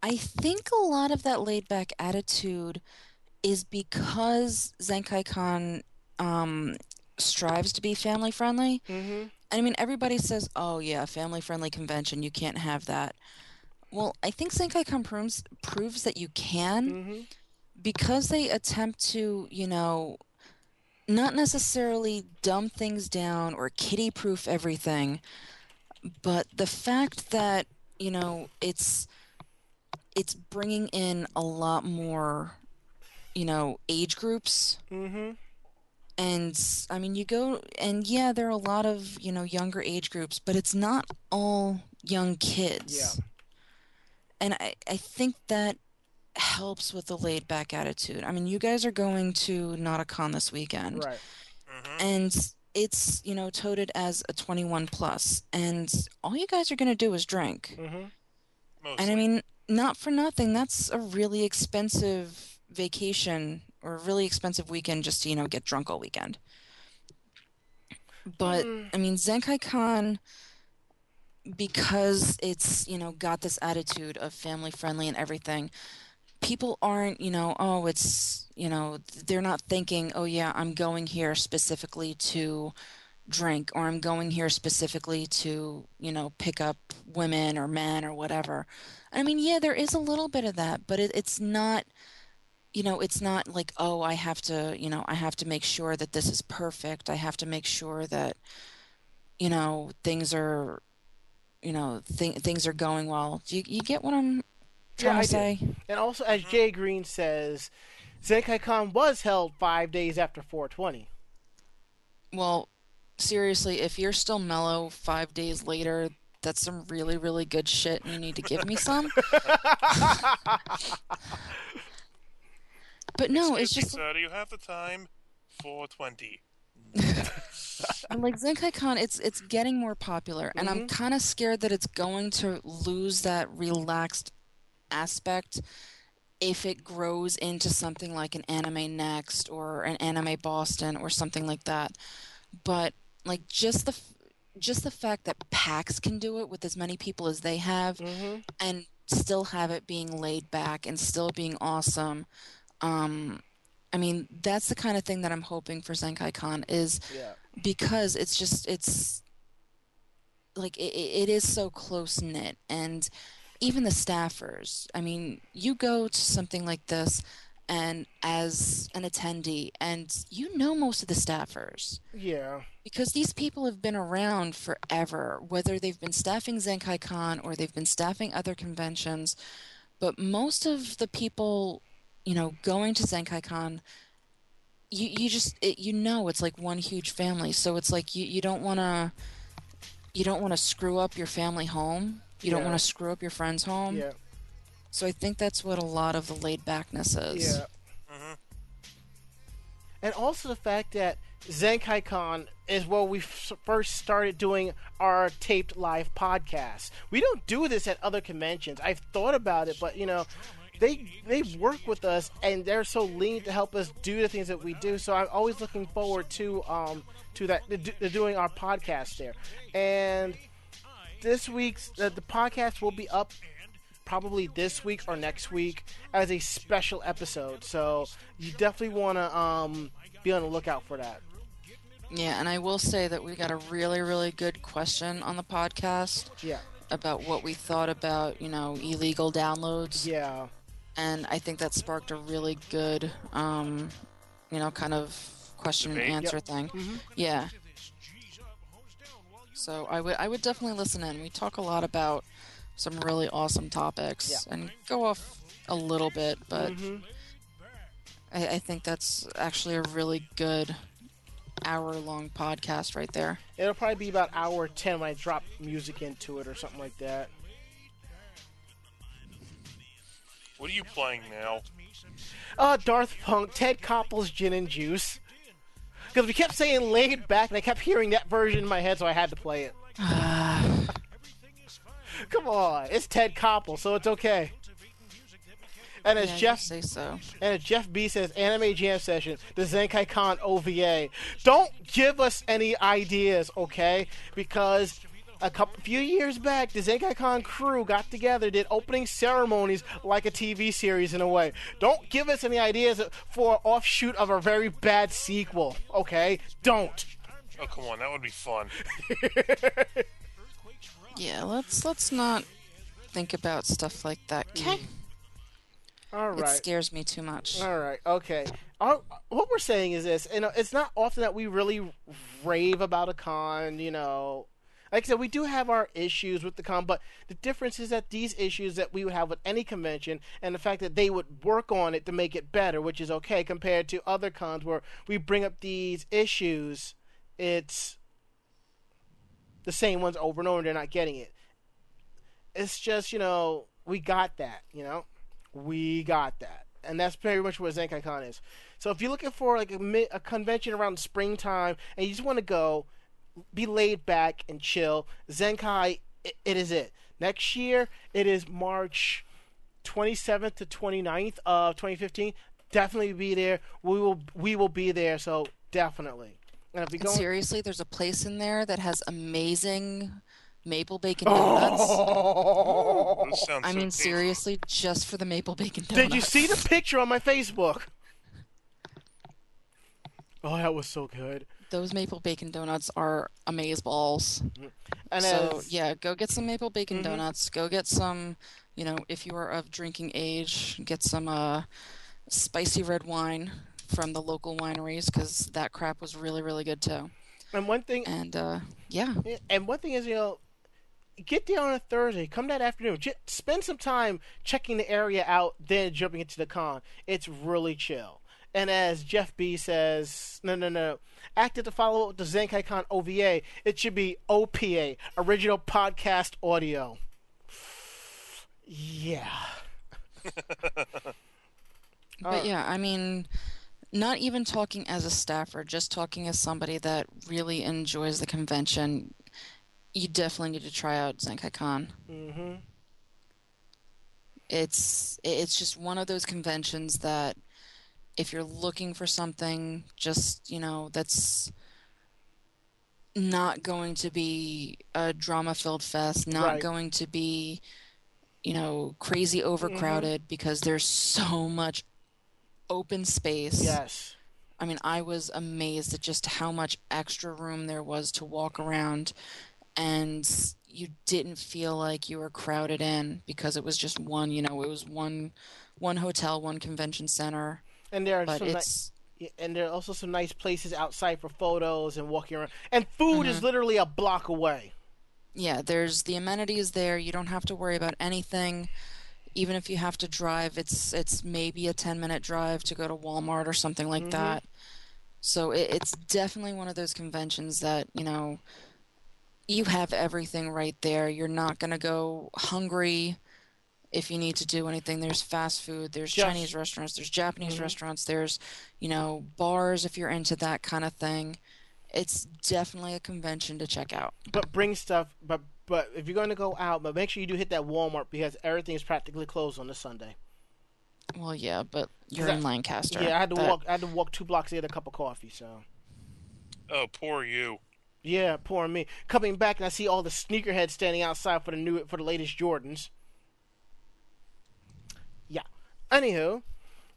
I think a lot of that laid back attitude is because Zenkai Con um, strives to be family friendly. Mm-hmm. I mean, everybody says, oh, yeah, family friendly convention, you can't have that. Well, I think Zenkai Con proves, proves that you can Mm-hmm. Because they attempt to, you know, not necessarily dumb things down or kitty proof everything, but the fact that, you know, it's it's bringing in a lot more, you know, age groups Mm-hmm. and I mean, you go and yeah, there are a lot of, you know, younger age groups, but it's not all young kids. Yeah. And I, I think that helps with the laid back attitude. I mean, you guys are going to Nauticon this weekend, Right. hmm and it's, you know, toted as a 21 plus, and all you guys are going to do is drink. Mm-hmm. And I mean, not for nothing, that's a really expensive vacation or a really expensive weekend just to, you know, get drunk all weekend. But Mm. I mean, Zenkai Con, because it's, you know, got this attitude of family friendly and everything, people aren't, you know, oh, it's, you know, they're not thinking, oh, yeah, I'm going here specifically to drink or I'm going here specifically to, you know, pick up women or men or whatever. I mean, yeah, there is a little bit of that, but it, it's not, you know, it's not like, oh, I have to, you know, I have to make sure that this is perfect. I have to make sure that, you know, things are, you know, th- things are going well. Do you, you get what I'm trying I to do. say? And also, as mm-hmm. Jay Green says, Zenkai Con was held five days after 420. Well, seriously, if you're still mellow five days later, that's some really, really good shit, and you need to give me some. *laughs* But no, it's just me, sir, do you have the time? 420. And, *laughs* like Zenkai Con, it's it's getting more popular, and I'm mm-hmm. kind of scared that it's going to lose that relaxed aspect if it grows into something like an Anime Next or an Anime Boston or something like that. But like just the just the fact that PAX can do it with as many people as they have, Mm-hmm. and still have it being laid back and still being awesome. Um, I mean, that's the kind of thing that I'm hoping for Zenkai Con is Yeah. because it's just it's like it, it is so close knit and even the staffers i mean you go to something like this and as an attendee and you know most of the staffers Yeah. because these people have been around forever whether they've been staffing zenkai con or they've been staffing other conventions but most of the people you know going to zenkai con you, you just it, you know it's like one huge family so it's like you, you don't want to you don't want to screw up your family home you don't want to screw up your friend's home Yeah. so i think that's what a lot of the laid backness is Yeah. hmm and also the fact that Zenkai Con is where we f- first started doing our taped live podcasts. We don't do this at other conventions. I've thought about it, but you know, they they work with us and they're so lean to help us do the things that we do. So I'm always looking forward to um to that to, to doing our podcast there. And this week's uh, the podcast will be up probably this week or next week as a special episode. So you definitely want to um, be on the lookout for that. Yeah, and I will say that we got a really, really good question on the podcast Yeah, about what we thought about, you know, illegal downloads. yeah, And I think that sparked a really good, um, you know, kind of question and answer Yep. thing. Mm-hmm. Yeah. So I would I would definitely listen in. We talk a lot about some really awesome topics Yeah. and go off a little bit, but Mhm. I, I think that's actually a really good hour long podcast right there. it'll probably be about hour ten when I drop music into it or something like that. What are you playing now? Uh, Darth Punk, Ted Koppel's Gin and Juice. Because we kept saying laid back, and I kept hearing that version in my head, so I had to play it. *sighs* Come on, it's Ted Koppel, so it's okay. And as Yeah, Jeff say so. and as Jeff B says, Anime Jam Session, the Zenkai Con OVA. Don't give us any ideas, okay? Because a couple few years back, the Zenkai Con crew got together, did opening ceremonies like a TV series in a way. Don't give us any ideas for an offshoot of a very bad sequel, okay? Don't. Oh, come on, that would be fun. *laughs* Yeah, let's let's not think about stuff like that. Mm. Okay. All It scares me too much. All right, okay. Our, what we're saying is this, and it's not often that we really rave about a con, you know. Like I said, we do have our issues with the con, but the difference is that these issues that we would have with any convention, and the fact that they would work on it to make it better, which is okay compared to other cons where we bring up these issues, it's the same ones over and over, and they're not getting it. It's just, you know, we got that, you know we got that. And that's pretty much what Zenkai Con is. So if you're looking for like a, a convention around springtime and you just want to go, be laid back and chill, Zenkai, it, it is it. Next year, it is March 27th to 29th of 2015. Definitely be there. We will we will be there. So definitely. And if we go, seriously, there's a place in there that has amazing maple bacon donuts. *laughs* Those sound I so mean, tasty. seriously, just for the maple bacon donuts. did you see the picture on my Facebook? *laughs* Oh, that was so good. Those maple bacon donuts are amazeballs. And so as- yeah, go get some maple bacon Mhm. donuts. Go get some, you know, if you are of drinking age, get some uh, spicy red wine from the local wineries because that crap was really really good too. and one thing And uh, yeah, And one thing is, you know, get there on a Thursday. Come that afternoon. J- spend some time checking the area out, then jumping into the con. It's really chill. And as Jeff B says, no, no, no. Active to follow up with the Zenkai Con OVA. It should be OPA, Original Podcast Audio. Yeah. *laughs* but yeah, I mean, not even talking as a staffer, just talking as somebody that really enjoys the convention. You definitely need to try out Zenkai Con. hmm it's it's just one of those conventions that if you're looking for something just you know that's not going to be a drama filled fest not Right. going to be you know crazy overcrowded mm-hmm. because there's so much open space Yes. I mean, I was amazed at just how much extra room there was to walk around, and you didn't feel like you were crowded in because it was just one. You know, it was one, one hotel, one convention center. And there are But some ni- it's Yeah, and there are also some nice places outside for photos and walking around. And food Mm-hmm. is literally a block away. yeah, there's the amenities there. You don't have to worry about anything. Even if you have to drive, it's it's maybe a 10 minute drive to go to Walmart or something like that. So it, it's definitely one of those conventions that, you know, you have everything right there. You're not going to go hungry if you need to do anything. There's fast food, there's Just- Chinese restaurants, there's Japanese Mhm. restaurants, there's, you know, bars if you're into that kind of thing. It's definitely a convention to check out. but bring stuff. But but if you're going to go out, but make sure you do hit that Walmart because everything is practically closed on this Sunday. Well, yeah, but you're that- in Lancaster. Yeah, I had to That- walk. I had to walk two blocks to get a cup of coffee. So Oh, poor you. yeah, poor me. Coming back and I see all the sneakerheads standing outside for the new for the latest Jordans. Anywho,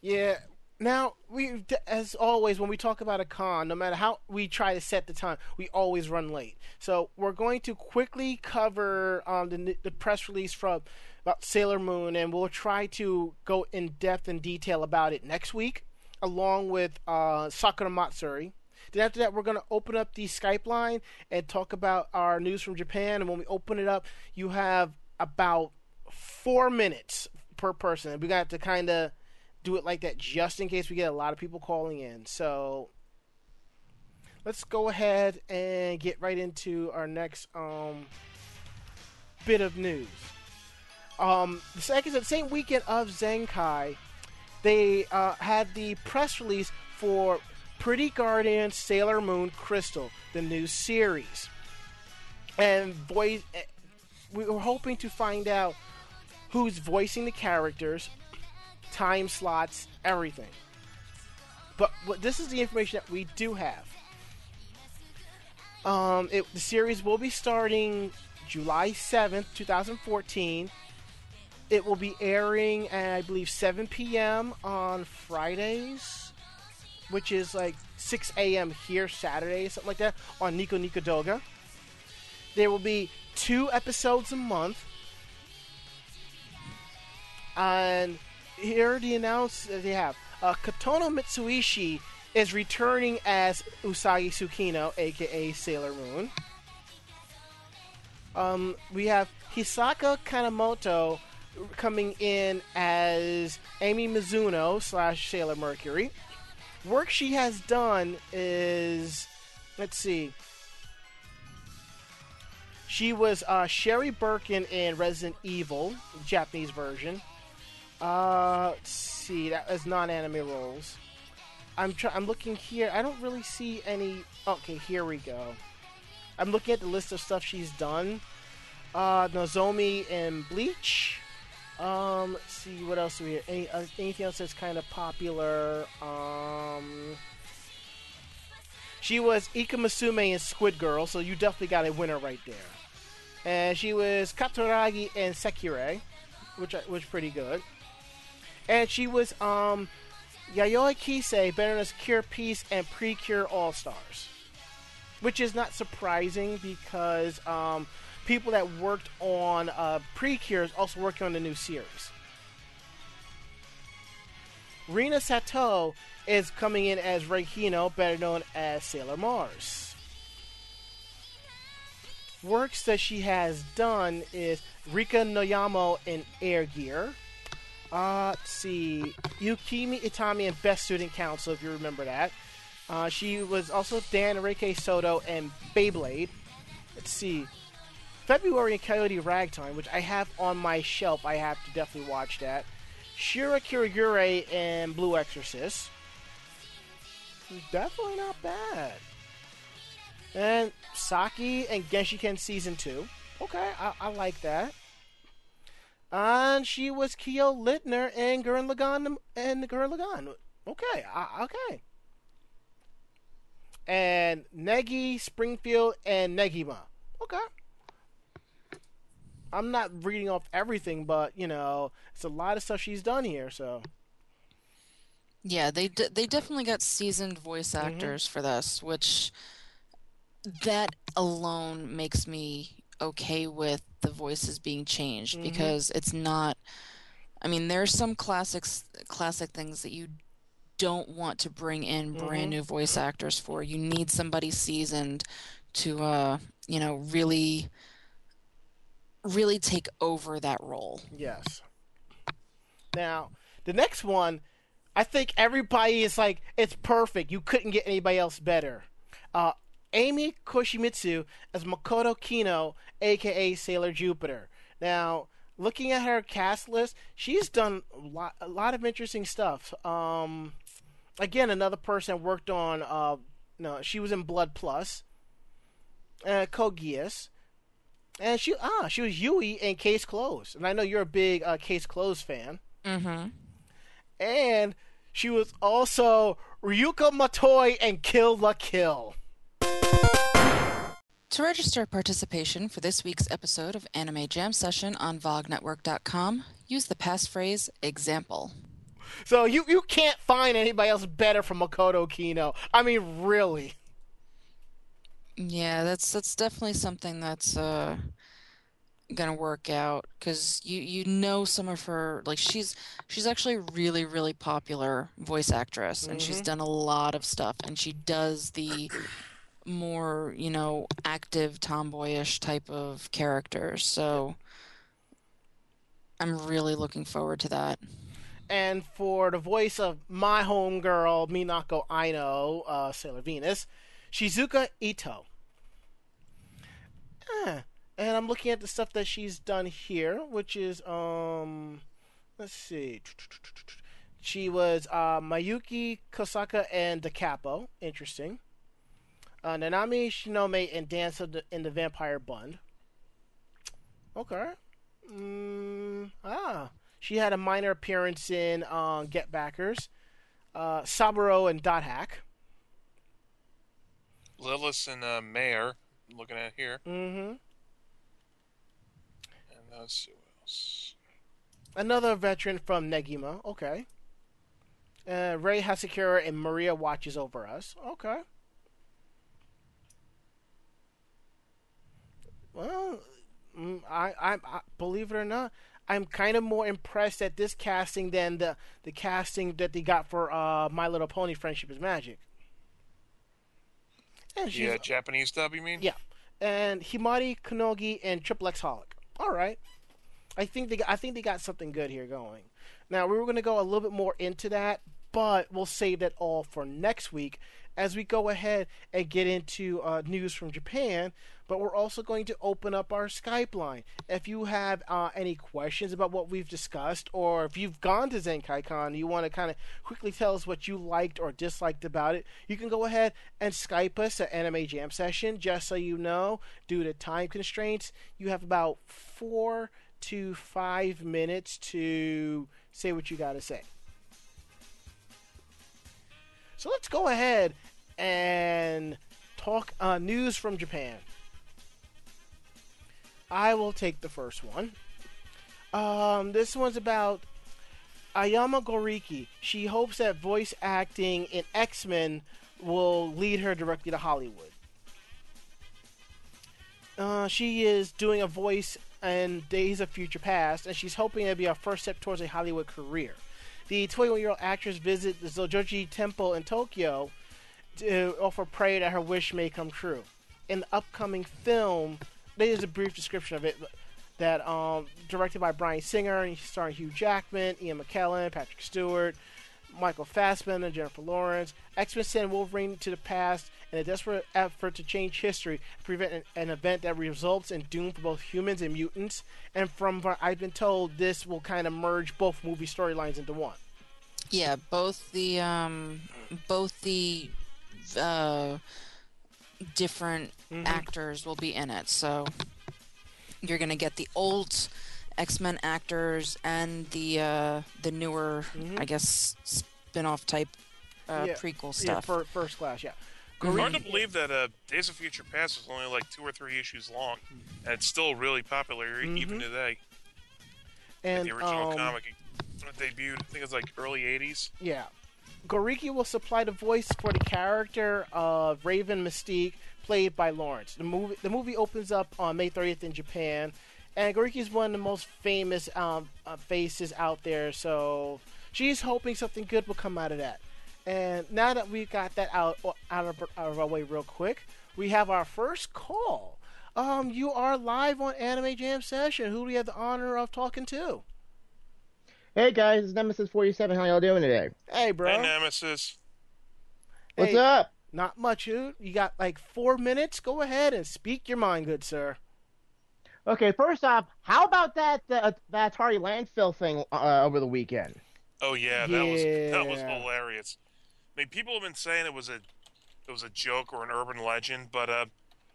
yeah. Now we, as always, when we talk about a con, no matter how we try to set the time, we always run late. So we're going to quickly cover um, the the press release from about Sailor Moon, and we'll try to go in depth and detail about it next week, along with uh, Sakura Matsuri. Then after that, we're going to open up the Skype line and talk about our news from Japan. And when we open it up, you have about four minutes per person. And we got to kind of do it like that just in case we get a lot of people calling in. So let's go ahead and get right into our next um, bit of news. Um, the second, the same weekend of Zenkai, they uh, had the press release for Pretty Guardian Sailor Moon Crystal, the new series. And voice, eh, we were hoping to find out who's voicing the characters, time slots, everything. But what, this is the information that we do have. Um, it, the series will be starting July 7th, 2014. It will be airing at, I believe, 7 p.m. on Fridays, which is like 6 a.m. here Saturday, something like that, on Nico Nico Doga. There will be two episodes a month. And here the that they have. Uh, Kotono Mitsuishi is returning as Usagi Tsukino, aka Sailor Moon. Um, we have Hisako Kanemoto coming in as Amy Mizuno slash Sailor Mercury. Work she has done is, let's see. She was uh, Sherry Birkin in Resident Evil, Japanese version. Uh, let's see, that was non-anime roles. I'm try- I'm looking here. I don't really see any. Okay, here we go. I'm looking at the list of stuff she's done. Uh, Nozomi in Bleach. Um, let's see what else do we have. Any, uh, anything else that's kind of popular? Um, she was Ika Musume in Squid Girl, so you definitely got a winner right there. And she was Katoragi in Sekirei, which was pretty good. And she was um Yayoi Kise, better known as Cure Peace and Precure All Stars, which is not surprising because um, people that worked on uh, Precure is also working on the new series. Rina Sato is coming in as Rei Hino, better known as Sailor Mars. Works that she has done is Rika Noyamo in Air Gear. Uh, let's see. Yukimi Itami and Best Student Council, if you remember that. Uh, she was also Dan Enrique Soto and Beyblade. Let's see. February and Coyote Ragtime, which I have on my shelf. I have to definitely watch that. Shira Kirigure and Blue Exorcist. Definitely not bad. And Saki and Genshiken Season 2. Okay, I, I like that. And she was Kyo Littner and Gurren Lagann and Gurren Lagann. Okay, I, okay. And Negi Springfield and Negima. Okay. I'm not reading off everything, but you know, it's a lot of stuff she's done here. So Yeah, they d- they definitely got seasoned voice Mm-hmm. actors for this, which that alone makes me okay with the voices being changed Mhm. because it's not. I mean, there's some classics, classic things that you don't want to bring in Mhm. brand new voice actors for. You need somebody seasoned to, uh, you know, really, really take over that role. yes. Now the next one, I think everybody is like, it's perfect. You couldn't get anybody else better. Uh, Ami Koshimizu as Makoto Kino, aka Sailor Jupiter. Now, looking at her cast list, she's done a lot, a lot of interesting stuff. Um, again, another person worked on. Uh, no, she was in Blood Plus. Uh, Code And she ah she was Yui in Case Closed, and I know you're a big uh, Case Closed fan. Mm-hmm. And she was also Ryuko Matoi and Kill la Kill. To register participation for this week's episode of Anime Jam Session on VogNetwork.com, use the passphrase example. So you you can't find anybody else better from Makoto Kino. I mean, really. Yeah, that's that's definitely something that's uh gonna work out because you you know some of her like she's she's actually a really really popular voice actress and she's done a lot of stuff and she does the more you know active tomboyish type of characters so I'm really looking forward to that. And for the voice of my homegirl Minako Aino, uh, Sailor Venus, Shizuka Ito. Eh, And I'm looking at the stuff that she's done here, which is um, let's see. She was uh, Mayuki Kosaka and Da Capo. Interesting. Uh, Nanami Shinome and Dance of the, in the Vampire Bund. Okay. Mm, ah, she had a minor appearance in uh, Get Backers. Uh, Saburo and Dot Hack. Lilith and uh, Mayor, I'm looking at here. Mm-hmm. And let's see what else. Another veteran from Negima. Okay. Uh, Ray Hasakura and Maria watches over us. Okay. Well, mm, I, I, I believe it or not, I'm kind of more impressed at this casting than the the casting that they got for uh, My Little Pony: Friendship Is Magic. And Yeah, Japanese dub, you mean? yeah, and Himari Konogi and Triple X Holic. All right, I think they I think they got something good here going. Now we were going to go a little bit more into that, but we'll save that all for next week as we go ahead and get into uh, news from Japan. But we're also going to open up our Skype line. If you have uh, any questions about what we've discussed, or if you've gone to ZenkaiCon, you want to kind of quickly tell us what you liked or disliked about it, you can go ahead and Skype us at Anime Jam Session. Just so you know, due to time constraints, you have about four to five minutes to say what you got to say. So let's go ahead and talk uh, news from Japan. I will take the first one. Um, this one's about Ayame Goriki. She hopes that voice acting in X Men will lead her directly to Hollywood. Uh, she is doing a voice in Days of Future Past, and she's hoping it'll be her first step towards a Hollywood career. The 21 year old actress visits the Zojoji Temple in Tokyo to offer prayer that her wish may come true. In the upcoming film, there's a brief description of it that um, directed by Bryan Singer and starring Hugh Jackman, Ian McKellen, Patrick Stewart, Michael Fassbender, Jennifer Lawrence. X-Men send Wolverine to the past in a desperate effort to change history, prevent an, an event that results in doom for both humans and mutants. And from what I've been told, this will kind of merge both movie storylines into one. Yeah, both the um, both the uh, different actors will be in it. So you're gonna get the old X Men actors and the uh, the newer, I guess, spin-off type uh, Yeah, prequel Yeah, stuff. fir- first class, yeah. Hard to believe that uh, Days of Future Past was only like two or three issues long, and it's still really popular e- even today. And the original um, comic debuted, I think it was like early '80s. Yeah. Goriki will supply the voice for the character of Raven Mystique, played by Lawrence. The movie the movie opens up on May 30th in Japan, and Goriki is one of the most famous um, uh, faces out there. So she's hoping something good will come out of that. And now that we got that out out of, out of our way real quick, we have our first call. Um, you are live on Anime Jam Session. Who do we have the honor of talking to? Hey guys, it's Nemesis47. How y'all doing today? Hey, bro. Hey, Nemesis. What's Hey. up? Not much, dude. You got like four minutes. Go ahead and speak your mind, good sir. Okay, first off, how about that uh, that Atari landfill thing uh, over the weekend? Oh yeah, that was that was hilarious. I mean, people have been saying it was a it was a joke or an urban legend, but uh,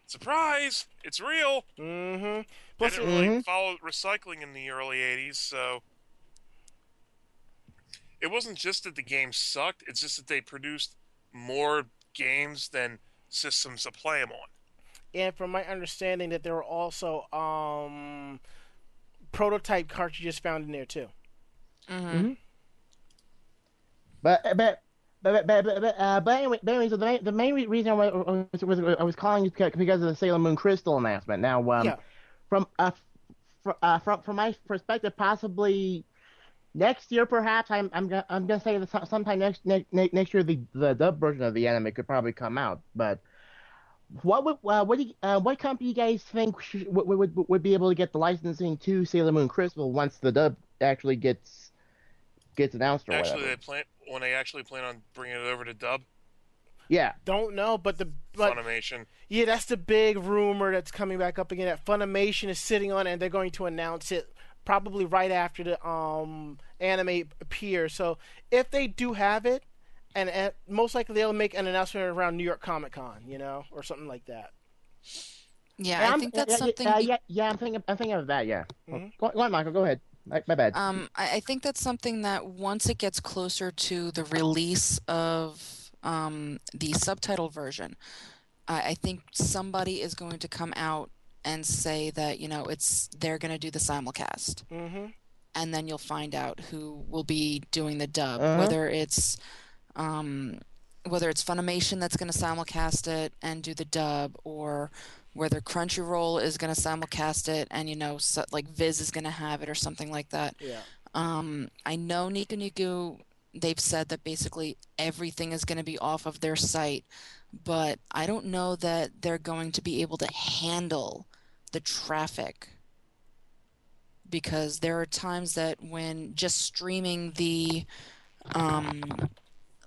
surprise, it's real. Mm-hmm. I Plus, didn't really Mhm. follow recycling in the early '80s, so it wasn't just that the game sucked; it's just that they produced more games than systems to play them on. and from my understanding, that there were also um, prototype cartridges found in there too. Mm-hmm. But but but but but, but, uh, but anyway, but anyway, so the main, the main reason I was, was, was I was calling is because of the Sailor Moon Crystal announcement. Now, um, Yeah. from uh, fr- uh, from from my perspective, possibly next year, perhaps I'm I'm gonna I'm gonna say that sometime next next next year the the dub version of the anime could probably come out. But what would uh, what do you, uh, what company you guys think should, would, would would be able to get the licensing to Sailor Moon Crystal once the dub actually gets gets announced or Actually, whatever? they plan when they actually plan on bringing it over to dub Yeah. Don't know, but the but Funimation. yeah, that's the big rumor that's coming back up again. That Funimation is sitting on, it and they're going to announce it probably right after the um anime appears. So if they do have it, and, and most likely they'll make an announcement around New York Comic Con, you know, or something like that. Yeah, Yeah, I I'm- think that's yeah, something. Uh, yeah, yeah, I'm thinking. I'm thinking of that. Yeah. Mhm. Go, go on, Michael. Go ahead. My, my bad. Um, I, I think that's something that once it gets closer to the release of um, the subtitle version, I, I think somebody is going to come out and say that you know it's they're going to do the simulcast, Mm-hmm. and then you'll find out who will be doing the dub, Uh-huh. whether it's um, whether it's Funimation that's going to simulcast it and do the dub, or whether Crunchyroll is going to simulcast it and you know so, like Viz is going to have it or something like that. Yeah. Um, I know Nico Nico, they've said that basically everything is going to be off of their site, but I don't know that they're going to be able to handle the traffic because there are times that when just streaming the um,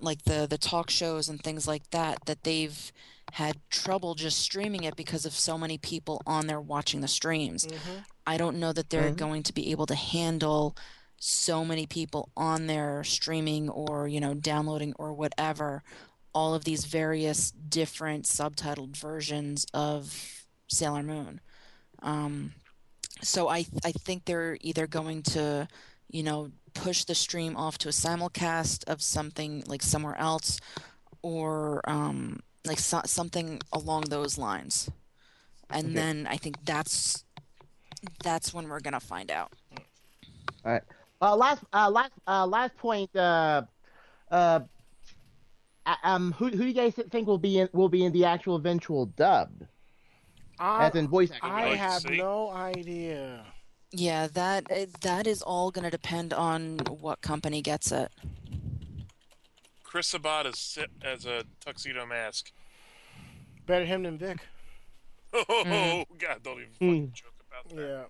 like the the talk shows and things like that that they've had trouble just streaming it because of so many people on there watching the streams. Mm-hmm. I don't know that they're Mhm. going to be able to handle so many people on there streaming or, you know, downloading or whatever all of these various different subtitled versions of Sailor Moon. Um, so I I think they're either going to, you know, push the stream off to a simulcast of something like somewhere else or um, like so- something along those lines. And Okay. then I think that's that's when we're gonna find out. All right. Uh, last, uh, last, uh, last point. Uh, uh, uh, um, who, who do you guys think will be in will be in the actual eventual dub, as in voice acting? I have see. no idea. Yeah, that that is all gonna depend on what company gets it. Chris Sabat is sit as a tuxedo mask. Better him than Vic. *laughs* Oh mm-hmm. God! Don't even fucking mm. joke about that.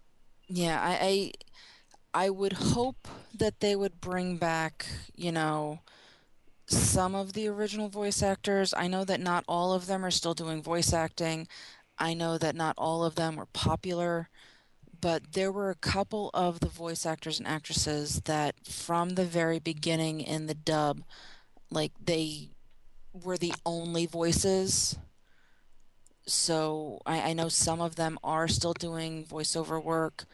Yeah. Yeah, I, I I would hope that they would bring back, you know, some of the original voice actors. I know that not all of them are still doing voice acting. I know that not all of them were popular, but there were a couple of the voice actors and actresses that from the very beginning in the dub, like they were the only voices. So I, I know some of them are still doing voiceover work.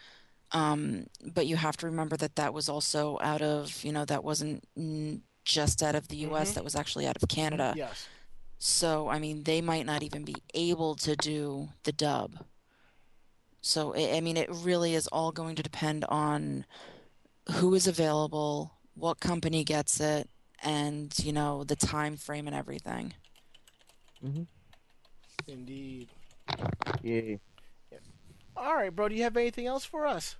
Um, but you have to remember that that was also out of, you know, that wasn't just out of the US, Mhm. that was actually out of Canada. Yes. So, I mean, they might not even be able to do the dub. So, I I mean, it really is all going to depend on who is available, what company gets it, and, you know, the time frame and everything. Indeed. Yeah. All right, bro. Do you have anything else for us?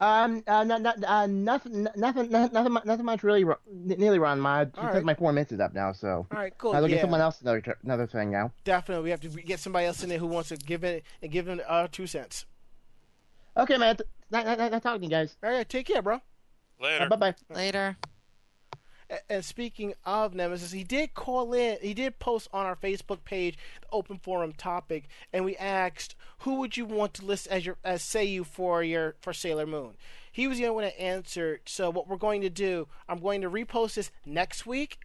Um, uh, no, no, uh, nothing, nothing, nothing, nothing, nothing much really, ru- nearly run my, because right. my four minutes is up now, so. All right, cool. I'll look yeah, at someone else another, another thing now. definitely. We have to get somebody else in there who wants to give it and give them uh, two cents. Okay, man. Nice, nice, nice talking to you guys. All right, take care, bro. Later. bye bye. Later. A- And speaking of Nemesis, he did call in. He did post on our Facebook page the open forum topic, and we asked who would you want to list as your as say you for your for Sailor Moon. He was the only one to answer. So what we're going to do, I'm going to repost this next week.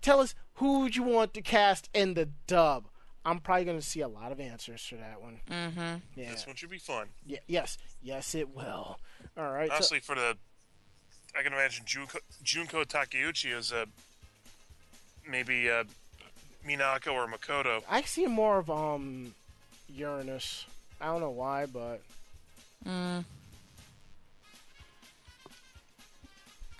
Tell us who would you want to cast in the dub. I'm probably going to see a lot of answers for that one. Mm-hmm. Yeah. This one should be fun. Yeah. yes. Yes, it will. All right. so- Honestly, for the, I can imagine Junko, Junko Takeuchi as a maybe uh, Minako or Makoto. I see more of um Uranus. I don't know why, but Mm.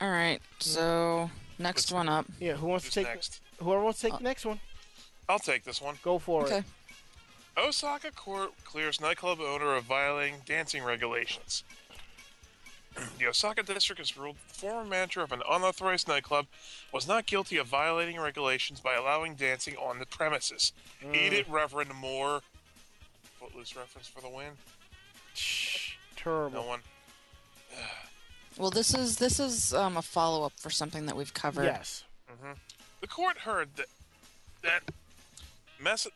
All right. So next What's- one up. yeah, who wants to take next? whoever wants to take the next one? I'll take this one. Go for Okay. it. Osaka court clears nightclub owner of violating dancing regulations. The Osaka district has ruled the former manager of an unauthorized nightclub was not guilty of violating regulations by allowing dancing on the premises. Eat it, Reverend Moore. Footloose reference for the win. *sighs* Shh, No one. Well, this is this is um, a follow up for something that we've covered. Yes. The court heard that that Mas-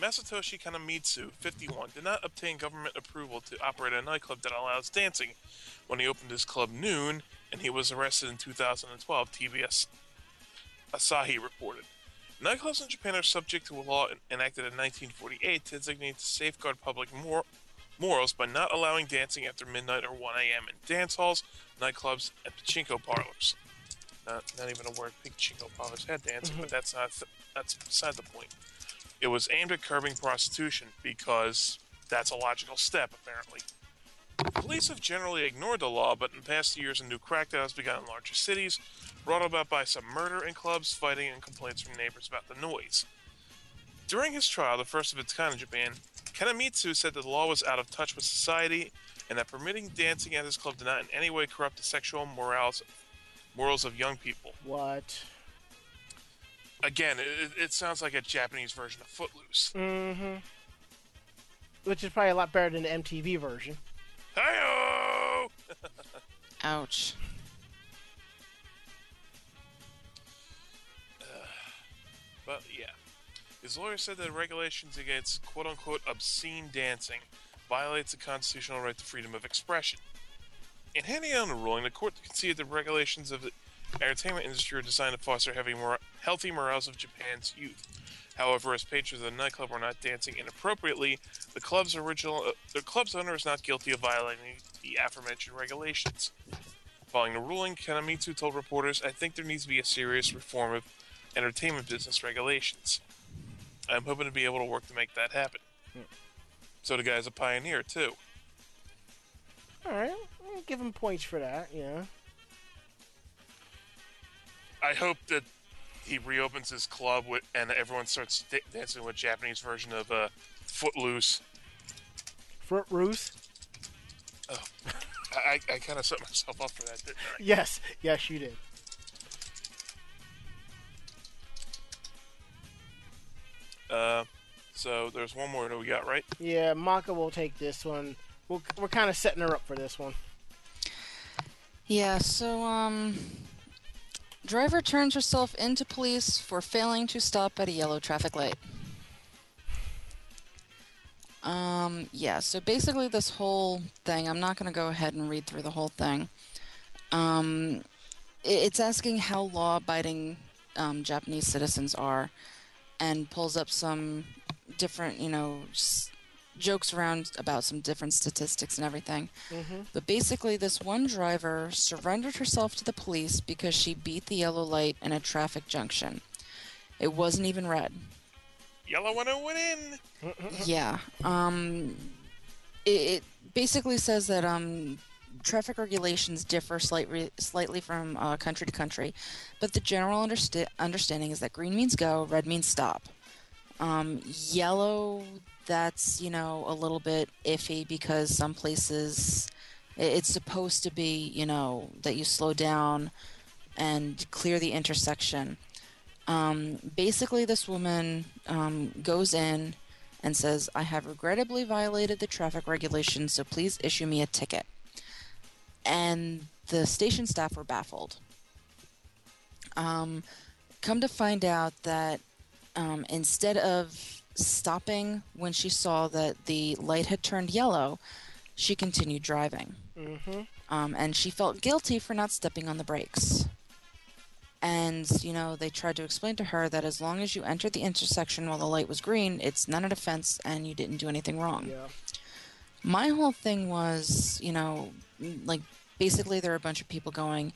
Masatoshi Kanamitsu, 51, did not obtain government approval to operate a nightclub that allows dancing when he opened his club Noon, and he was arrested in 2012. TBS Asahi reported. Nightclubs in Japan are subject to a law enacted in 1948 to designate to safeguard public mor- morals by not allowing dancing after midnight or 1 a.m. in dance halls, nightclubs, and pachinko parlors not, not even a word pachinko parlors had dancing, mm-hmm. but that's not that's beside the point. It was aimed at curbing prostitution because that's a logical step, apparently. Police have generally ignored the law, but in past years, a new crackdown has begun in larger cities, brought about by some murder in clubs, fighting, and complaints from neighbors about the noise. During his trial, the first of its kind in Japan, Kanamitsu said that the law was out of touch with society and that permitting dancing at his club did not in any way corrupt the sexual morals morals of young people. What? Again, it, it sounds like a Japanese version of Footloose. Mm-hmm. Which is probably a lot better than the MTV version. Hi-yo! Ouch. *sighs* But yeah, his lawyer said that regulations against "quote-unquote" obscene dancing violates the constitutional right to freedom of expression. In handing down the ruling, the court conceded the regulations of the entertainment industry are designed to foster heavy mor- healthy morals of Japan's youth. However, as patrons of the nightclub were not dancing inappropriately, the club's original uh, the club's owner is not guilty of violating the aforementioned regulations. Following the ruling, Kanamitsu told reporters, "I think there needs to be a serious reform of entertainment business regulations. I'm hoping to be able to work to make that happen." So the guy's a pioneer too. All right, I'll give him points for that. Yeah. I hope that he reopens his club with, and everyone starts da- dancing with Japanese version of uh, Footloose. Fruit Ruth. I, I, I kind of set myself up for that, didn't I? Yes. Yes, you did. Uh, so there's one more that we got right. Yeah, Mako will take this one. We'll, we're kind of setting her up for this one. Yeah, so, um. Driver turns herself into police for failing to stop at a yellow traffic light. Um, yeah, so basically, this whole thing, I'm not going to go ahead and read through the whole thing. Um, it's asking how law abiding um, Japanese citizens are and pulls up some different, you know, jokes around about some different statistics and everything. But basically, this one driver surrendered herself to the police because she beat the yellow light in a traffic junction. It wasn't even red. Yellow one went in. Yeah. Um, it, it basically says that um, traffic regulations differ slightly slightly from uh, country to country, but the general understa- understanding is that green means go, red means stop. Um, yellow, that's you know a little bit iffy because some places it's supposed to be you know that you slow down and clear the intersection. Um, basically, this woman um, goes in and says, I have regrettably violated the traffic regulations, so please issue me a ticket. And the station staff were baffled. Um, come to find out that um, instead of stopping when she saw that the light had turned yellow, she continued driving. Mm-hmm. Um, and she felt guilty for not stepping on the brakes. And, you know, they tried to explain to her that as long as you entered the intersection while the light was green, it's not an offense and you didn't do anything wrong. Yeah. My whole thing was, you know, like basically there are a bunch of people going,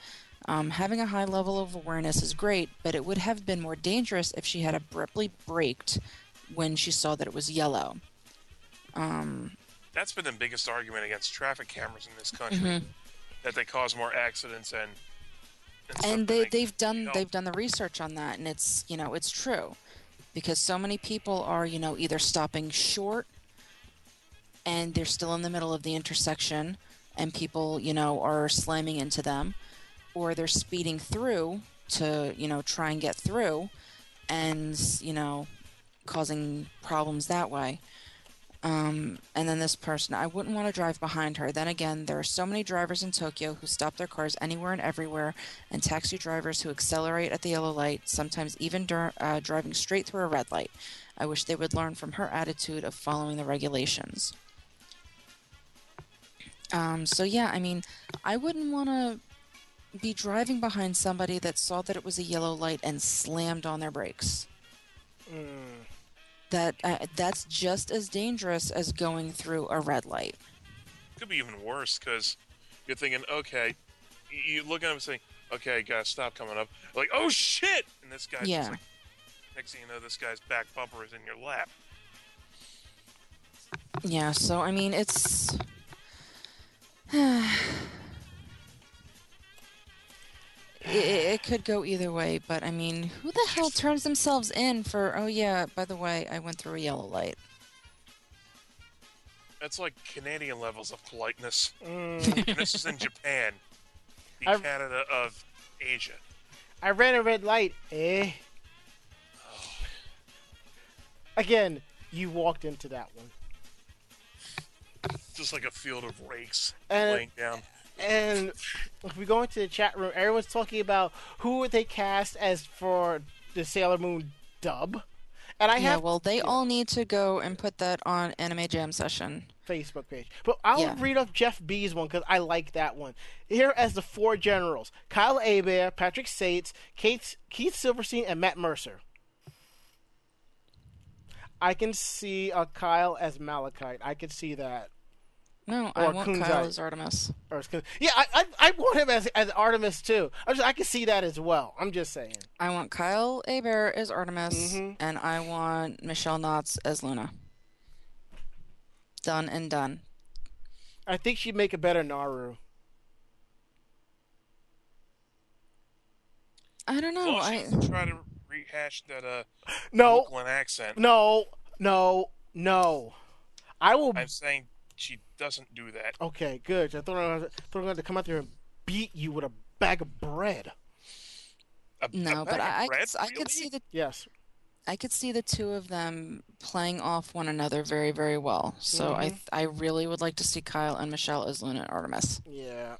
um, having a high level of awareness is great, but it would have been more dangerous if she had abruptly braked when she saw that it was yellow. Um, That's been the biggest argument against traffic cameras in this country. Mhm. That they cause more accidents and. stuff and they, they they've done help. they've done the research on that and it's you know it's true because so many people are you know either stopping short and they're still in the middle of the intersection and people you know are slamming into them or they're speeding through to you know try and get through and you know causing problems that way um, and then this person, I wouldn't want to drive behind her. Then again, there are so many drivers in Tokyo who stop their cars anywhere and everywhere, and taxi drivers who accelerate at the yellow light, sometimes even dur- uh, driving straight through a red light. I wish they would learn from her attitude of following the regulations. Um, so, yeah, I mean, I wouldn't want to be driving behind somebody that saw that it was a yellow light and slammed on their brakes Mm. That uh, that's just as dangerous as going through a red light. could be even worse because you're thinking, okay, you- you look at him and saying, okay, guys, stop coming up. Like, oh shit! And this guy, Yeah. just like, next thing you know, this guy's back bumper is in your lap. Yeah, so I mean, it's *sighs* *sighs* *sighs* it, it could go either way, but I mean, who the hell turns themselves in for? Oh yeah, by the way, I went through a yellow light. That's like Canadian levels of politeness. Mm. This is in *laughs* Japan, the I've- Canada of Asia. I ran a red light. Eh. Again, you walked into that one. Just like a field of rakes And- laying down. And if we go into the chat room, everyone's talking about who would they cast as for the Sailor Moon dub. And I yeah, have well, they all need to go and put that on Anime Jam Session. Facebook page. But I'll Yeah. read off Jeff B's one because I like that one. Here as the four generals Kyle Hebert, Patrick Seitz, Kate, Keith Silverstein, and Matt Mercer. I can see a Kyle as Malachite. I can see that. No, I want Kunzite. Kyle as Artemis. Or yeah, I, I I want him as as Artemis too. I just I can see that as well. I'm just saying. I want Kyle Hebert as Artemis, Mhm. and I want Michelle Knotz as Luna. Done and done. I think she'd make a better Naru. I don't know. Well, I doesn't try to rehash that uh, No, Brooklyn accent. no, no, no. I will. I'm saying she doesn't do that. Okay, good. I thought I was, thought I was going to come out there and beat you with a bag of bread. A, no, a but bag of I, I, bread, could, I could see the Yes. I could see the two of them playing off one another very very well. So I mm-hmm. I really would like to see Kyle and Michelle as Luna and Artemis. Yeah.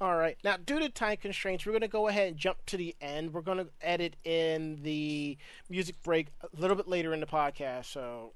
All right. Now, due to time constraints, we're going to go ahead and jump to the end. We're going to edit in the music break a little bit later in the podcast. So,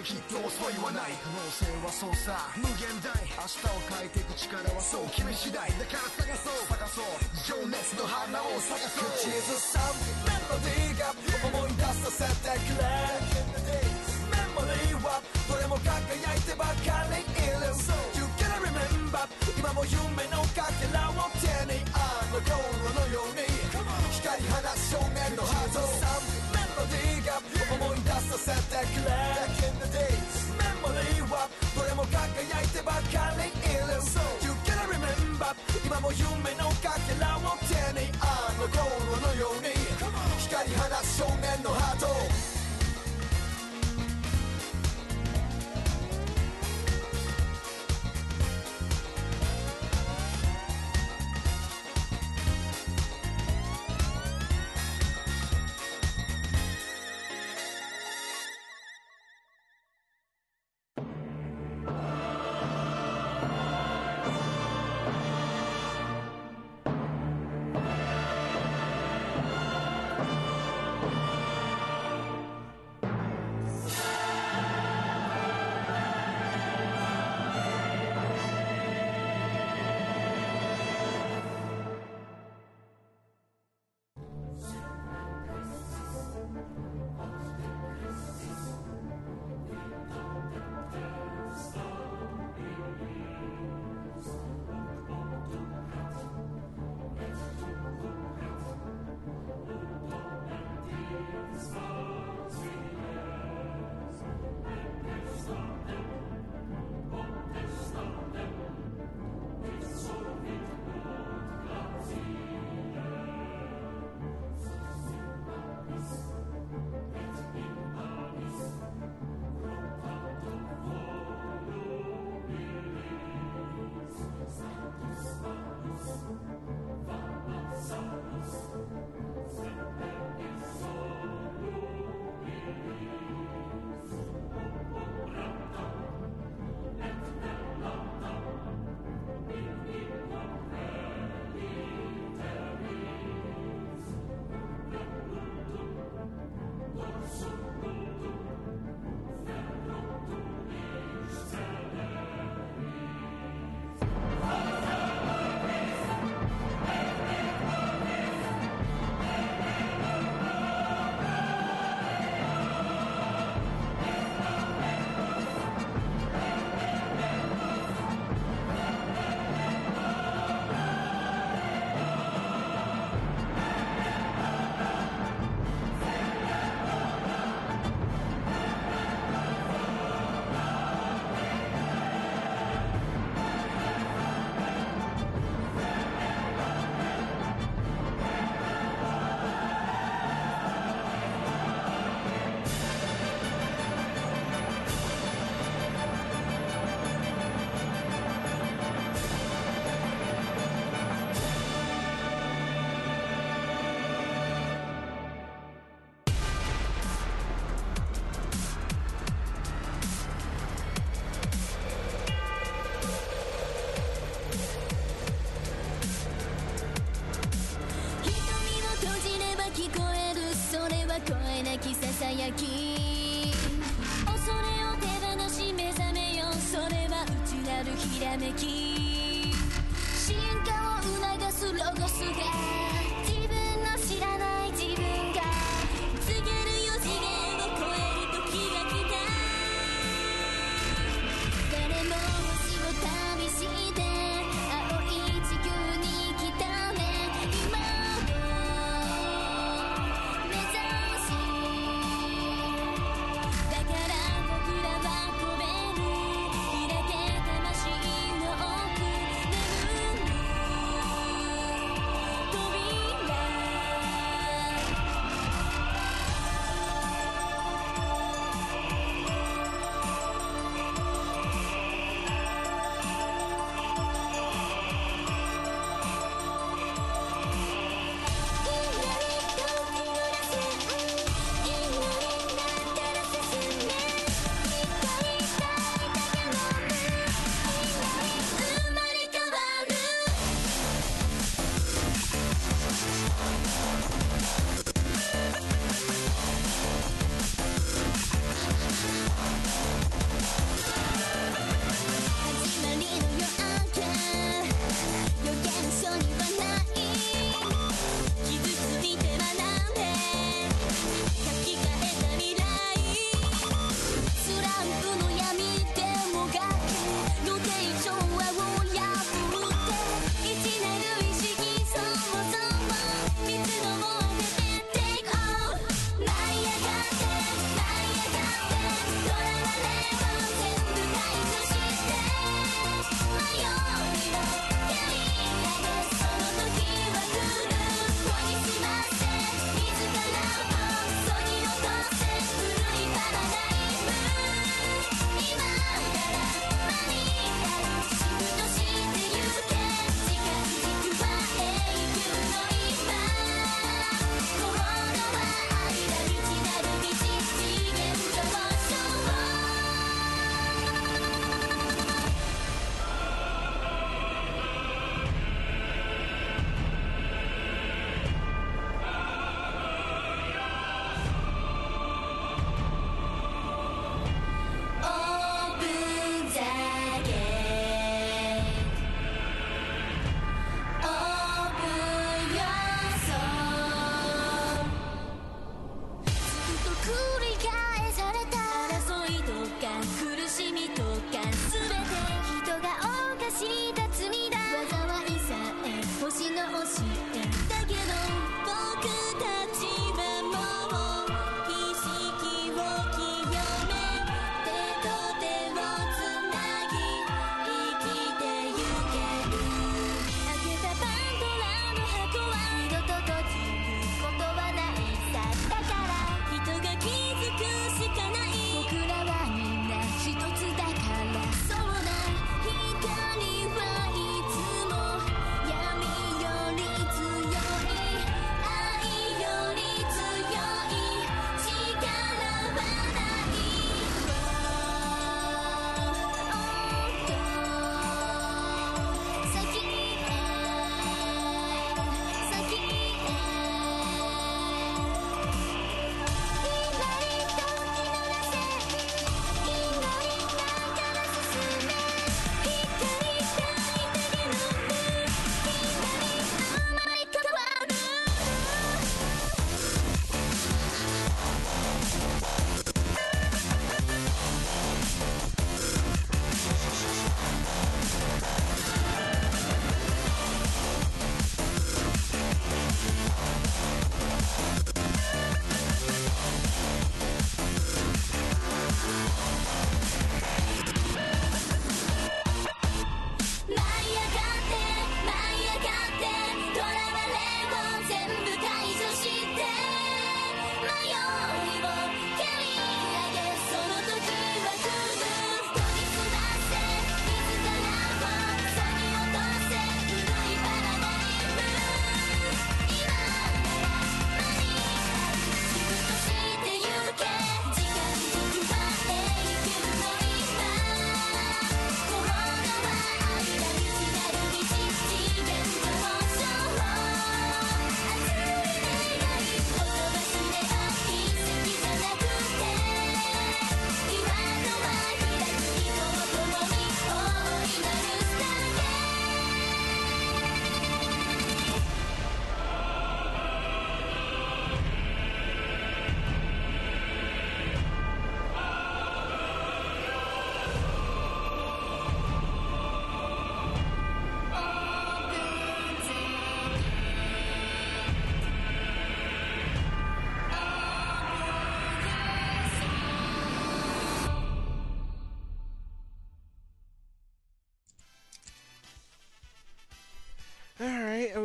るきっと遅いはない可能性はそうさ。無限大。明日を変えていく力はそう。君次第。だから探そう。探そう。情熱の花を探そう。口ずさん。メロディーが思い出させてくれ。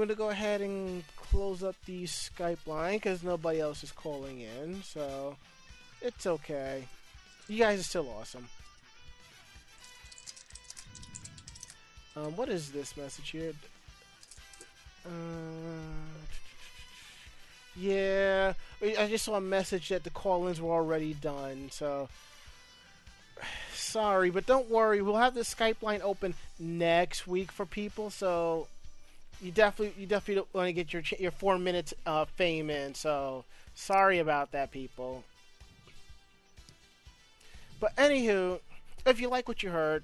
I'm gonna go ahead and close up the Skype line because nobody else is calling in, so it's okay. You guys are still awesome. Um, what is this message here? Uh, yeah, I just saw a message that the call-ins were already done, so *sighs* sorry, but don't worry. We'll have the Skype line open next week for people, so you definitely you definitely want to get your your four minutes of fame in. So sorry about that, people. But anywho, if you like what you heard,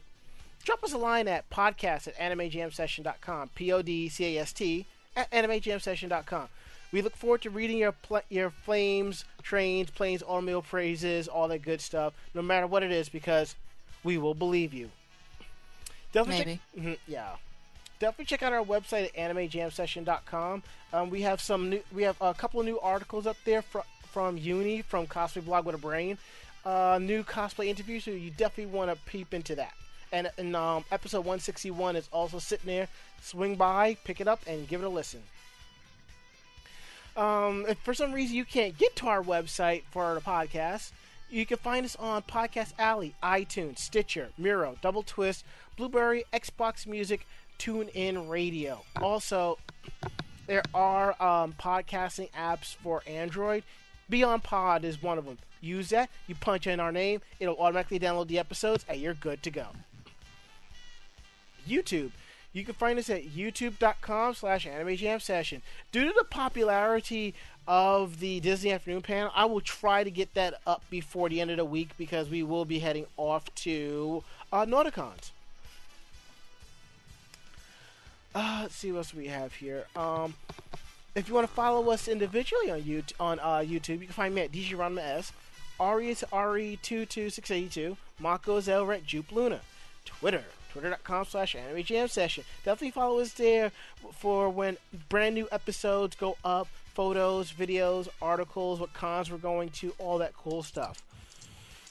drop us a line at podcast at animejamsession.com. P O D C A S T at animejamsession.com. We look forward to reading your pl- your flames, trains, planes, automobile phrases, all that good stuff, no matter what it is, because we will believe you. Definitely Maybe. Mhm, yeah. Definitely check out our website at animejamsession.com. Um, we have some new, we have a couple of new articles up there from from Uni from Cosplay Blog with a Brain. Uh, new cosplay interviews, so you definitely want to peep into that. And, and um, episode 161 is also sitting there. Swing by, pick it up, and give it a listen. Um, if for some reason you can't get to our website for the podcast, you can find us on Podcast Alley, iTunes, Stitcher, Miro, Double Twist, Blueberry, Xbox Music, TuneIn Radio. Also, there are um, podcasting apps for Android. Beyond Pod is one of them. Use that. You punch in our name, it'll automatically download the episodes, and you're good to go. YouTube. You can find us at youtube.com slash anime jam session. Due to the popularity of the Disney Afternoon panel, I will try to get that up before the end of the week because we will be heading off to uh, Nauticons. Uh, let's see what else we have here. Um, if you want to follow us individually on YouTube, on uh, YouTube, you can find me at DJ Ranma S. Ari is Ari22682. Mako is Elra at Jupe Luna. Twitter, twitter.com slash anime jam session. Definitely follow us there for when brand new episodes go up, photos, videos, articles, what cons we're going to, all that cool stuff.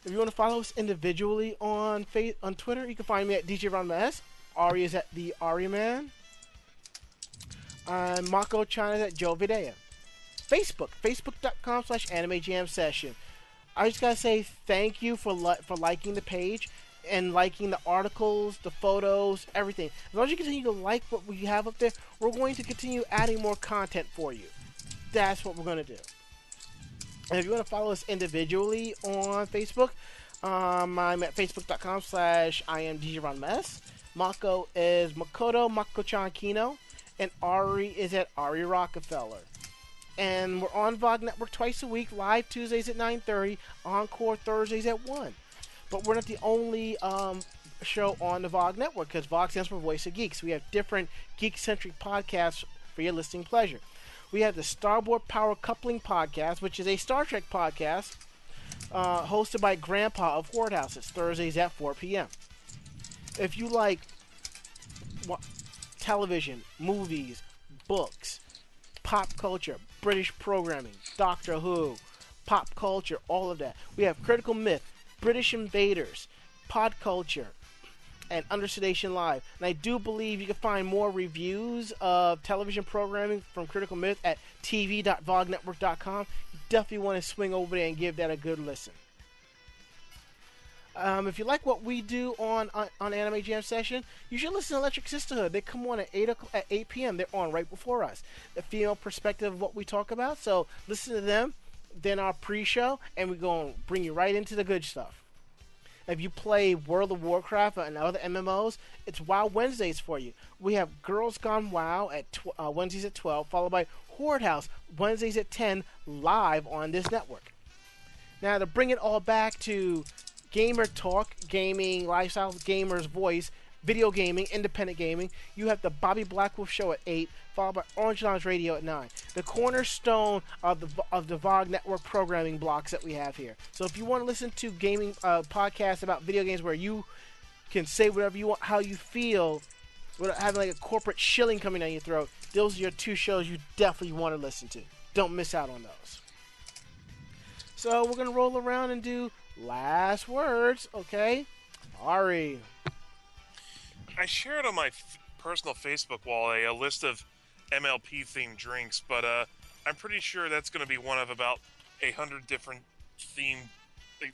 If you want to follow us individually on fa- on Twitter, you can find me at DJ Ron S. Ari is at the Ari Man. And Mako Chan is at Joe Videa. Facebook, facebook.com slash anime jam session. I just gotta say thank you for li- for liking the page and liking the articles, the photos, everything. As long as you continue to like what we have up there, we're going to continue adding more content for you. That's what we're to do. And if you want to follow us individually on Facebook, um, I'm at facebook.com slash I am. Mako is Makoto Mako-chan Kino. And Ari is at Ari Rockefeller and we're on VOG Network twice a week, live Tuesdays at 9:30, encore Thursdays at 1. But we're not the only um, show on the VOG Network because VOG stands for Voice of Geeks. We have different geek-centric podcasts for your listening pleasure. We have the Starboard Power Coupling podcast, which is a Star Trek podcast uh, hosted by Grandpa of Horde House. It's Thursdays at 4 p.m. If you like television, movies, books, pop culture, British programming, Doctor Who, pop culture, all of that. We have Critical Myth, British Invaders, Pod Culture, and Undersedation Live. And I do believe you can find more reviews of television programming from Critical Myth at tv.vognetwork.com. You definitely want to swing over there and give that a good listen. Um, if you like what we do on, on on Anime Jam Session, you should listen to Electric Sisterhood. They come on at eight at eight p.m. They're on right before us. The female perspective of what we talk about. So listen to them. Then our pre-show, and we're to bring you right into the good stuff. If you play World of Warcraft and other MMOs, it's WoW Wednesdays for you. We have Girls Gone WoW at tw- uh, Wednesdays at 12, followed by Horde House Wednesdays at 10, live on this network. Now, to bring it all back to gamer talk, gaming, lifestyle, gamer's voice, video gaming, independent gaming, you have the Bobby Blackwolf Show at 8, followed by Orange Lounge Radio at 9. The cornerstone of the of the VOG network programming blocks that we have here. So if you want to listen to gaming uh, podcasts about video games where you can say whatever you want, how you feel, without having like a corporate shilling coming down your throat, those are your two shows you definitely want to listen to. Don't miss out on those. So we're gonna roll around and do last words, okay? Ari. I shared on my f- personal Facebook wall a, a list of MLP themed drinks, but uh, I'm pretty sure that's going to be one of about a hundred different theme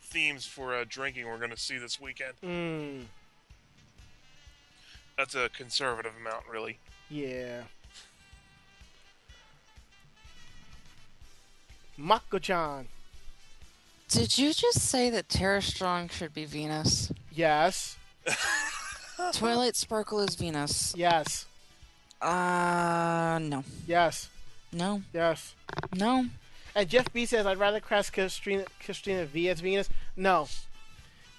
themes for uh, drinking we're going to see this weekend. Mm, That's a conservative amount, really. yeah. Mako-chan. Did you just say that Tara Strong should be Venus? Yes. *laughs* Twilight Sparkle is Venus. Yes. Uh, no. Yes. No. Yes. No. And Jeff B says, "I'd rather cast Christina, Christina Vee as Venus." No,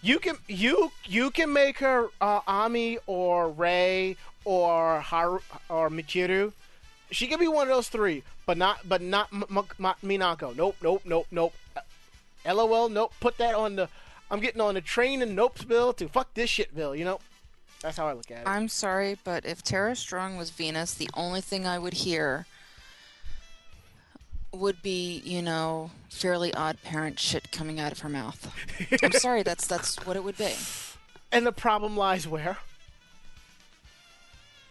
you can you you can make her uh, Ami or Rei or Haru or Michiru. She can be one of those three, but not but not M- M- M- Minako. Nope, nope, nope, nope. LOL. Nope. Put that on the. I'm getting on the train in Nope's bill to fuck this shit bill. You know. That's how I look at it. I'm sorry, but if Tara Strong was Venus, the only thing I would hear would be, you know, fairly odd parent shit coming out of her mouth. I'm *laughs* sorry, that's that's what it would be. and the problem lies where?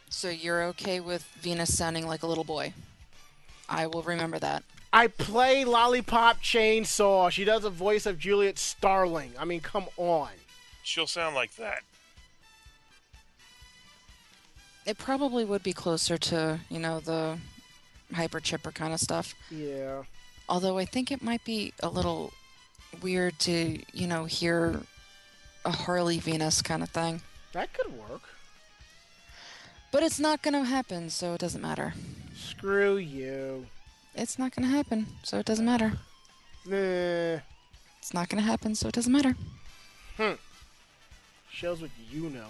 So you're okay with Venus sounding like a little boy? I will remember that. I play Lollipop Chainsaw. She does a voice of Juliet Starling. I mean, come on. She'll sound like that. It probably would be closer to, you know, the hyper chipper kind of stuff. Yeah. Although I think it might be a little weird to, you know, hear a Harley Venus kind of thing. That could work. But it's not going to happen, so it doesn't matter. Screw you. It's not going to happen, so it doesn't matter. Nah. It's not going to happen, so it doesn't matter. Shows what you know.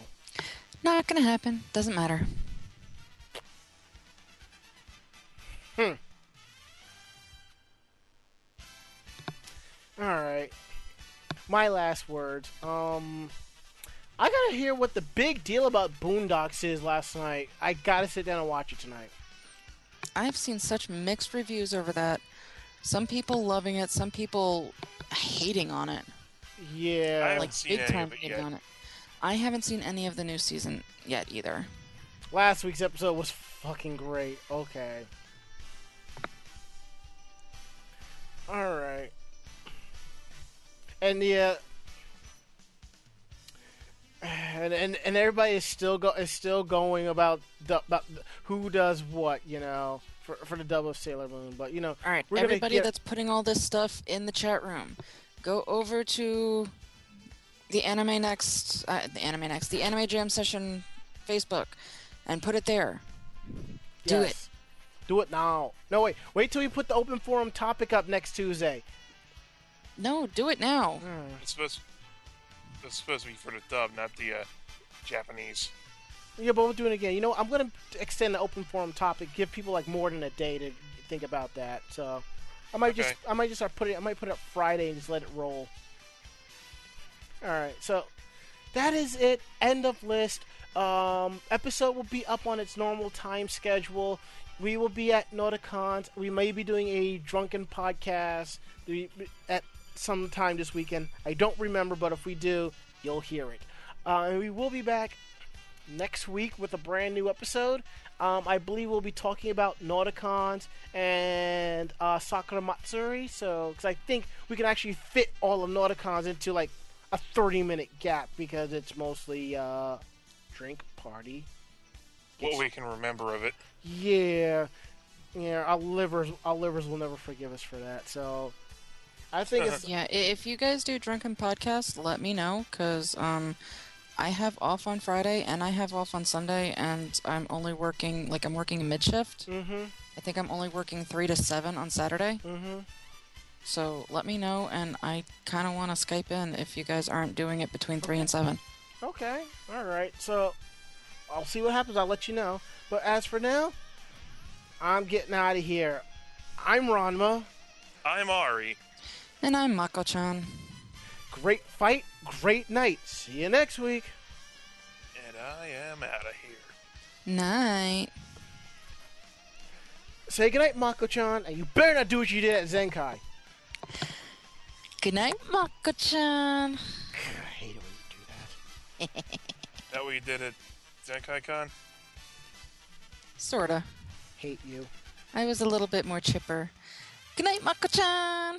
Not going to happen, doesn't matter. Hmm. Alright. My last words. Um I gotta hear what the big deal about Boondocks is last night. I gotta sit down and watch it tonight. I've seen such mixed reviews over that. Some people loving it, some people hating on it. I Yeah. haven't Like seen big any time of it hating yet. on it. I haven't seen any of the new season yet either. Last week's episode was fucking great. Okay. Alright. And yeah. And, and and everybody is still go is still going about the, about who does what you know for for the dub of Sailor Moon but you know All right, everybody get- that's putting all this stuff in the chat room, go over to the Anime Next, uh, the Anime Next, the Anime Jam Session Facebook, and put it there. Do it. Yes. Do it now. No, wait. Wait till we put the open forum topic up next Tuesday. No, do it now. It's supposed. It's supposed to be for the dub, not the uh, Japanese. Yeah, but we'll do it again. You know, I'm going to extend the open forum topic, give people like more than a day to think about that. So I might just I might just start putting I might put it up Friday and just let it roll. All right. So that is it. End of list. Um, episode will be up on its normal time schedule. We will be at Nauticons. We may be doing a drunken podcast the- at some time this weekend. I don't remember, but if we do, you'll hear it. Uh, and we will be back next week with a brand new episode. Um, I believe we'll be talking about Nauticons and uh, Sakura Matsuri. So, because I think we can actually fit all of Nauticons into like a 30 minute gap because it's mostly uh, drink, party. What we can remember of it. Yeah, yeah. Our livers, our livers will never forgive us for that. So, I think it's *laughs* Yeah, if you guys do drunken podcast, let me know because um, I have off on Friday and I have off on Sunday, and I'm only working like I'm working a mid shift. mm-hmm, I think I'm only working three to seven on Saturday. mm-hmm. So let me know, and I kind of want to Skype in if you guys aren't doing it between three and seven. Okay, all right. So I'll see what happens. I'll let you know. But as for now, I'm getting out of here. I'm Ranma. I'm Ari. And I'm Mako-chan. Great fight, great night. See you next week. And I am out of here. Night. Say goodnight, Mako-chan, and you better not do what you did at Zenkai. Good night, Mako-chan. I hate it when you do that. *laughs* That what you did at Zenkai Con? Sorta. Hate hate you. I was a little bit more chipper. Good night, Mako-chan.